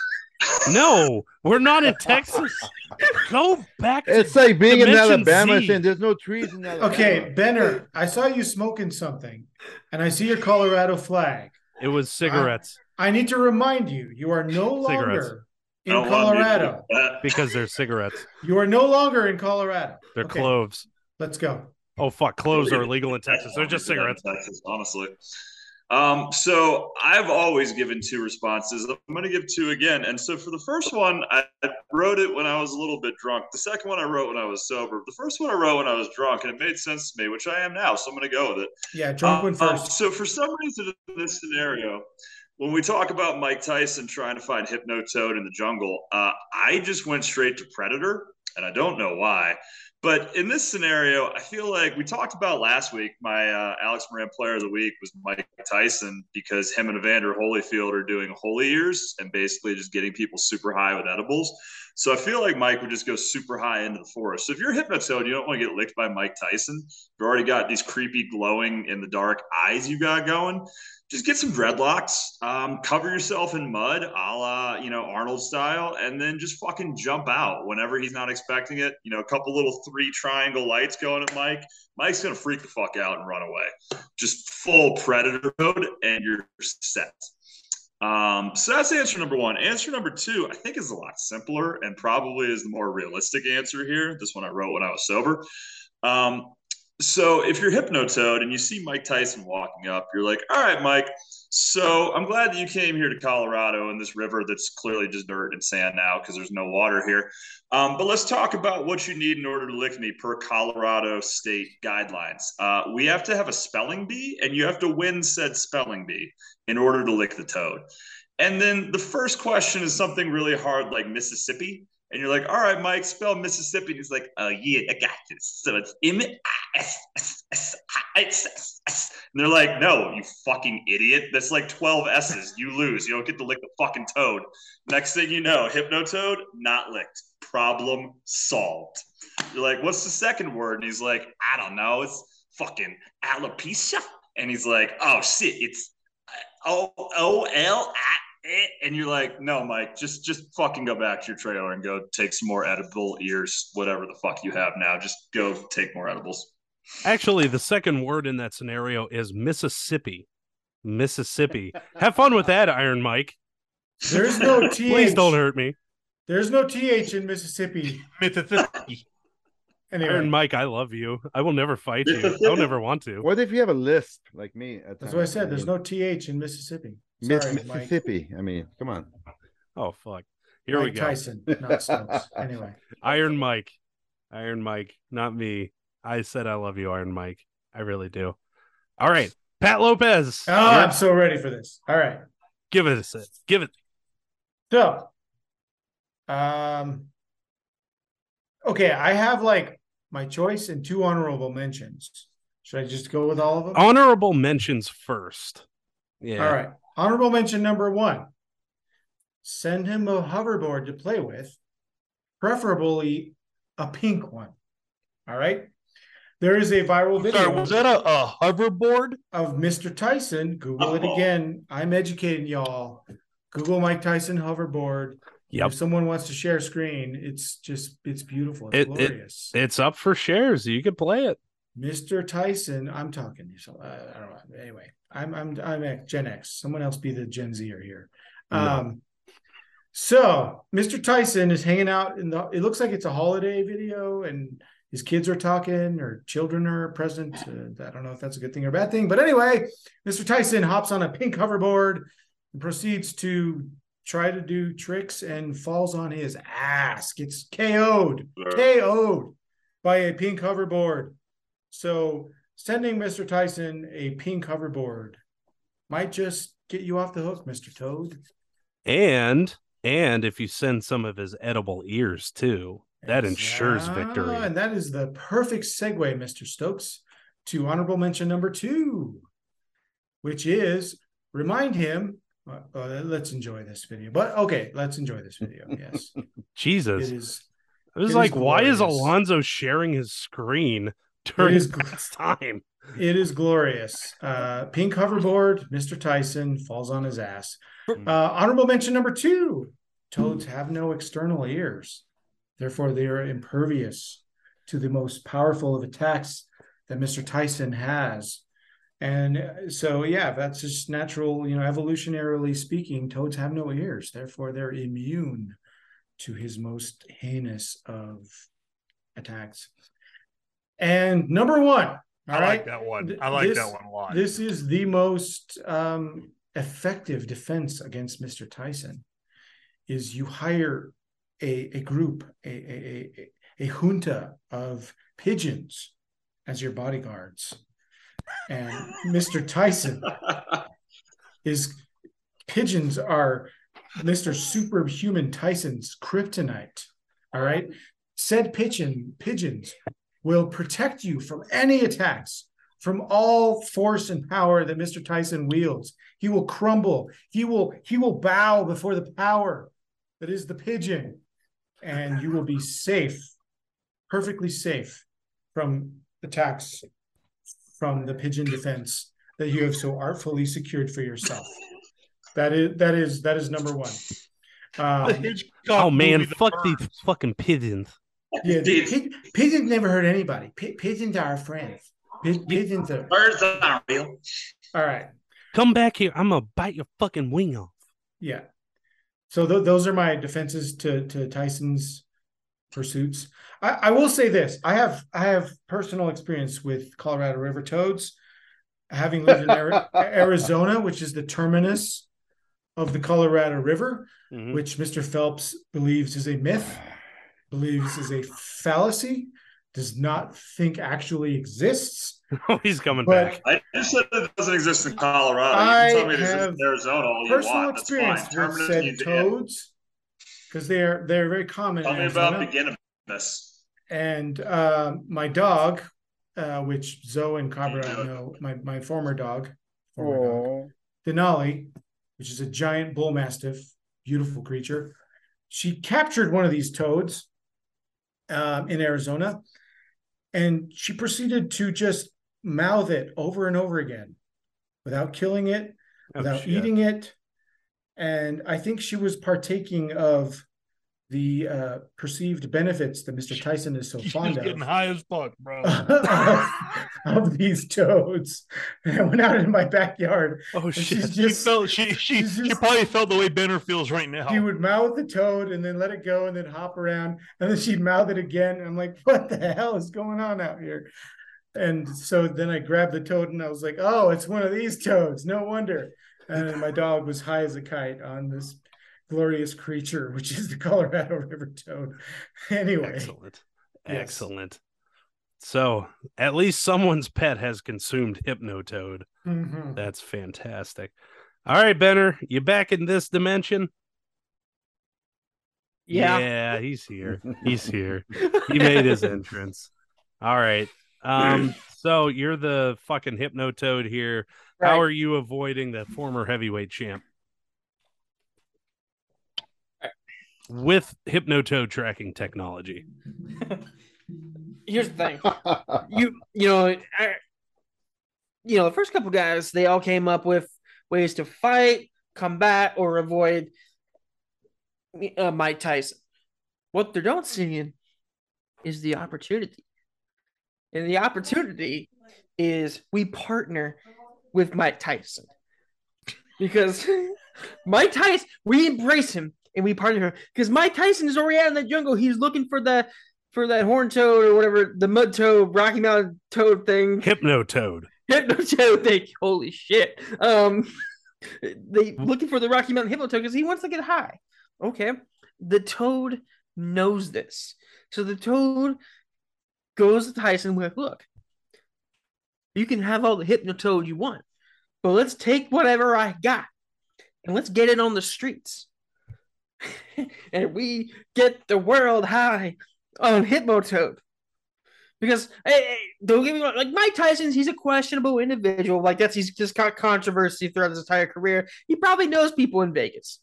No, we're not in Texas. <laughs> Go back to It's like being in Alabama Z. saying there's no trees in Alabama. Okay, Benner, I saw you smoking something, and I see your Colorado flag. it was cigarettes I need to remind you, you are no Cigarettes. longer in don't want you to Colorado. because they're cigarettes. <laughs> You are no longer in Colorado. They're Okay, cloves. Let's go. Oh fuck, cloves are illegal in Texas. They're just cigarettes. Texas, honestly. Um, so I've always given two responses. I'm going to give two again. And so for the first one, I I wrote it when I was a little bit drunk. The second one I wrote when I was sober. The first one I wrote when I was drunk, and it made sense to me, which I am now. So I'm going to go with it. Yeah, drunk one Um, first. so for some reason in this scenario, when we talk about Mike Tyson trying to find Hypnotoad in the jungle, uh, I just went straight to Predator, and I don't know why. But in this scenario, I feel like we talked about last week. My uh, Alex Moran Player of the Week was Mike Tyson because him and Evander Holyfield are doing holy ears and basically just getting people super high with edibles. So I feel like Mike would just go super high into the forest. So if you're a hypnotoad, you don't want to get licked by Mike Tyson. You've already got these creepy, glowing in the dark eyes you got going. Just get some dreadlocks, um, cover yourself in mud, a la you know Arnold style, and then just fucking jump out whenever he's not expecting it. You know, a couple little three triangle lights going at Mike. Mike's gonna freak the fuck out and run away. Just full predator mode, and you're set. Um, so that's answer number one. Answer number two, I think, is a lot simpler and probably is the more realistic answer here. This one I wrote when I was sober. Um, so if you're Hypnotoad and you see Mike Tyson walking up, you're like, all right, Mike. So I'm glad that you came here to Colorado in this river that's clearly just dirt and sand now because there's no water here. Um, but let's talk about what you need in order to lick me per Colorado state guidelines. Uh, we have to have a spelling bee, and you have to win said spelling bee in order to lick the toad. And then the first question is something really hard, like Mississippi. And you're like, all right, Mike, spell Mississippi. And he's like, oh, yeah, I got this. So it's M I S S S I S S. And they're like, no, you fucking idiot. That's like 12 S's. You lose. You don't get to lick the fucking toad. Next thing you know, Hypnotoad, not licked. Problem solved. You're like, what's the second word? And he's like, I don't know. It's fucking alopecia. And he's like, oh, shit. It's O L I Eh, and you're like, no, Mike, just just fucking go back to your trailer and go take some more edible ears, whatever the fuck you have now. Just go take more edibles. Actually, the second word in that scenario is Mississippi. Mississippi. Have fun with that, Iron Mike. There's no <laughs> th. Please don't hurt me. There's no th in Mississippi. <laughs> Mississippi. Anyway, Iron Mike, I love you. I will never fight you. I'll never want to. What if you have a lisp like me? At that's times? what I said. There's no th in Mississippi. Miss Sorry, Mike. Mississippi. I mean, come on. Oh fuck. Here we go. Tyson, not <laughs> Stocz. Anyway, Iron Mike. Iron Mike, not me. I said I love you, Iron Mike. I really do. All right. Pat Lopez. oh, I'm so ready for this. All right. Give it a sit. Give it. So, um, okay, I have like my choice and two honorable mentions. Should I just go with all of them? Honorable mentions first. Yeah. All right. Honorable mention number one send him a hoverboard to play with, preferably a pink one. All right. There is a viral video Sorry, was that a, a hoverboard? of Mr. Tyson. Google it Uh-oh. again. I'm educating y'all. Google Mike Tyson hoverboard. Yep. If someone wants to share screen, it's just it's beautiful. It's It- it- glorious. It's up for shares. You can play it. Mr. Tyson, I'm talking. So uh, I don't know. Anyway, I'm I'm I'm at Gen X. Someone else be the Gen Zer here. No. Um, so Mr. Tyson is hanging out in the. It looks like it's a holiday video, and his kids are talking or children are present. Uh, I don't know if that's a good thing or a bad thing, but anyway, Mr. Tyson hops on a pink hoverboard and proceeds to try to do tricks and falls on his ass, gets KO'd, KO'd by a pink hoverboard. So sending Mr. Tyson a pink hoverboard might just get you off the hook, Mr. Toad. And and if you send some of his edible ears too, that ensures victory. And that is the perfect segue, Mr. Stocz, to honorable mention number two, which is remind him. Uh, uh, let's enjoy this video. But okay, let's enjoy this video. <laughs> Yes, Jesus. is. I was it is like, why is. Alonzo sharing his screen <laughs> during is gl- this time? It is glorious. Uh, pink hoverboard. Mr. Tyson falls on his ass. Uh, honorable mention number two: Toads have no external ears, therefore they are impervious to the most powerful of attacks that Mr. Tyson has. And uh, so, yeah, that's just natural, you know, evolutionarily speaking, toads have no ears, therefore they're immune to his most heinous of attacks. And number one, all I right, like that one. I like this- that one a lot. this is the most um, effective defense against Mr. Tyson. Is you hire a, a group, a, a, a, a junta of pigeons as your bodyguards, and Mr. Tyson <laughs> is pigeons are Mr. Superhuman Tyson's kryptonite. All right. Said pigeon pigeons will protect you from any attacks, from all force and power that Mr. Tyson wields. He will crumble. He will he will bow before the power that is the pigeon, and you will be safe, perfectly safe from attacks from the pigeon defense that you have so artfully secured for yourself. That is that is that is number one. The Um, Hitchcock Oh man, The fuck Bird. these fucking pigeons. Yeah, the Dude. pig, pigeons never hurt anybody. Pi- pigeons are our friends. Pi- pigeons are Birds aren't real. all right. Come back here. I'm gonna bite your fucking wing off. Yeah. So th- those are my defenses to to Tyson's pursuits. I, I will say this: I have I have personal experience with Colorado River toads, having lived in Ari- <laughs> Arizona, which is the terminus of the Colorado River, Mhm. which Mr. Phelps believes is a myth, believes is a fallacy, does not think actually exists. <laughs> Oh, he's coming But back. I just said it doesn't exist in Colorado. I you can tell me it have in Arizona all you Personal want. That's experience fine. with Terminus said toads, because they're they're very common. Tell me about Arizona. and uh, my dog, uh, which Zo and Cabra Yeah. know, my my former dog, former dog, Denali, which is a giant bull mastiff, beautiful creature. She captured one of these toads um, in Arizona, and she proceeded to just mouth it over and over again, without killing it, Oh, without eating it. And I think she was partaking of the uh, perceived benefits that Mr. Tyson is so <laughs> fond of getting high as fuck, bro. of, <laughs> of these toads. <laughs> And I went out in my backyard. Oh shit. she's she felt she she, she's she probably felt the way Benner feels right now. she would mouth the toad and then let it go and then hop around and then she'd mouth it again. And I'm like, what the hell is going on out here? And so then I grabbed the toad and I was like, oh, it's one of these toads. No wonder. And my dog was high as a kite on this glorious creature, which is the Colorado <laughs> River toad. Anyway, Excellent. Yes. Excellent. So at least someone's pet has consumed Hypnotoad. mhm. That's fantastic. All right, Benner, you back in this dimension? Yeah. Yeah, he's here. He's <laughs> here. He made his entrance. All right. Um, so you're the fucking Hypnotoad here. How are you avoiding the former heavyweight champ? With Hypnotoad tracking technology. Here's the thing. <laughs> you you know I, you know the first couple guys they all came up with ways to fight combat or avoid uh, mike tyson what they don't see is the opportunity and the opportunity is we partner with mike tyson because <laughs> mike tyson we embrace him and we partner him because mike tyson is already out in the jungle he's looking for the for that horn toad or whatever the mud toad, Rocky Mountain toad thing. Hypno Toad. Hypno toad thing. Holy shit. Um, they looking for the Rocky Mountain hypno toad because he wants to get high. Okay, the toad knows this, so the toad goes to Tyson with, "Look, you can have all the hypno toad you want, but let's take whatever I got and let's get it on the streets." <laughs> and we get the world high on Hypnotoad. Because hey, hey, don't get me wrong, like Mike Tyson's, he's a questionable individual. Like that's he's just got controversy throughout his entire career. He probably knows people in Vegas.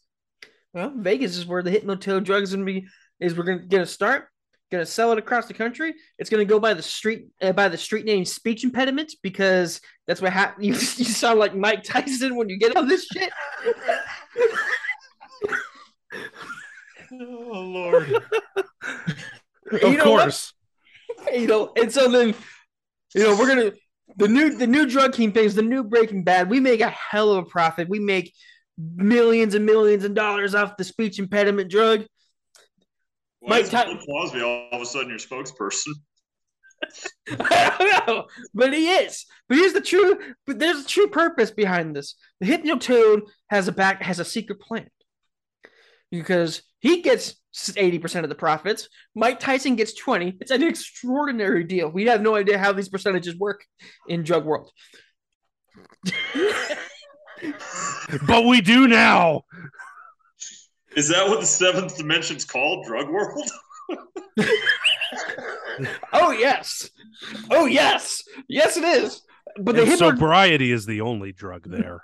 Well, Vegas is where the Hypnotoad drug is gonna be. Is we're gonna gonna start, gonna sell it across the country. It's gonna go by the street uh, by the street name speech impediment because that's what happened. You, <laughs> you sound like Mike Tyson when you get on this shit. <laughs> <laughs> Oh Lord. <laughs> Of You know what? course. you know, and so then, you know, we're gonna the new the new drug kingpins, the new Breaking Bad. We make a hell of a profit. We make millions and millions of dollars off the speech impediment drug. Why Mike is Ty- Bill Cosby all of a sudden your spokesperson? <laughs> I don't know, but he is. But here's the true. But there's a true purpose behind this. The Hypnotoad has a back has a secret plan because he gets eighty percent of the profits. Mike Tyson gets twenty. It's an extraordinary deal. We have no idea how these percentages work in drug world. <laughs> But we do now. Is that what the seventh dimension's called? Drug world? <laughs> Oh yes, oh yes, yes it is. But the And hypno sobriety is the only drug there.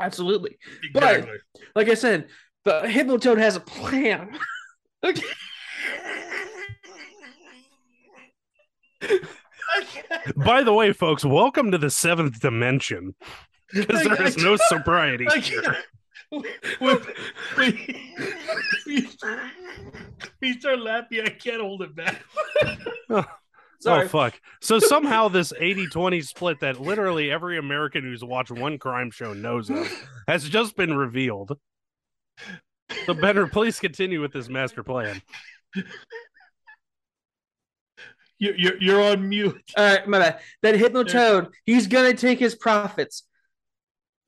absolutely. But- Like I said, the Hypnotoad has a plan. Okay. By the way, folks, welcome to the seventh dimension. Because there is no sobriety. I can't. When, start laughing, I can't hold it back. Oh, oh, Sorry. Oh fuck. So somehow this 80-20 split that literally every American who's watched one crime show knows of has just been revealed. So Benner, please continue with this master plan. You're, you're, you're on mute. All right, my bad. That Hypnotoad, he's gonna take his profits,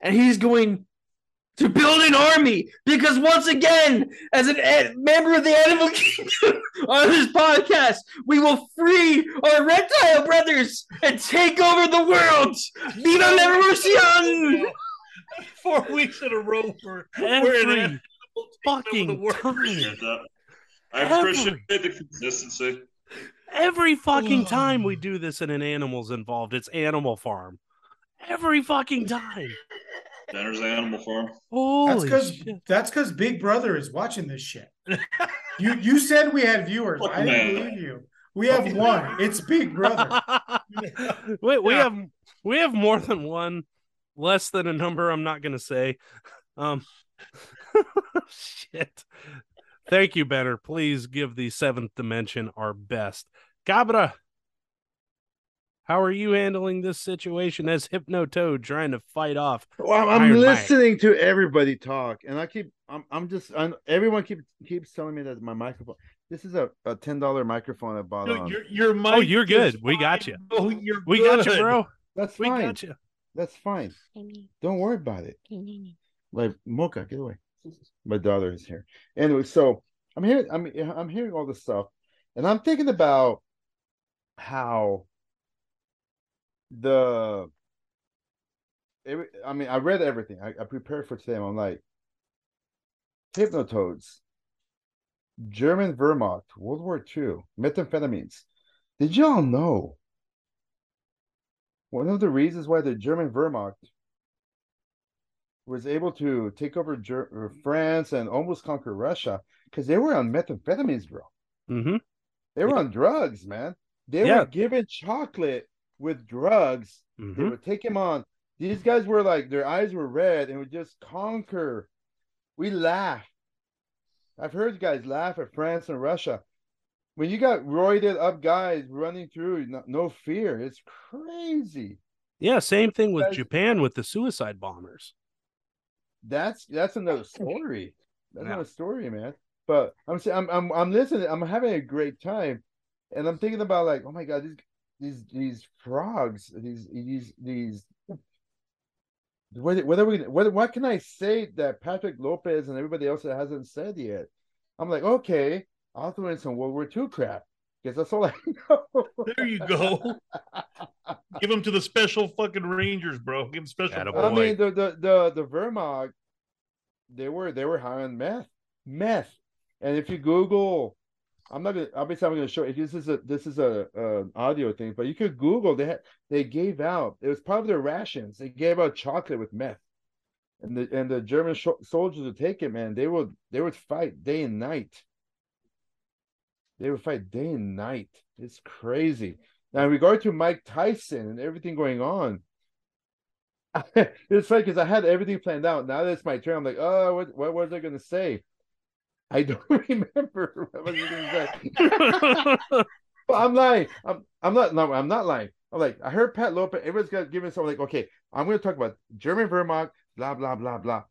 and he's going to build an army because once again, as an a- member of the Animal Kingdom <laughs> on this podcast, we will free our reptile brothers and take over the world. Viva la revolution! <laughs> Four weeks in a row for we're in Every fucking the world. time. Appreciate. I Every- appreciate the consistency. Every fucking time we do this and an animal's involved, it's Animal Farm. Every fucking time. Benner's Animal Farm. That's Holy because that's because Big Brother is watching this shit. you you said we had viewers. I didn't Man. believe you. We have one. It's Big Brother. <laughs> Wait, we Yeah. have we have more than one, less than a number. I'm not gonna say. Um, <laughs> shit. Thank you, Benner. Please give the seventh dimension our best. Cabra, how are you handling this situation as Hypno Hypnotoad trying to fight off? Well, I'm Iron Mike. listening to everybody talk, and I keep, I'm, I'm just, I'm, everyone keep keeps telling me that my microphone. This is a, a ten dollar microphone I bought No, on. your, your mic Oh, you're is good. We got you. Oh, you're We got you, good. bro. That's We fine. got you. That's fine. Don't worry about it. Like Mocha, get away. My daughter is here. Anyway, so I'm hearing, I'm, I'm hearing all this stuff, and I'm thinking about how the. Every, I mean, I read everything. I, I prepared for today. and I'm like, hypnotoads, German Wehrmacht, World War II, methamphetamines. Did y'all know? One of the reasons why the German Wehrmacht was able to take over Ger- France and almost conquer Russia because they were on methamphetamines, bro. Mm-hmm. They were on drugs, man. They Yeah. were given chocolate with drugs. They Mm-hmm. would take him on. These guys were like their eyes were red and would just conquer. We laugh. I've heard guys laugh at France and Russia. When you got roided up guys running through, no, no fear. It's crazy. Yeah, same thing with Guys- Japan with the suicide bombers. That's that's another <laughs> story. That's Yeah. another story, man. But I'm saying I'm I'm I'm listening. I'm having a great time. and I'm thinking about like, oh my god, these these these frogs, these these these. <sniffs> What, what are we? gonna- What what can I say that Patrick Lopez and everybody else that hasn't said yet? I'm like, okay, I'll throw in some World War II crap because that's all I know. There you go. <laughs> Give them to the special fucking Rangers, bro. Give them special. Attaboy. I mean, the the the the Wehrmacht, they were they were high on meth, meth, and if you Google, I'm not gonna obviously I'm gonna show you. This is a this is a, a audio thing, but you could Google. They had they gave out. It was part of their rations. They gave out chocolate with meth, and the and the German sho- soldiers would take it. Man, they would they would fight day and night. They would fight day and night. It's crazy. Now, in regard to Mike Tyson and everything going on, <laughs> it's funny because I had everything planned out. Now that it's my turn, I'm like, oh, what, what was I going to say? I <laughs> don't remember what was I going to say. <laughs> But I'm lying. I'm I'm not no, I'm not lying. I'm like, I heard Pat Lopez, everyone's got giving something like, okay, I'm gonna talk about German Wehrmacht, blah, blah, blah, blah.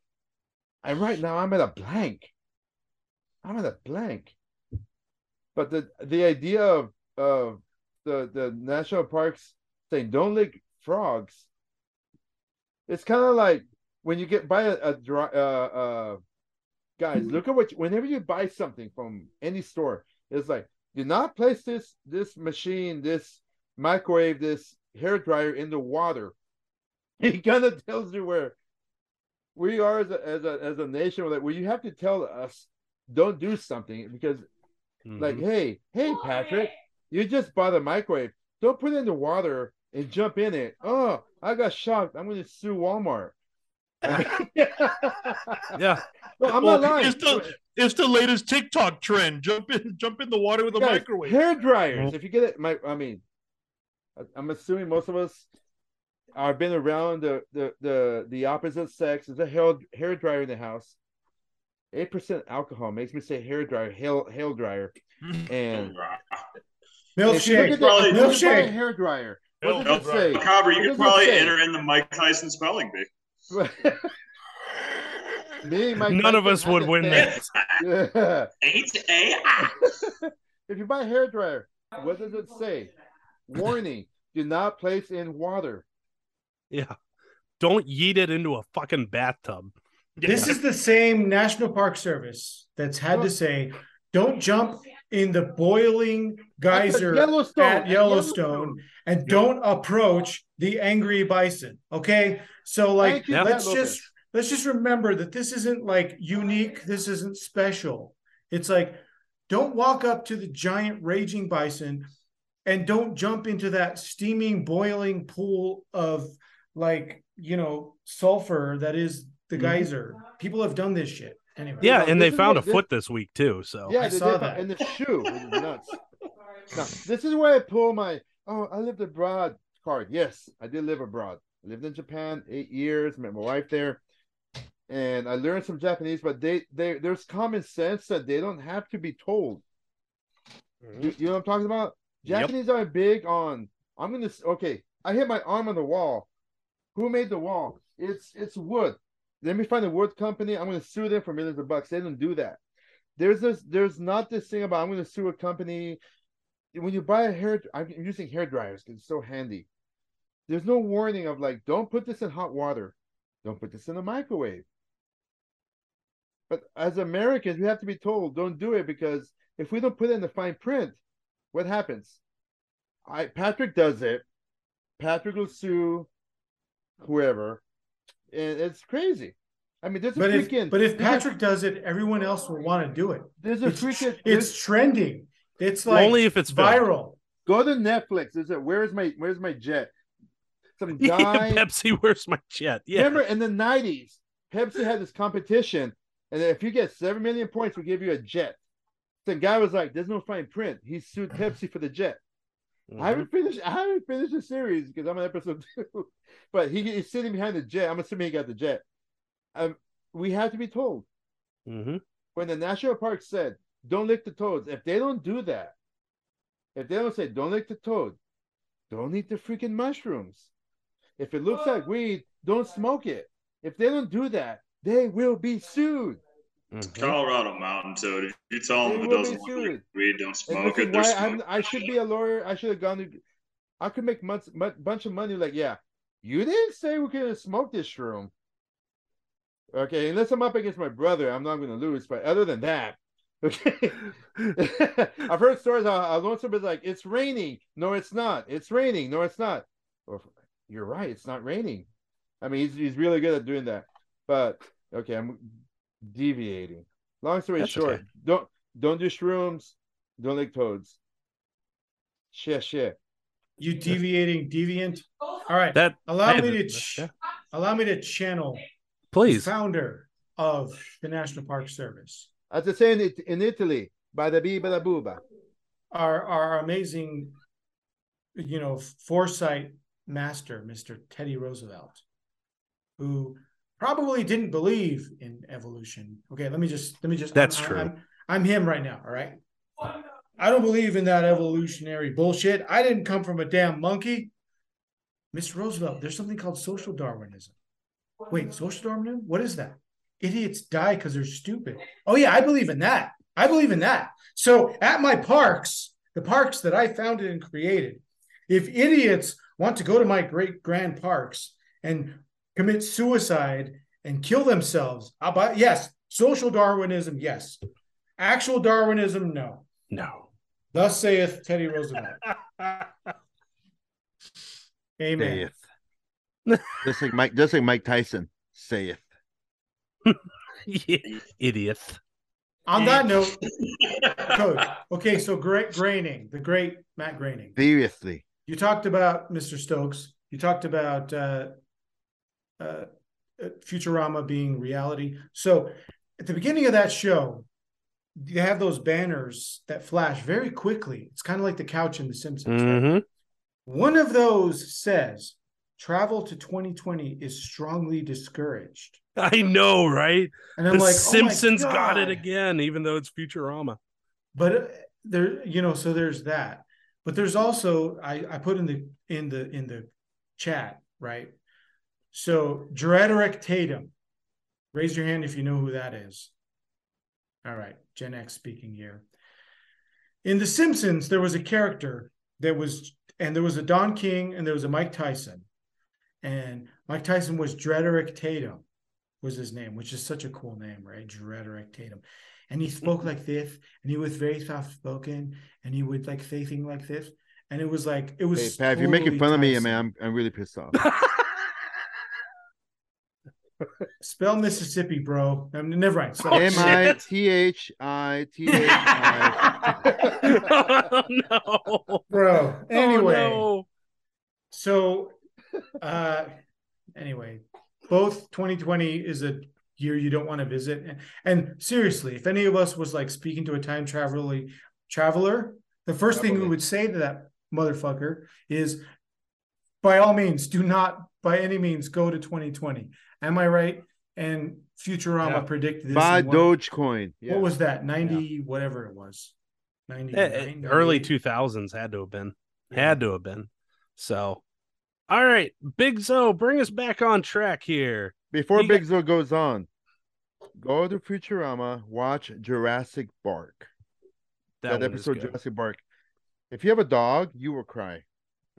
And right now I'm at a blank. I'm at a blank. But the the idea of of the the national parks saying don't lick frogs, it's kind of like when you get buy a, a dry uh uh guys, look at what you, whenever you buy something from any store, it's like do not place this this machine, this microwave, this hair dryer in the water. <laughs> It kind of tells you where we are as a as a as a nation that where you have to tell us don't do something because like Mhm. hey hey Patrick, you just bought a microwave. Don't put it in the water and jump in it. Oh, I got shocked. I'm gonna sue Walmart. <laughs> yeah, No, I'm Well, not lying. it's the- It's the latest TikTok trend. Jump in, jump in the water with a Guys, microwave. Hair dryers. If you get it, my I mean, I- I'm assuming most of us are been around the the the, the opposite sex. There's a hair hair dryer in the house. Eight percent alcohol makes me say hair dryer, hail hail dryer, and if <laughs> look Milkshake. at the- if you just buy Milkshake. hair dryer. Hell What does it say? Cobber, you What could probably enter in the Mike Tyson spelling bee. <laughs> Me, Mike none of us would win to that. say- Yeah. H A I. <laughs> if you buy a hair dryer, what does it say? Warning: Do not place in water. Yeah, don't yeet it into a fucking bathtub. This is the same National Park Service that's had to say, don't jump in the boiling That's at geyser Yellowstone. at Yellowstone and don't approach the angry bison. Okay. So like you, let's just let's just remember that this isn't like unique, this isn't special. It's like don't walk up to the giant raging bison and don't jump into that steaming boiling pool of like, you know, sulfur that is the Mhm. geyser. People have done this shit. Anyway. Yeah, no, and they found a what- this- foot this week too. So Yeah, I they saw did, that. and the shoe which <laughs> nuts. now, this is where I pull my oh, I lived abroad card. Yes, I did live abroad. I lived in Japan eight years, met my wife there, and I learned some Japanese. But they, they, there's common sense that they don't have to be told. You, you know what I'm talking about? Yep. Japanese are big on. I'm gonna s- okay. I hit my arm on the wall. Who made the wall? It's it's wood. Let me find a wood company. I'm gonna sue them for millions of bucks. They don't do that. There's this. There's not this thing about I'm gonna sue a company. When you buy a hair, I'm using hair dryers because it's so handy. There's no warning of like, don't put this in hot water, don't put this in the microwave. But as Americans, we have to be told don't do it because if we don't put it in the fine print, what happens? I Patrick does it. Patrick will sue whoever, it's crazy. I mean, there's a But if but if there's a- Patrick does it, everyone else will want to do it. there's a It's, freaking. it's trending. It's like only if it's filmed. viral. Go to Netflix. There's a where's my where's my jet? Some <laughs> Yeah, guy. Pepsi, where's my jet? Yeah, Remember in the nineties, Pepsi had this competition, and if you get seven million points, we give you a jet. The guy was like, "There's no fine print." He sued Pepsi for the jet. Mhm. I haven't finished. I haven't finished the series because I'm on episode <laughs> two. But he, he's sitting behind the jet. I'm assuming he got the jet. Um, we have to be told Mhm. when the national park said, "Don't lick the toads." If they don't do that, if they don't say, "Don't lick the toad," don't eat the freaking mushrooms. If it looks like weed, don't smoke it. If they don't do that, they will be sued. Mhm. Colorado Mountain Toad. If you tell They him who will doesn't be want to weed, don't smoke this it. is They're why I'm, I should be a lawyer. I should have gone to. I could make months, mu- bunch of money. Like, yeah, you didn't say we couldn't smoke this shroom. Okay, unless I'm up against my brother, I'm not going to lose. But other than that, <laughs> okay. <laughs> I've heard stories. How Alonso was like, "It's raining." No, it's not. It's raining. No, it's not. Or, You're right. It's not raining. I mean, he's he's really good at doing that. But okay, I'm deviating. Long story That's short, okay. don't don't do shrooms. Don't lick toads. Shit, shit. You deviating deviant. All right. That allow I- me to ch- yeah. allow me to channel please. the founder of the National Park Service, As I say in, it- in Italy, bada bee, bada booba. our our amazing, you know, foresight master, Mr. Teddy Roosevelt, who probably didn't believe in evolution. Okay, let me just let me just That's I'm, true. I'm, I'm him right now, all right? I don't believe in that evolutionary bullshit. I didn't come from a damn monkey. Mr. Roosevelt, there's something called social Darwinism. Wait, social Darwinism? What is that? Idiots die because they're stupid. Oh, yeah, I believe in that. I believe in that. So at my parks, the parks that I founded and created, if idiots want to go to my great grand parks and commit suicide and kill themselves, I'll yes, social Darwinism, yes. Actual Darwinism, no. No. Thus saith Teddy Roosevelt. <laughs> Amen. Saith. just like Mike, just like Mike Tyson saith. Idiot. On that note, <laughs> Coach, okay, so great Groening, the great Matt Groening. Seriously. You talked about Mr. Stokes. You talked about uh, uh, uh, Futurama being reality. So at the beginning of that show, you have those banners that flash very quickly. It's kind of like the couch in The Simpsons. right? Mhm. One of those says, travel to 2020 is strongly discouraged. I know, right? And I'm the like, Simpsons oh got it again, even though it's Futurama. but uh, there you know so there's that but there's also i i put in the in the in the chat right so Drederick tatum raise your hand if you know who that is. All right gen x speaking here. In the simpsons there was a character that was and there was a don king and there was a mike tyson. And mike tyson was Drederick tatum was his name which is such a cool name right? Drederick tatum and he spoke mm-hmm. like this and he was very soft spoken and he would like say things like this. And it was like it was Hey, Pat, if you're making totally fun of me, man, I'm, I'm really pissed off. <laughs> spell mississippi bro. I mean, never mind. So, Oh, M I T H I T H I. <laughs> oh, no. bro anyway. Oh, no. so uh anyway both 2020 is a year you don't want to visit. And, and seriously if any of us was like speaking to a time traveler traveler the first thing we would say to that motherfucker is by all means do not by any means go to 2020 am i right and futurama Yeah. predicted this Buy Dogecoin. Yeah. what was that 90 whatever it was 90 Eh, eh, early 2000s had to have been. Had to have been. So, all right, Big Zo, bring us back on track here. Before You Big Zo goes on, go to Futurama, watch Jurassic Bark. That, That, episode. Jurassic Bark. If you have a dog, you will cry.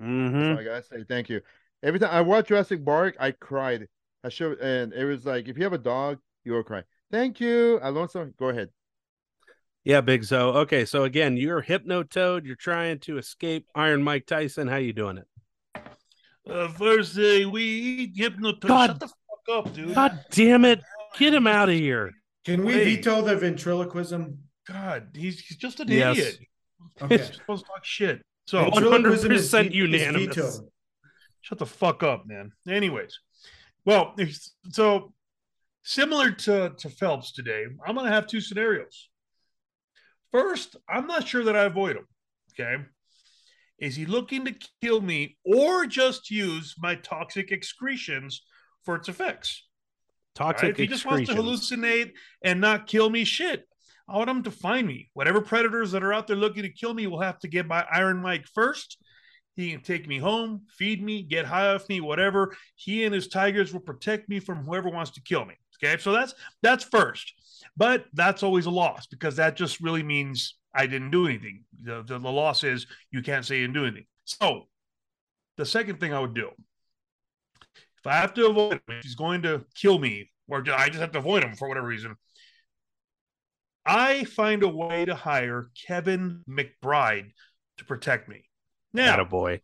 Mhm. That's all I gotta say. Thank you. Every time I watch Jurassic Bark, I cried. I showed, and it was like, if you have a dog, you will cry. Thank you, Alonso. Go ahead. Yeah, Big Zo. Okay, so again, you're Hypnotoad. You're trying to escape Iron Mike Tyson. How you doing it? Uh, first thing we eat hypnotoad. God. Shut the fuck up, dude. God damn it! Get him out of here. can we Wait. veto the ventriloquism God, he's, he's just an Yes. idiot. okay He's supposed to talk shit. So What? Ventriloquism is 100% ve- is unanimous. vetoed. shut the fuck up, man. Anyways, well, so similar to to Phelps today, I'm gonna have two scenarios. First, I'm not sure that I avoid him. Okay, is he looking to kill me or just use my toxic excretions for its effects? All right? Toxic If he just wants to hallucinate and not kill me, shit. I want him to find me. Whatever predators that are out there looking to kill me will have to get by Iron Mike first. He can take me home, feed me, get high off me, whatever. He and his tigers will protect me from whoever wants to kill me. Okay, so that's that's first, but that's always a loss because that just really means I didn't do anything. The, the, the loss is you can't say you didn't do anything. So the second thing I would do, if I have to avoid him, if he's going to kill me, or I just have to avoid him for whatever reason, I find a way to hire Kevin McBride to protect me. Now, boy.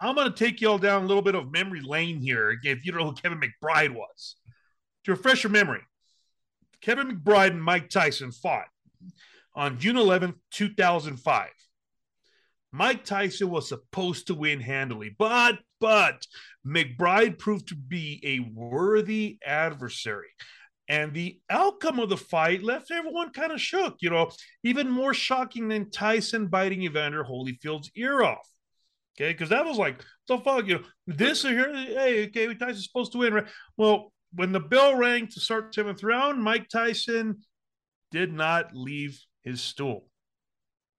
I'm going to take y'all down a little bit of memory lane here. If you don't know who Kevin McBride was, to refresh your memory, Kevin McBride and Mike Tyson fought on June 11th, 2005. Mike Tyson was supposed to win handily, but but McBride proved to be a worthy adversary. And the outcome of the fight left everyone kind of shook, you know, even more shocking than Tyson biting Evander Holyfield's ear off. Okay, because that was like, the fuck, you know, this or here, hey, okay, Tyson's supposed to win, right? Well, when the bell rang to start seventh round, Mike Tyson did not leave his stool.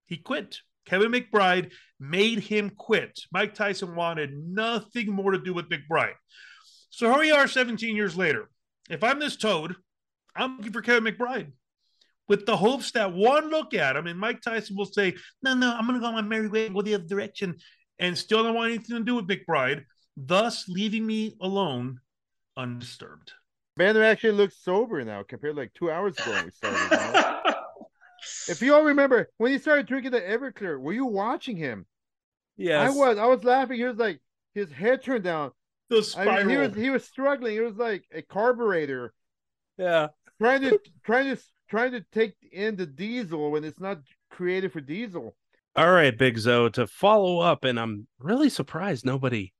He quit. Kevin McBride made him quit. Mike Tyson wanted nothing more to do with McBride. So here we are 17 years later. If I'm this toad, I'm looking for Kevin McBride with the hopes that one look at him and Mike Tyson will say, No, no, I'm going to go on my merry way and go the other direction and still don't want anything to do with McBride, thus leaving me alone undisturbed. Man, actually looks sober now compared to like two hours ago when we started. <laughs> if you all remember when he started drinking the Everclear, were you watching him? Yes. I was. I was laughing. He was like his head turned down. The I mean, he was he was struggling. It was like a carburetor Yeah. trying to <laughs> trying to trying to take in the diesel when it's not created for diesel. All right, Big Zo, to follow up, and I'm really surprised nobody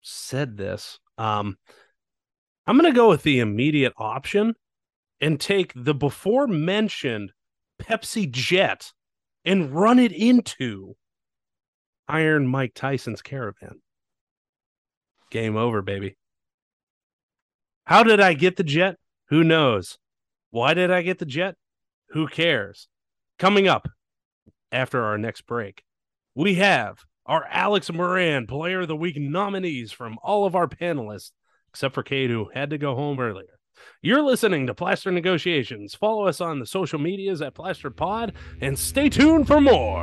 said this. Um, I'm going to go with the immediate option and take the before mentioned Pepsi Jet and run it into Iron Mike Tyson's caravan. Game over, baby. How did I get the jet? Who knows? Why did I get the jet? Who cares? Coming up after our next break, we have our Alex Moran Player of the Week nominees from all of our panelists, except for Cade, who had to go home earlier. You're listening to Plastered Negotiations. Follow us on the social medias at Plaster Pod and stay tuned for more.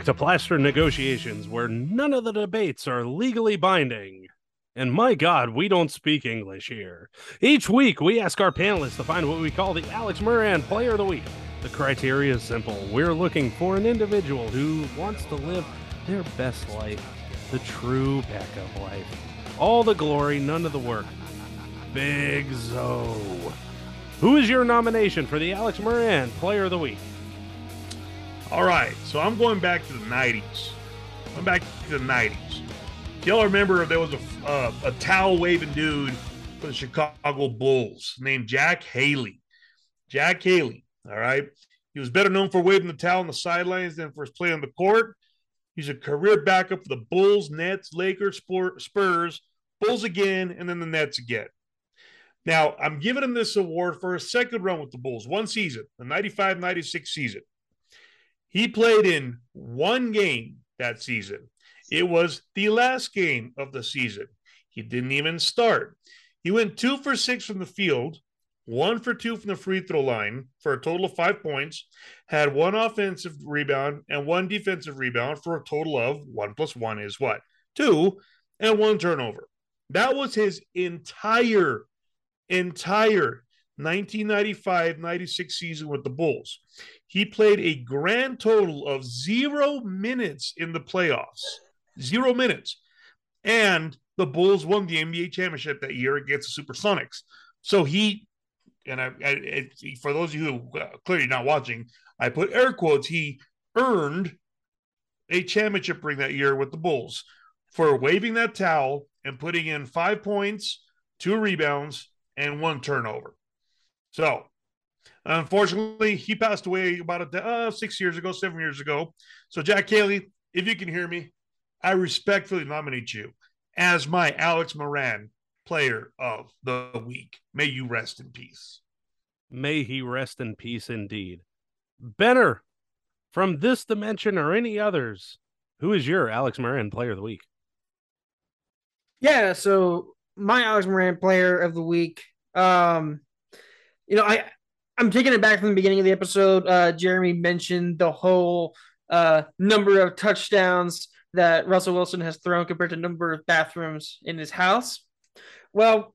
Back to Plastered Negotiations, where none of the debates are legally binding. And my God, we don't speak English here. Each week, we ask our panelists to find what we call the Alex Moran Player of the Week. The criteria is simple. We're looking for an individual who wants to live their best life, the true backup life. All the glory, none of the work. Big Zo. Who is your nomination for the Alex Moran Player of the Week? All right, so I'm going back to the '90s. I'm back to the '90s. Y'all remember there was a uh, a towel waving dude for the Chicago Bulls named Jack Haley. Jack Haley. All right, he was better known for waving the towel on the sidelines than for his play on the court. He's a career backup for the Bulls, Nets, Lakers, Spurs, Bulls again, and then the Nets again. Now, I'm giving him this award for a second run with the Bulls, one season, the 95 96 season. He played in one game that season. It was the last game of the season. He didn't even start. He went two for six from the field, one for two from the free throw line for a total of five points, had one offensive rebound and one defensive rebound for a total of one plus one is what? Two, and one turnover. That was his entire, entire 1995 96 season with the Bulls. He played a grand total of zero minutes in the playoffs. Zero minutes. And the Bulls won the NBA championship that year against the Supersonics. So he, and I, I it, for those of you who uh, clearly not watching, I put air quotes, he earned a championship ring that year with the Bulls for waving that towel and putting in five points, two rebounds, and one turnover. So, unfortunately, he passed away about a, uh, six years ago, seven years ago. So, Jack Haley, if you can hear me, I respectfully nominate you as my Alex Moran player of the week. May you rest in peace. May he rest in peace indeed. Benner, from this dimension or any others, who is your Alex Moran player of the week? Yeah, so my Alex Moran player of the week. Um, you know, I I'm taking it back from the beginning of the episode. Uh, Jeremy mentioned the whole uh, number of touchdowns that Russell Wilson has thrown compared to number of bathrooms in his house. Well,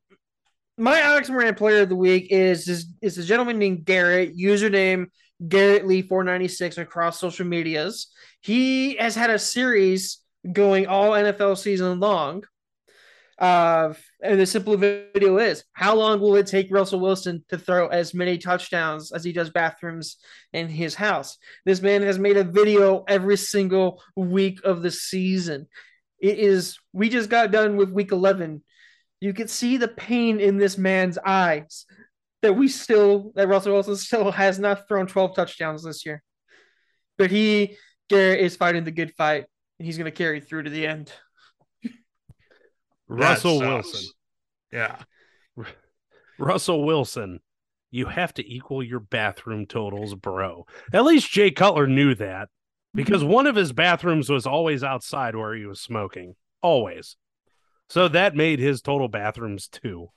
my Alex Moran player of the week is is, is a gentleman named Garrett, username Garrett Lee 496 across social medias. He has had a series going all NFL season long. Uh, and the simple video is how long will it take Russell Wilson to throw as many touchdowns as he does bathrooms in his house? This man has made a video every single week of the season. It is, we just got done with week 11. You can see the pain in this man's eyes that we still, that Russell Wilson still has not thrown 12 touchdowns this year. But he, Garrett, is fighting the good fight, and he's going to carry through to the end. Russell. Wilson. Yeah. Russell Wilson, you have to equal your bathroom totals, bro. At least Jay Cutler knew that because one of his bathrooms was always outside where he was smoking. Always. So that made his total bathrooms two,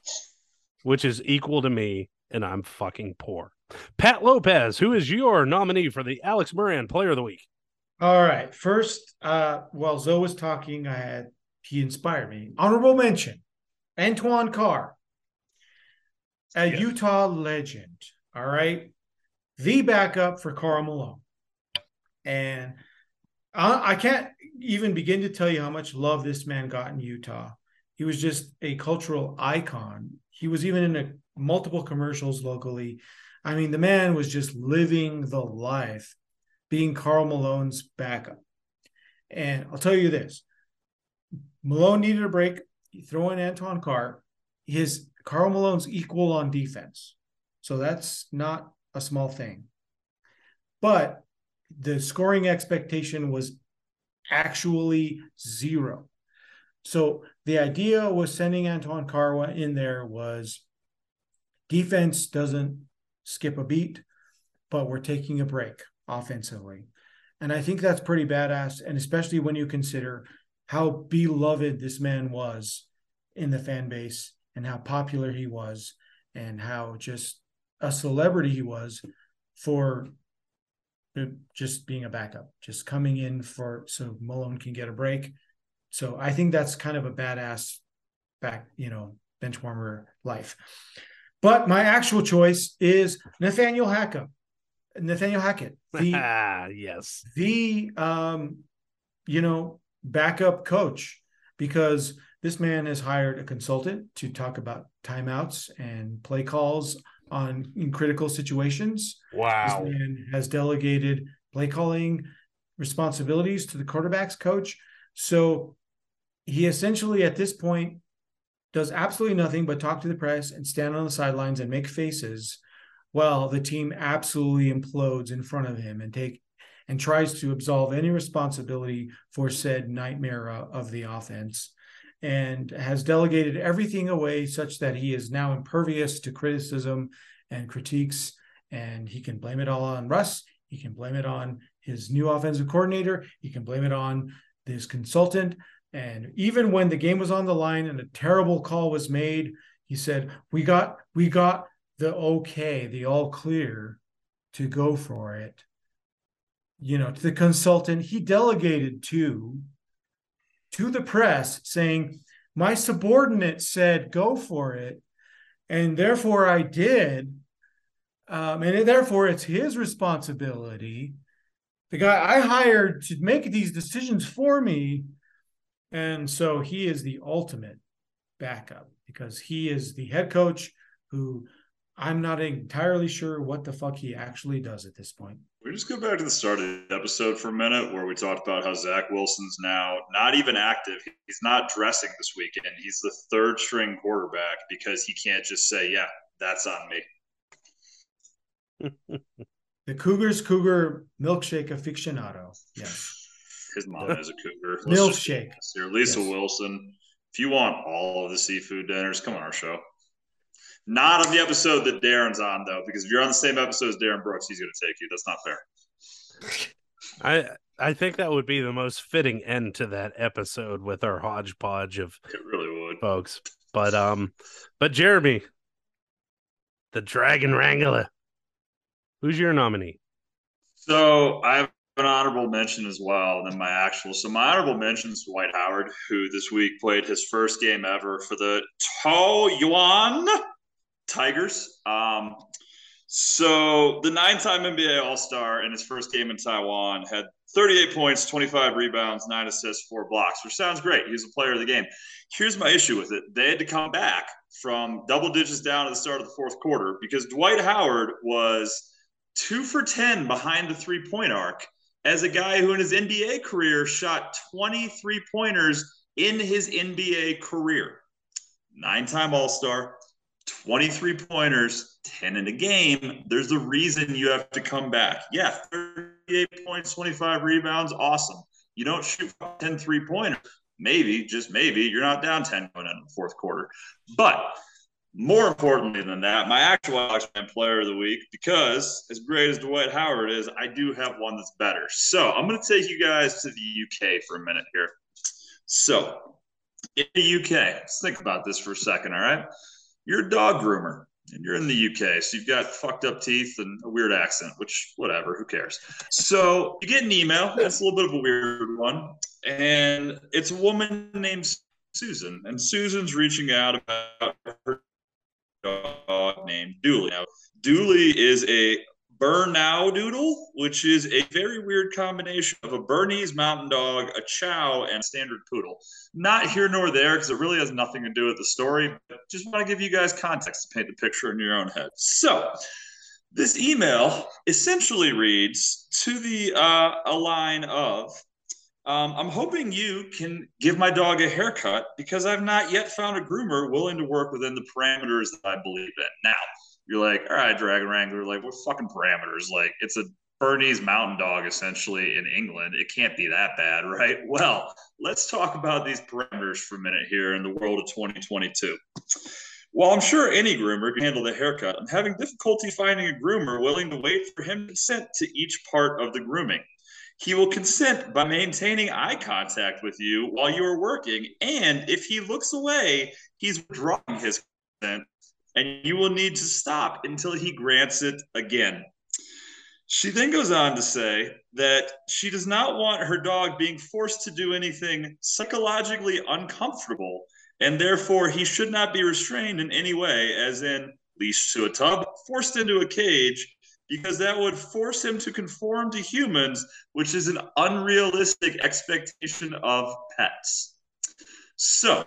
which is equal to me, and I'm fucking poor. Pat Lopez, who is your nominee for the Alex Moran Player of the Week? All right. First, uh, while Zoe was talking, I had he inspired me. Honorable mention: Antoine Carr, a Yes. Utah legend. All right, the backup for Karl Malone, and I, I can't even begin to tell you how much love this man got in Utah. He was just a cultural icon. He was even in a, multiple commercials locally. I mean, the man was just living the life, being Karl Malone's backup. And I'll tell you this Malone needed a break. You throw in Antoine Carr. His Karl Malone's equal on defense. So that's not a small thing. But the scoring expectation was actually zero. So the idea was sending Antoine Carr in there was defense doesn't skip a beat, but we're taking a break offensively. And I think that's pretty badass. And especially when you consider how beloved this man was in the fan base and how popular he was and how just a celebrity he was for just being a backup, just coming in for so Malone can get a break. So I think that's kind of a badass back, you know, bench warmer life. But my actual choice is Nathaniel Hackett. Nathaniel Hackett, the ah, <laughs> yes. the um, you know backup coach because this man has hired a consultant to talk about timeouts and play calls on in critical situations. Wow. This man has delegated play calling responsibilities to the quarterbacks coach. So he essentially at this point does absolutely nothing but talk to the press and stand on the sidelines and make faces while the team absolutely implodes in front of him and take and tries to absolve any responsibility for said nightmare uh, of the offense and has delegated everything away such that he is now impervious to criticism and critiques and he can blame it all on Russ. He can blame it on his new offensive coordinator. He can blame it on his consultant. And even when the game was on the line and a terrible call was made he said we got we got the okay, the all clear to go for it, you know, to the consultant, he delegated to to the press saying, my subordinate said go for it, and therefore I did. Um, and therefore it's his responsibility. The guy I hired to make these decisions for me. And so he is the ultimate backup because he is the head coach who I'm not entirely sure what the fuck he actually does at this point. We just go back to the start of the episode for a minute where we talked about how Zach Wilson's now not even active. He's not dressing this weekend. He's the third string quarterback because he can't just say, yeah, that's on me. <laughs> The Cougars Cougar milkshake aficionado. Yes. His mom is a cougar. Let's Milkshake. here. Lisa Yes. Wilson, if you want all of the seafood dinners, come on our show. Not on the episode that Darren's on, though, because if you're on the same episode as Darren Brooks, he's going to take you. That's not fair. I I think that would be the most fitting end to that episode with our hodgepodge of It really would. folks. But um, but Jeremy, the Dragon Wrangler, who's your nominee? So I have an honorable mention as well than my actual. So my honorable mention is Dwight Howard, who this week played his first game ever for the Taoyuan Tigers. Um, so the nine-time NBA All-Star in his first game in Taiwan had 38 points, 25 rebounds, nine assists, four blocks, which sounds great. He was a player of the game. Here's my issue with it: they had to come back from double digits down at the start of the fourth quarter because Dwight Howard was two for 10 behind the three-point arc as a guy who in his NBA career shot 23 pointers in his NBA career. Nine time All Star, 23 pointers, 10 in a game. There's a reason you have to come back. Yeah, 38 points, 25 rebounds, awesome. You don't shoot 10 three pointers. Maybe, just maybe, you're not down 10 going into the fourth quarter. But more importantly than that, my actual Alex player of the week, because as great as Dwight Howard is, I do have one that's better. So I'm going to take you guys to the UK for a minute here. So in the UK, let's think about this for a second, all right? You're a dog groomer and you're in the UK, so you've got fucked up teeth and a weird accent, which, whatever, who cares? So you get an email, that's a little bit of a weird one, and it's a woman named Susan, and Susan's reaching out about her dog named Dooley. Now, Dooley is a Burnow Doodle, which is a very weird combination of a Bernese Mountain Dog, a Chow, and a Standard Poodle. Not here nor there because it really has nothing to do with the story, but just want to give you guys context to paint the picture in your own head. So, this email essentially reads to the uh, a line of um, I'm hoping you can give my dog a haircut because I've not yet found a groomer willing to work within the parameters that I believe in. Now, you're like, all right, Dragon Wrangler, like, what fucking parameters? Like, it's a Bernese mountain dog essentially in England. It can't be that bad, <laughs> right? Well, let's talk about these parameters for a minute here in the world of 2022. While I'm sure any groomer can handle the haircut, I'm having difficulty finding a groomer willing to wait for him to consent to each part of the grooming. He will consent by maintaining eye contact with you while you are working, and if he looks away, he's withdrawing his consent, and you will need to stop until he grants it again. She then goes on to say that she does not want her dog being forced to do anything psychologically uncomfortable, and therefore he should not be restrained in any way, as in leashed to a tub, forced into a cage, because that would force him to conform to humans, which is an unrealistic expectation of pets. So,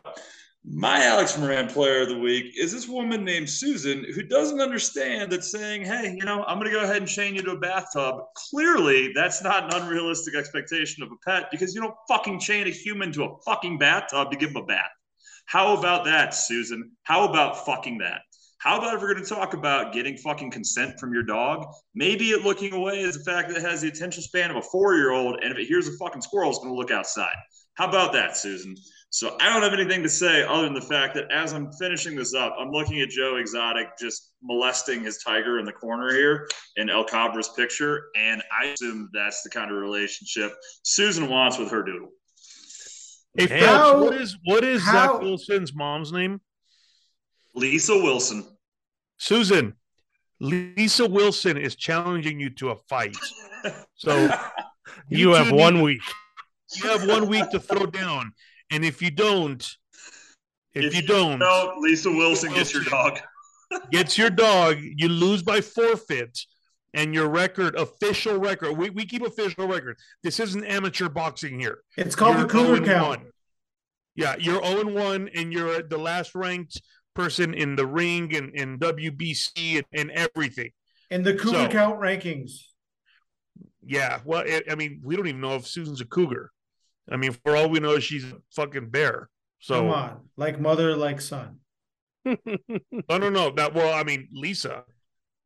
my Alex Moran player of the week is this woman named Susan who doesn't understand that saying, hey, you know, I'm going to go ahead and chain you to a bathtub. Clearly, that's not an unrealistic expectation of a pet because you don't fucking chain a human to a fucking bathtub to give him a bath. How about that, Susan? How about fucking that? How about if we're going to talk about getting fucking consent from your dog? Maybe it looking away is the fact that it has the attention span of a four year old, and if it hears a fucking squirrel, it's going to look outside. How about that, Susan? So I don't have anything to say other than the fact that as I'm finishing this up, I'm looking at Joe Exotic just molesting his tiger in the corner here in El Cabra's picture, and I assume that's the kind of relationship Susan wants with her doodle. Hey, hey how, what is what is how- Zach Wilson's mom's name? Lisa Wilson. Susan. Lisa Wilson is challenging you to a fight. So <laughs> You, two have need- one week. You have one week to throw down, and if you don't, if, you don't, No, Lisa Wilson gets your dog. gets your dog, you lose by forfeit, and your record, official record. We, we keep official record. This isn't amateur boxing here. It's called You're the Cougar oh Count. Yeah, you're 0 1, and you're the last ranked person in the ring and in WBC and, and everything. In the Cougar So- Count rankings. Yeah, well, I I mean, we don't even know if Susan's a cougar. I mean, for all we know, she's a fucking bear. So Come on. Like mother, like son. I don't know that. Well, I mean, Lisa,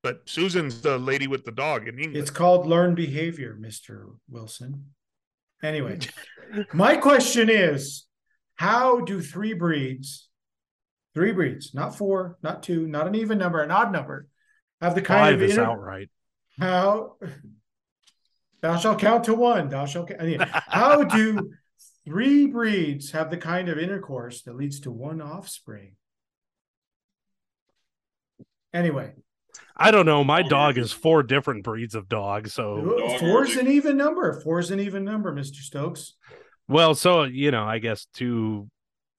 but Susan's the lady with the dog in England. It's called learned behavior, Mr. Wilson. Anyway, my question is how do three breeds, three breeds, not four, not two, not an even number, an odd number, have the kind Five of is inter- outright. how thou shalt count to one, thou shalt ca- I mean, how do three breeds have the kind of intercourse that leads to one offspring? Anyway, I don't know. My dog is four different breeds of dog. So, four is an even number. Four is an even number, Mr. Stocz. well, so, you know, I guess two,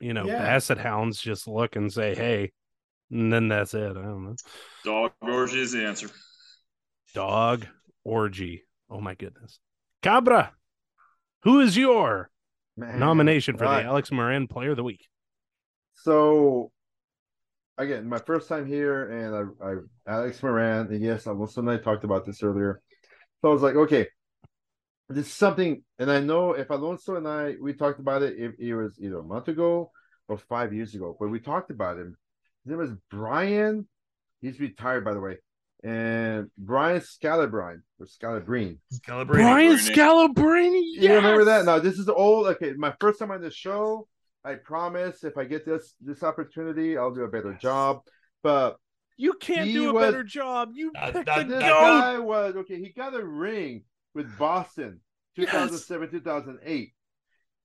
you know, Yeah. basset hounds just look and say, hey, and then that's it. I don't know. Dog orgy is the answer. Dog orgy. Oh, my goodness. Cabra, who is your Man. nomination for Right. the Alex Moran Player of the Week? So again, my first time here, and I, I Alex Moran, and yes, Alonso and I talked about this earlier. So I was like, okay, this is something, and I know if Alonso and I we talked about it, if it was either a month ago or five years ago, but we talked about him. His name was Brian. He's retired, by the way, and Brian Scalabrine or Scalabrine. Calibrini. Brian Scalabrine. Scalabrine. You remember that? No, this is old. Okay, my first time on the show. I promise if I get this this opportunity, I'll do a better job. But You can't do a was- better job. You That- picked that- the that goat. guy was okay. He got a ring with Boston, Yes. 2007, 2008.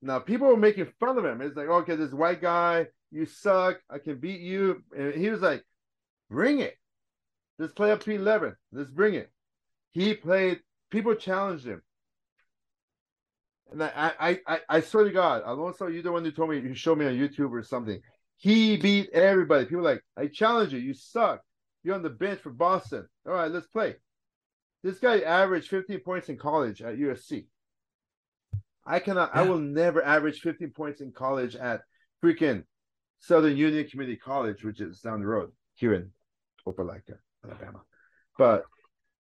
Now people were making fun of him. It's like, okay, this white guy, you suck. I can beat you. And he was like, bring it. Let's play up to 11. Let's bring it. He played. People challenged him. And I, I, I, I swear to God, Alonso, you're the one who told me you showed me on YouTube or something. He beat everybody. People were like, I challenge you. You suck. You're on the bench for Boston. All right, let's play. This guy averaged 15 points in college at USC. I cannot, I will never average 15 points in college at freaking Southern Union Community College, which is down the road here in Opelika, Alabama. But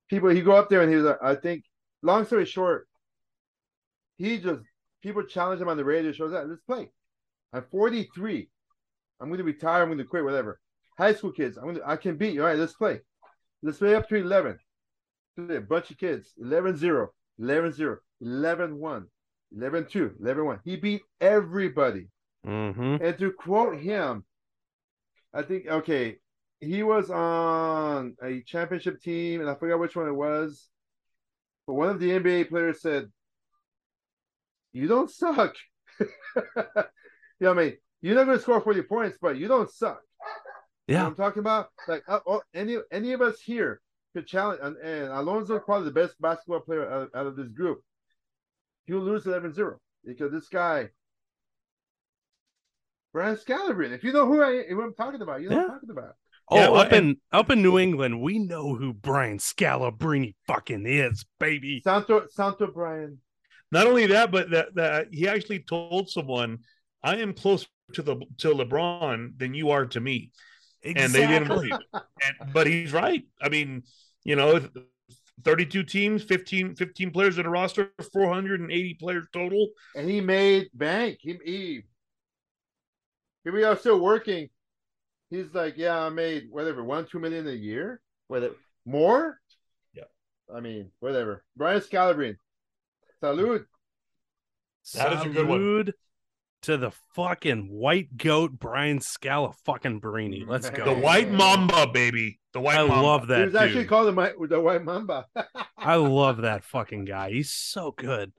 people, he go up there and he's like, I think, long story short, he just, people challenge him on the radio shows that let's play. I'm 43. I'm going to retire. I'm going to quit, whatever. High school kids, I'm going to, I can beat you. All right, let's play. Let's play up to 11. A bunch of kids, 11 0, 11 0, 11 1, 11 2, 11 1. He beat everybody. Mm-hmm. And to quote him, I think okay, he was on a championship team, and I forgot which one it was. But one of the NBA players said, "You don't suck." <laughs> yeah, I mean, you're not going to score 40 points, but you don't suck. You know Yeah. I'm talking about? Like uh, oh, any any of us here could challenge, and, and Alonso is probably the best basketball player out, out of this group. He'll lose 11-0 because this guy, Brian Scalabrine. If you know who I who I'm talking about, you know what I'm talking about. Oh, Yeah, well, up in up in New England, we know who Brian Scalabrine fucking is, baby. Santo Santo Brian. Not only that, but that, that he actually told someone, "I am closer to the to LeBron than you are to me," and they didn't believe. it. And, but he's right. I mean, you know, 32 teams, 15, 15 players in a roster, 480 players total. and he made bank. He, he here we are still working. He's like, yeah, I made whatever one two million a year, whether more. Yeah. I mean, whatever. Brian Scalabrine, salute. That is a good one. Salute To the fucking white goat, Brian Scala fucking Brini. Let's go. The White Mamba, baby. The White I Mamba. love he that was actually dude. called the, the White Mamba. I <laughs> love that fucking guy. He's so good.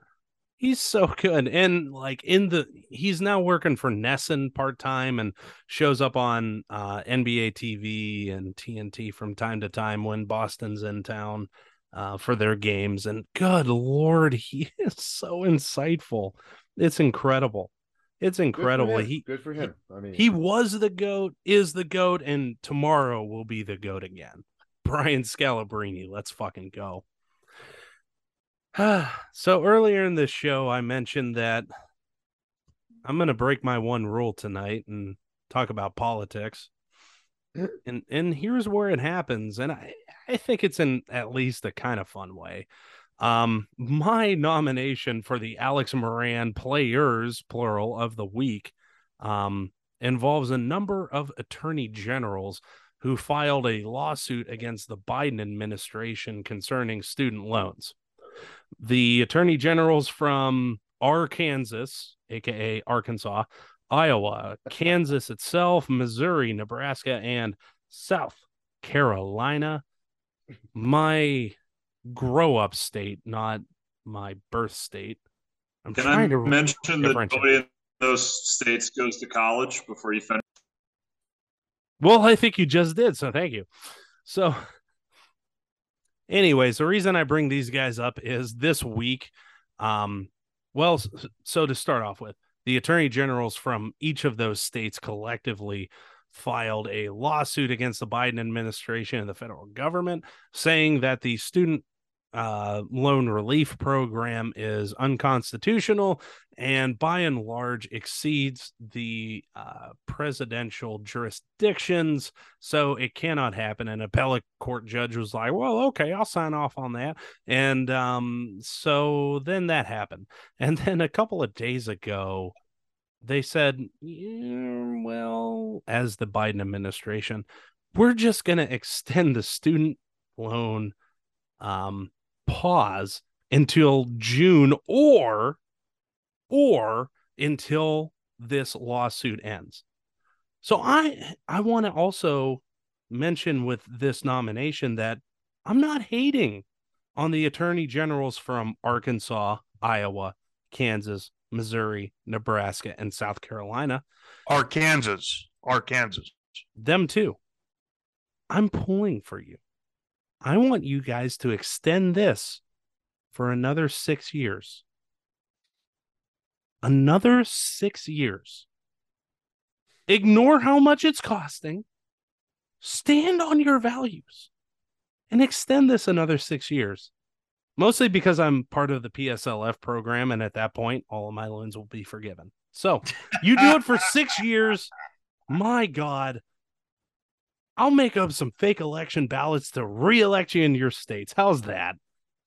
He's so good. And like in the he's now working for NESN part-time and shows up on uh NBA TV and TNT from time to time when Boston's in town uh for their games. And good lord, <laughs> he is so insightful. It's incredible. It's incredible. him. He good for him. I mean, he was the goat, is the goat, and tomorrow will be the goat again. <laughs> Brian Scalabrine, let's fucking go. <sighs> so earlier in this show, I mentioned that I'm gonna break my one rule tonight and talk about politics. <clears throat> And and here's where it happens, and I, I think it's in at least a kind of fun way. Um, my nomination for the Alex Moran Players plural of the week um involves a number of attorney generals who filed a lawsuit against the Biden administration concerning student loans. The attorney generals from Arkansas, aka Arkansas, Iowa, Kansas itself, Missouri, Nebraska, and South Carolina. My grow up state, not my birth state. I'm Can I to mention that nobody in those states goes to college before you finish? Well, I think you just did, so thank you. So, anyways, the reason I bring these guys up is this week. Um, well, so to start off with, the attorney generals from each of those states collectively filed a lawsuit against the Biden administration and the federal government, saying that the student uh, loan relief program is unconstitutional and by and large exceeds the uh, presidential jurisdictions. So it cannot happen. An appellate court judge was like, well, okay, I'll sign off on that. And um, so then that happened. <laughs> And then a couple of days ago, they said, "Yeah, well, as the Biden administration, we're just going <laughs> to extend the student loan um, pause until June or or until this lawsuit ends. So I I want to also mention with this nomination that I'm not hating on the attorney generals from Arkansas, Iowa, Kansas, Missouri, Nebraska, and South Carolina. Arkansas. Arkansas. Them too. I'm pulling for you. I want you guys to extend this for another six years. Another six years. Ignore how much it's costing. Stand on your values and extend this another six years. Mostly because I'm part of the PSLF program, and at that point, all of my loans will be forgiven. So you do it for six years. My God, I'll make up some fake election ballots to re-elect you in your states. How's that?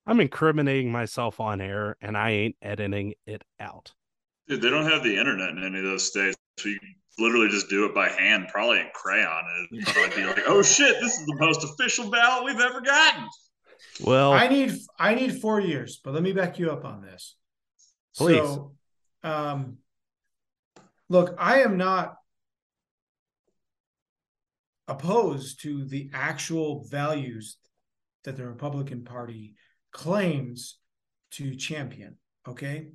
I'm incriminating myself on air, and I ain't editing it out. Dude, they don't have the internet in any of those states, so you literally just do it by hand, probably in crayon. And it'd probably be like, oh shit, this is the most official ballot we've ever gotten. Well, I need I need four years, but let me back you up on this. Please. So, um, look, I am not opposed to the actual values that the Republican Party claims to champion. Okay,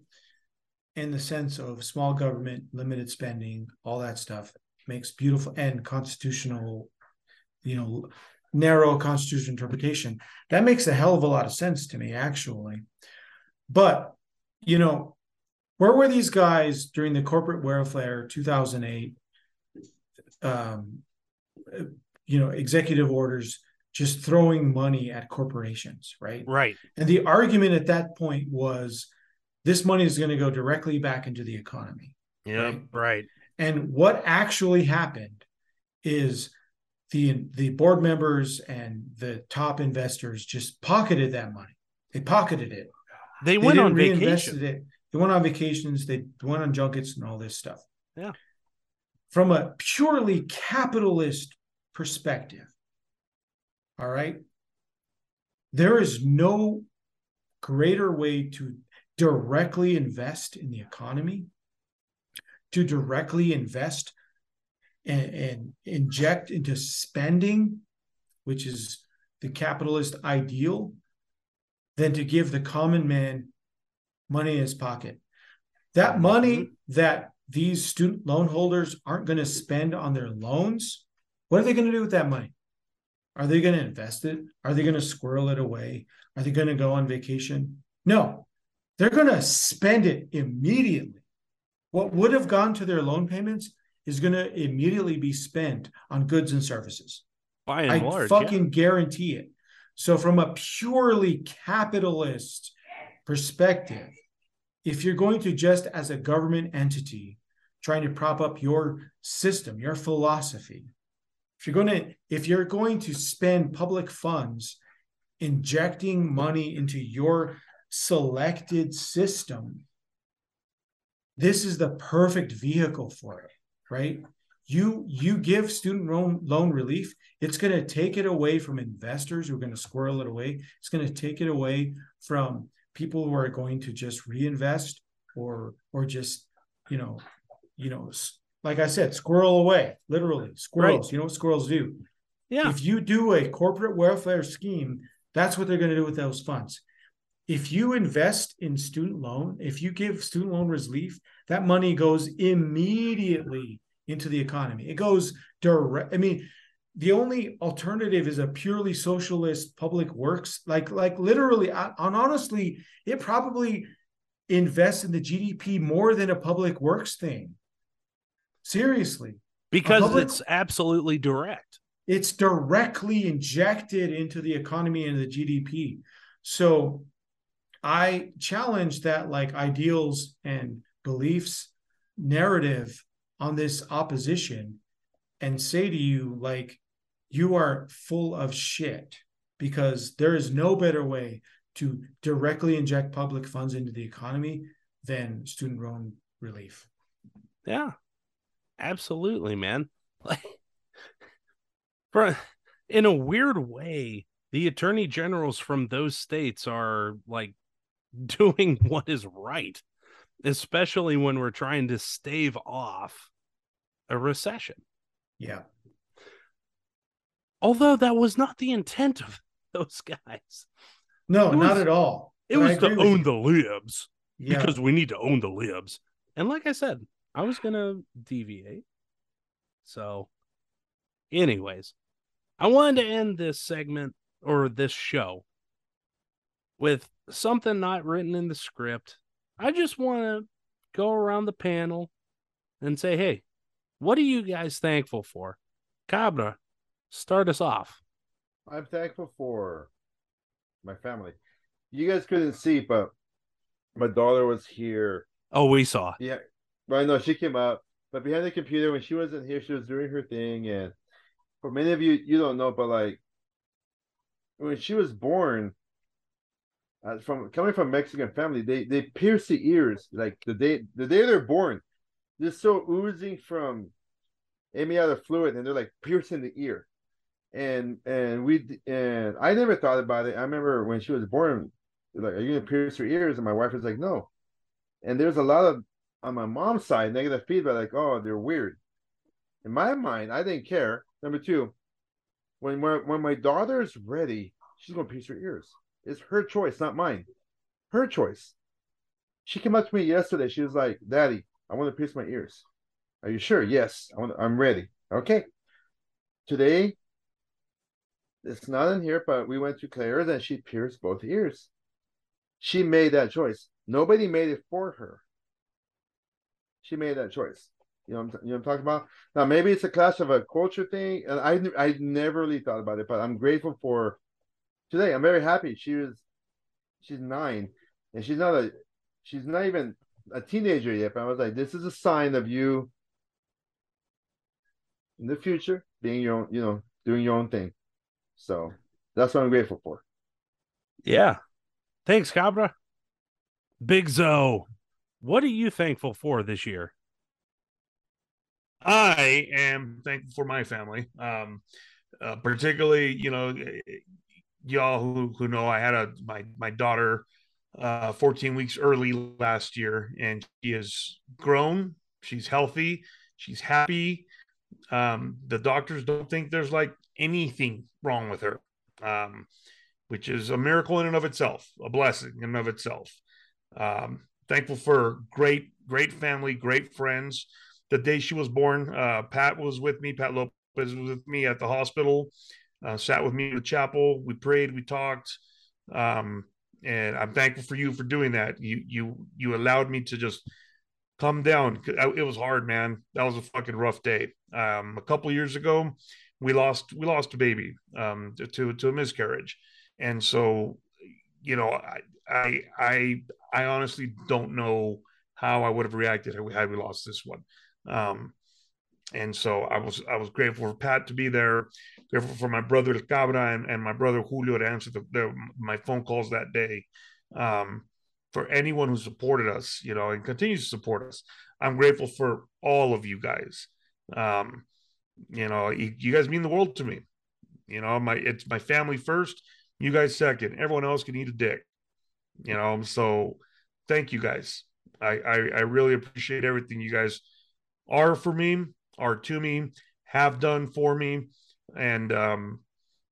in the sense of small government, limited spending, all that stuff makes beautiful and constitutional, you know, narrow constitutional interpretation. That makes a hell of a lot of sense to me, actually. But, you know, where were these guys during the corporate welfare 2008? Um, you know, executive orders just throwing money at corporations, right? right. And the argument at that point was this money is going to go directly back into the economy. yeah Right. And what actually happened is the the board members and the top investors just pocketed that money. They pocketed it. They, They went on vacation. it. They went on vacations. They went on junkets and all this stuff. Yeah. From a purely capitalist perspective, all right, there is no greater way to directly invest in the economy, to directly invest and, and inject into spending, which is the capitalist ideal, than to give the common man money in his pocket. That money mm-hmm. that these student loan holders aren't going to spend on their loans, what are they going to do with that money? Are they going to invest it? Are they going to squirrel it away? Are they going to go on vacation? No, they're going to spend it immediately. What would have gone to their loan payments is going to immediately be spent on goods and services. By and I large, fucking guarantee it. So, from a purely capitalist perspective, if you're going to just as a government entity trying to prop up your system, your philosophy, if you're going to if you're going to spend public funds injecting money into your selected system, this is the perfect vehicle for it, right? You you give student loan loan relief, it's going to take it away from investors who are going to squirrel it away. It's going to take it away from people who are going to just reinvest or or just you know you know like I said, squirrel away, literally squirrels. You know what squirrels do? yeah. If you do a corporate welfare scheme, that's what they're going to do with those funds. If you invest in student loan, if you give student loan relief, that money goes immediately into the economy. It goes direct. I mean, the only alternative is a purely socialist public works. Like, like literally, uh, on honestly, it probably invests in the GDP more than a public works thing. Seriously because public- it's absolutely direct. it's directly injected into the economy and the GDP. So I challenge that like ideals and beliefs narrative on this opposition and say to you like you are full of shit because there is no better way to directly inject public funds into the economy than student loan relief. Yeah, absolutely, man. Like, <laughs> for in a weird way, the attorney generals from those states are like <laughs> doing what is right, especially when we're trying to stave off a recession. Yeah. Although that was not the intent of <laughs> those guys. No, It not at all. It was to own you. the libs Yeah. because we need to own the libs. And like I said, I was gonna deviate. So, anyways, I wanted to end this segment or this show with something not written in the script. I just want to go around the panel and say, hey, what are you guys thankful for? Cabra, start us off. I'm thankful for my family. You guys couldn't see, but my daughter was here. Oh, we saw. Yeah, but I know she came up, but behind the computer when she wasn't here, she was doing her thing. And for many of you, you don't know, but like when she was born, uh, from coming from Mexican family, they they pierce the ears like the day the day they're born. They're so oozing from amniotic fluid, and they're like piercing the ear. And and we and I never thought about it. I remember when she was born, like, are you gonna pierce her ears? And my wife was like, no. And there's a lot of on my mom's side negative feedback, like, oh, they're weird. In my mind, I didn't care. Number two, when my, when my daughter's ready, she's gonna pierce her ears. It's her choice, not mine. Her choice. She came up to me yesterday. She was like, "Daddy, I want to pierce my ears." Are you sure? Yes, I want. I'm ready. Okay. Today, it's not in here, but we went to Claire's and she pierced both ears. She made that choice. Nobody made it for her. She made that choice. You know, what I'm, you know I'm talking about. Now, maybe it's a clash of a culture thing, and I I never really thought about it, but I'm grateful for today. I'm very happy. She was, she's nine, and she's not a, she's not even a teenager yet. But I was like, this is a sign of you in the future being your own, you know, doing your own thing. So that's what I'm grateful for. Yeah. Thanks, Cabra. Big Zo, what are you thankful for this year? I am thankful for my family, um, uh, particularly you know y'all who who know I had a my my daughter uh, 14 weeks early last year, and she has grown. She's healthy. She's happy. Um, the doctors don't think there's like anything wrong with her, um, which is a miracle in and of itself, a blessing in and of itself. Um, thankful for great, great family, great friends. The day she was born, uh, Pat was with me. Pat Lopez was with me at the hospital. Uh, sat with me in the chapel. We prayed. We talked. Um, and I'm thankful for you for doing that. You you you allowed me to just come down. It was hard, man. That was a fucking rough day. Um, a couple years ago, we lost we lost a baby um, to to a miscarriage, and so you know I I I honestly don't know how I would have reacted had we, had we lost this one. Um, and so I was I was grateful for Pat to be there, grateful for my brother Cabra and, and my brother Julio to answer the, the, my phone calls that day. Um, for anyone who supported us, you know, and continues to support us, I'm grateful for all of you guys. Um, you know, you, you guys mean the world to me. You know, my it's my family first, you guys second. Everyone else can eat a dick. You know, so thank you guys. I, I, I really appreciate everything you guys are for me are to me, have done for me. And, um,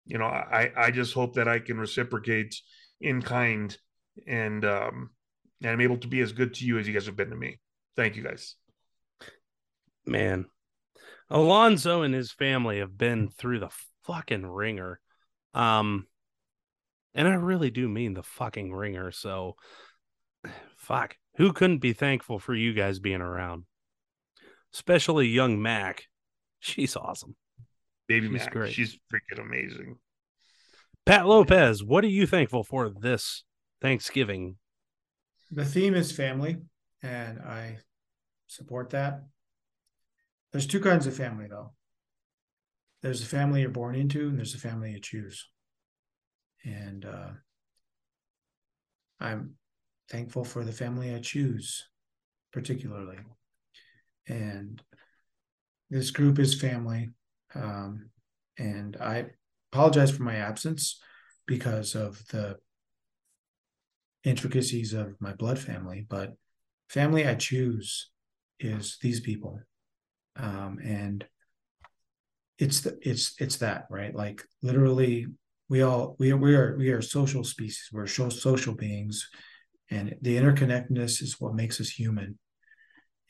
you know, I, I just hope that I can reciprocate in kind and, um, and I'm able to be as good to you as you guys have been to me. Thank you guys. Man, Alonzo and his family have been through the fucking ringer. Um, and I really do mean the fucking ringer. So, <sighs> fuck, who couldn't be thankful for you guys being around? especially young Mac. She's awesome. Baby She's Mac, great. she's freaking amazing. Pat Lopez, what are you thankful for this Thanksgiving? The theme is family, and I support that. There's two kinds of family, though. There's a family you're born into, and there's a family you choose. And uh, I'm thankful for the family I choose, particularly and this group is family. Um, and I apologize for my absence because of the intricacies of my blood family, but family I choose is these people. Um, and it's the, it's it's that right like literally we all we, are we are we are social species we're social beings and the interconnectedness is what makes us human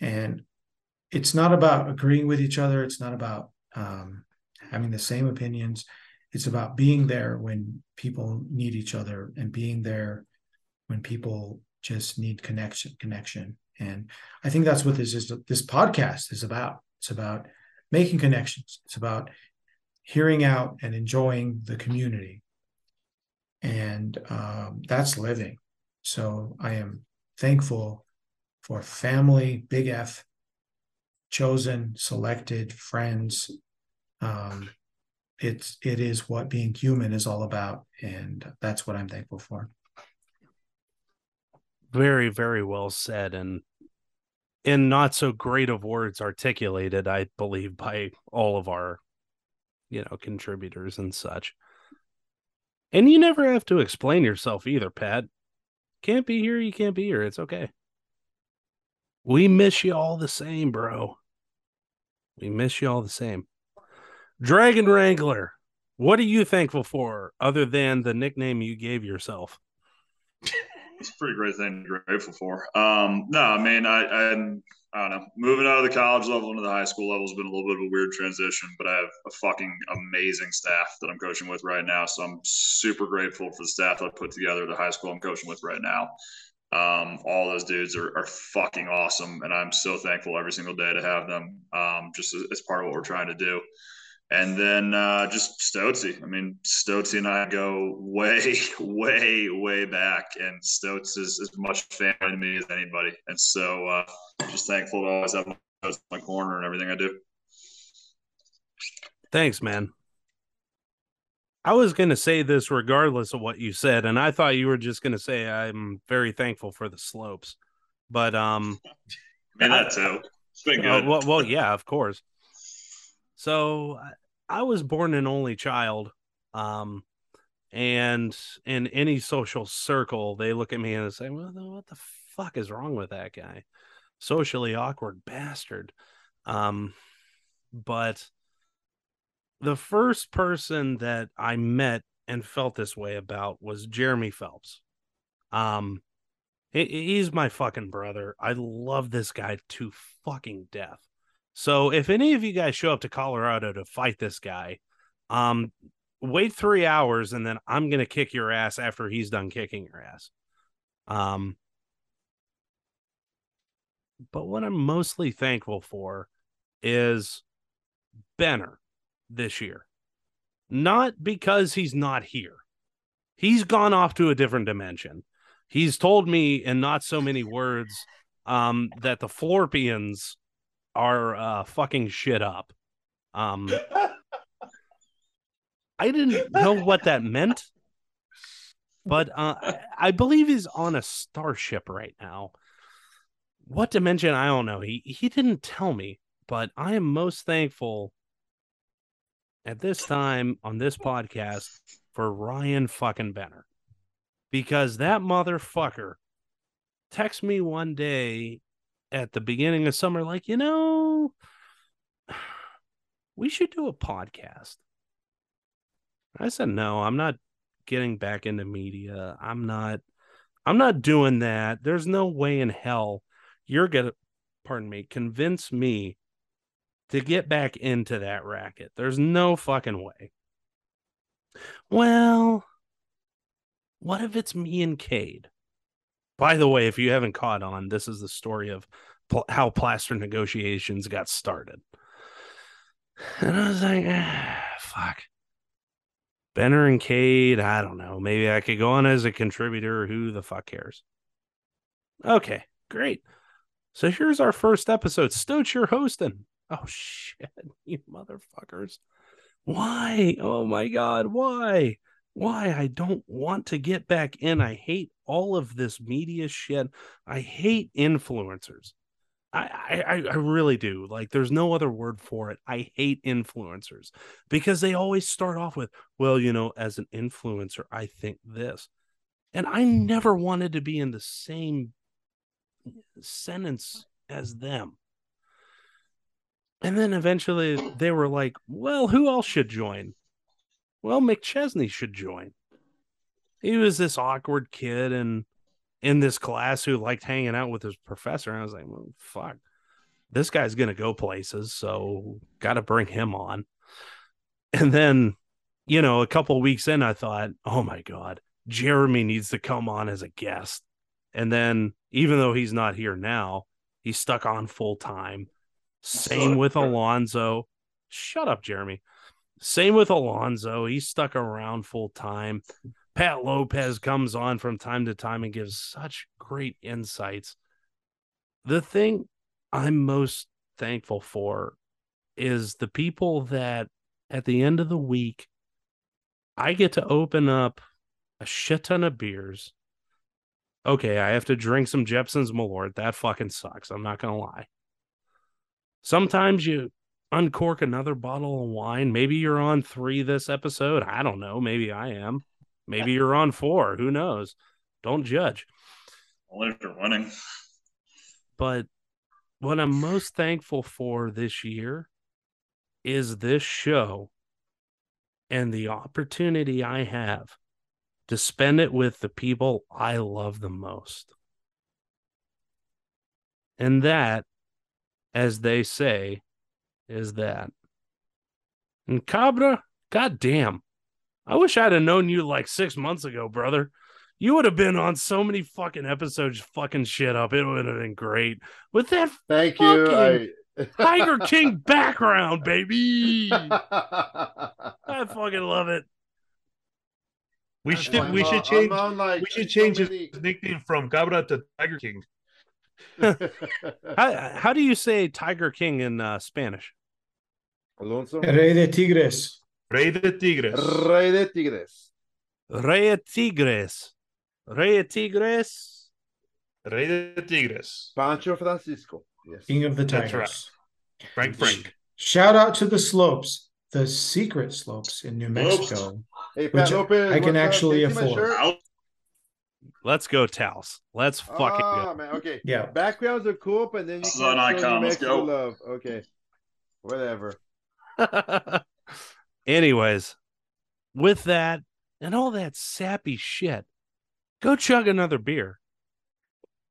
and it's not about agreeing with each other. It's not about um, having the same opinions. It's about being there when people need each other and being there when people just need connection. Connection, and I think that's what this is. This podcast is about. It's about making connections. It's about hearing out and enjoying the community, and um, that's living. So I am thankful for family, big F, chosen, selected, friends. Um, it's it is what being human is all about, and that's what I'm thankful for. Very, very well said, and in not so great of words articulated, I believe, by all of our, you know, contributors and such. And you never have to explain yourself either, Pat. Can't be here, you can't be here. It's okay. We miss you all the same, bro. We miss you all the same. Dragon Wrangler, what are you thankful for other than the nickname you gave yourself? It's a pretty great thing to be grateful for. Um, no, I mean, I, I, I don't know. Moving out of the college level into the high school level has been a little bit of a weird transition, but I have a fucking amazing staff that I'm coaching with right now. So I'm super grateful for the staff I put together, the high school I'm coaching with right now. Um, all those dudes are, are, fucking awesome, and I'm so thankful every single day to have them. Um, just as, as, part of what we're trying to do. And then uh, just Stoczy. I mean, Stoczy and I go way, <laughs> way, way back, and Stocz is as much family to me as anybody. And so, uh, just thankful to always have my corner and everything I do. Thanks, man. I was going to say this regardless of what you said, and I thought you were just going to say I'm very thankful for the slopes, but um, <laughs> I mean that too. It's been good. Uh, well, well, yeah, of course. So I was born an only child, um, and in any social circle, they look at me and say, "Well, what the fuck is wrong with that guy? Socially awkward bastard." Um, but the first person that I met and felt this way about was Jeremy Phelps. Um, He, he's my fucking brother. I love this guy to fucking death. So if any of you guys show up to Colorado to fight this guy, um, wait three hours and then I'm gonna kick your ass after he's done kicking your ass. Um, but what I'm mostly thankful for is Benner this year. Not because he's not here. He's gone off to a different dimension. He's told me in not so many words um, that the Florpians are uh, fucking shit up. Um, <laughs> I didn't know what that meant, but uh, I- believe he's on a starship right now. What dimension? I don't know. He he didn't tell me, but I am most thankful at this time on this podcast for Ryan fucking Benner because that motherfucker text me one day at the beginning of summer like, you know, <sighs> we should do a podcast. I said, no, I'm not getting back into media. I'm not, I'm not doing that. There's no way in hell you're going to, pardon me, convince me to get back into that racket. There's no fucking way. Well, what if it's me and Cade? By the way, if you haven't caught on, this is the story of pl- how plaster negotiations got started. And I was like, ah, fuck. Benner and Cade, I don't know. Maybe I could go on as a contributor. Who the fuck cares? Okay, great. So here's our first episode. Stocz, you're hosting. Oh <laughs> shit, you motherfuckers. Why? Oh my god, why? Why? I don't want to get back in. I hate all of this media shit. I hate influencers. I, I I really do. Like there's no other word for it. I hate influencers because they always start off with, well, you know, as an influencer, I think this. And I never wanted to be in the same sentence as them. And then eventually they were like, well, who else should join? Well, McChesney should join. He was this awkward kid and in this class who liked hanging out with his professor. And I was like, well, fuck, this guy's going to go places. So got to bring him on. <laughs> And then, you know, a couple weeks in, I thought, oh my God, Jeremy needs to come on as a guest. And then, even though he's not here now, he's stuck on full time. Same with Alonzo. Shut up, Jeremy. Same with Alonzo. He's stuck around full time. Pat Lopez comes on from time to time and gives such great insights. The thing I'm most thankful for is the people that at the end of the week, I get to open up a shit ton of beers. Okay, I have to drink some Jeppson's Malört. That fucking sucks. I'm not going to lie. Sometimes you uncork another bottle of wine. Maybe you're on three this episode. I don't know. Maybe I am. Maybe you're on four. Who knows? Don't judge. Only if you're winning. But what I'm most thankful for this year is this show and the opportunity I have to spend it with the people I love the most. And that, as they say, is that. And Cabra, goddamn, I wish I'd have known you like six months ago, brother. You would have been on so many fucking episodes, fucking shit up. It would have been great with that Thank you. I... <laughs> Tiger King background, baby. <laughs> I fucking love it. We That's should we I'm should change I'm on, like, we should so change his nickname from Cabra to Tiger King. <laughs> How, how do you say Tiger King in uh, Spanish? Alonso. Rey de Tigres. Rey de Tigres. Rey de Tigres. Rey de Tigres. Rey de Tigres. Rey de Tigres. Pancho Francisco. Yes. King of the That's Tigers. Frank Frank. Shout out to the slopes, the secret slopes in New Mexico. Hey, Pat Which Lopez. I can what's actually Can you see my afford. Let's go, Taos. Let's fucking Ah, man. Okay. Yeah. Backgrounds are cool, but then you This can't an show New icon. Let's go. love. Okay. Whatever. <laughs> Anyways, with that and all that sappy shit, go chug another beer.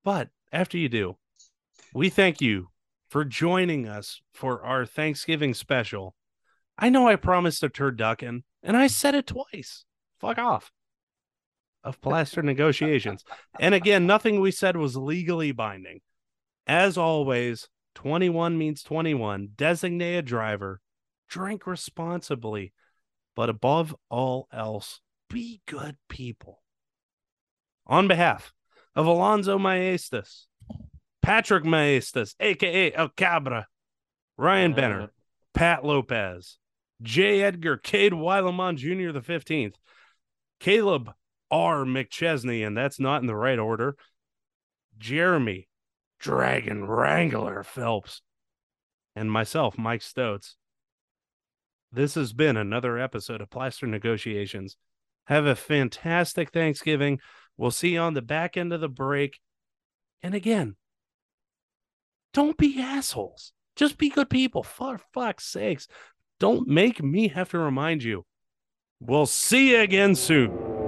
But after you do, we thank you for joining us for our Thanksgiving special. I know I promised a turducken, and I said it twice. Fuck off. Of plaster <laughs> negotiations. And again, nothing we said was legally binding. As always, 21 means 21. Designate a driver. Drink responsibly. But above all else, be good people. On behalf of Alonzo Maestas, Patrick Maestas, aka El Cabra, Ryan Benner, Pat Lopez, J. Edgar, Cade Wilemon Jr. the 15th, Caleb R. McChesney, and that's not in the right order, Jeremy Dragon Wrangler Phelps, and myself, Mike Stocz. This has been another episode of Plastered Negotiations. Have a fantastic Thanksgiving. We'll see you on the back end of the break. And again, don't be assholes. Just be good people. For fuck's sakes. Don't make me have to remind you. We'll see you again soon.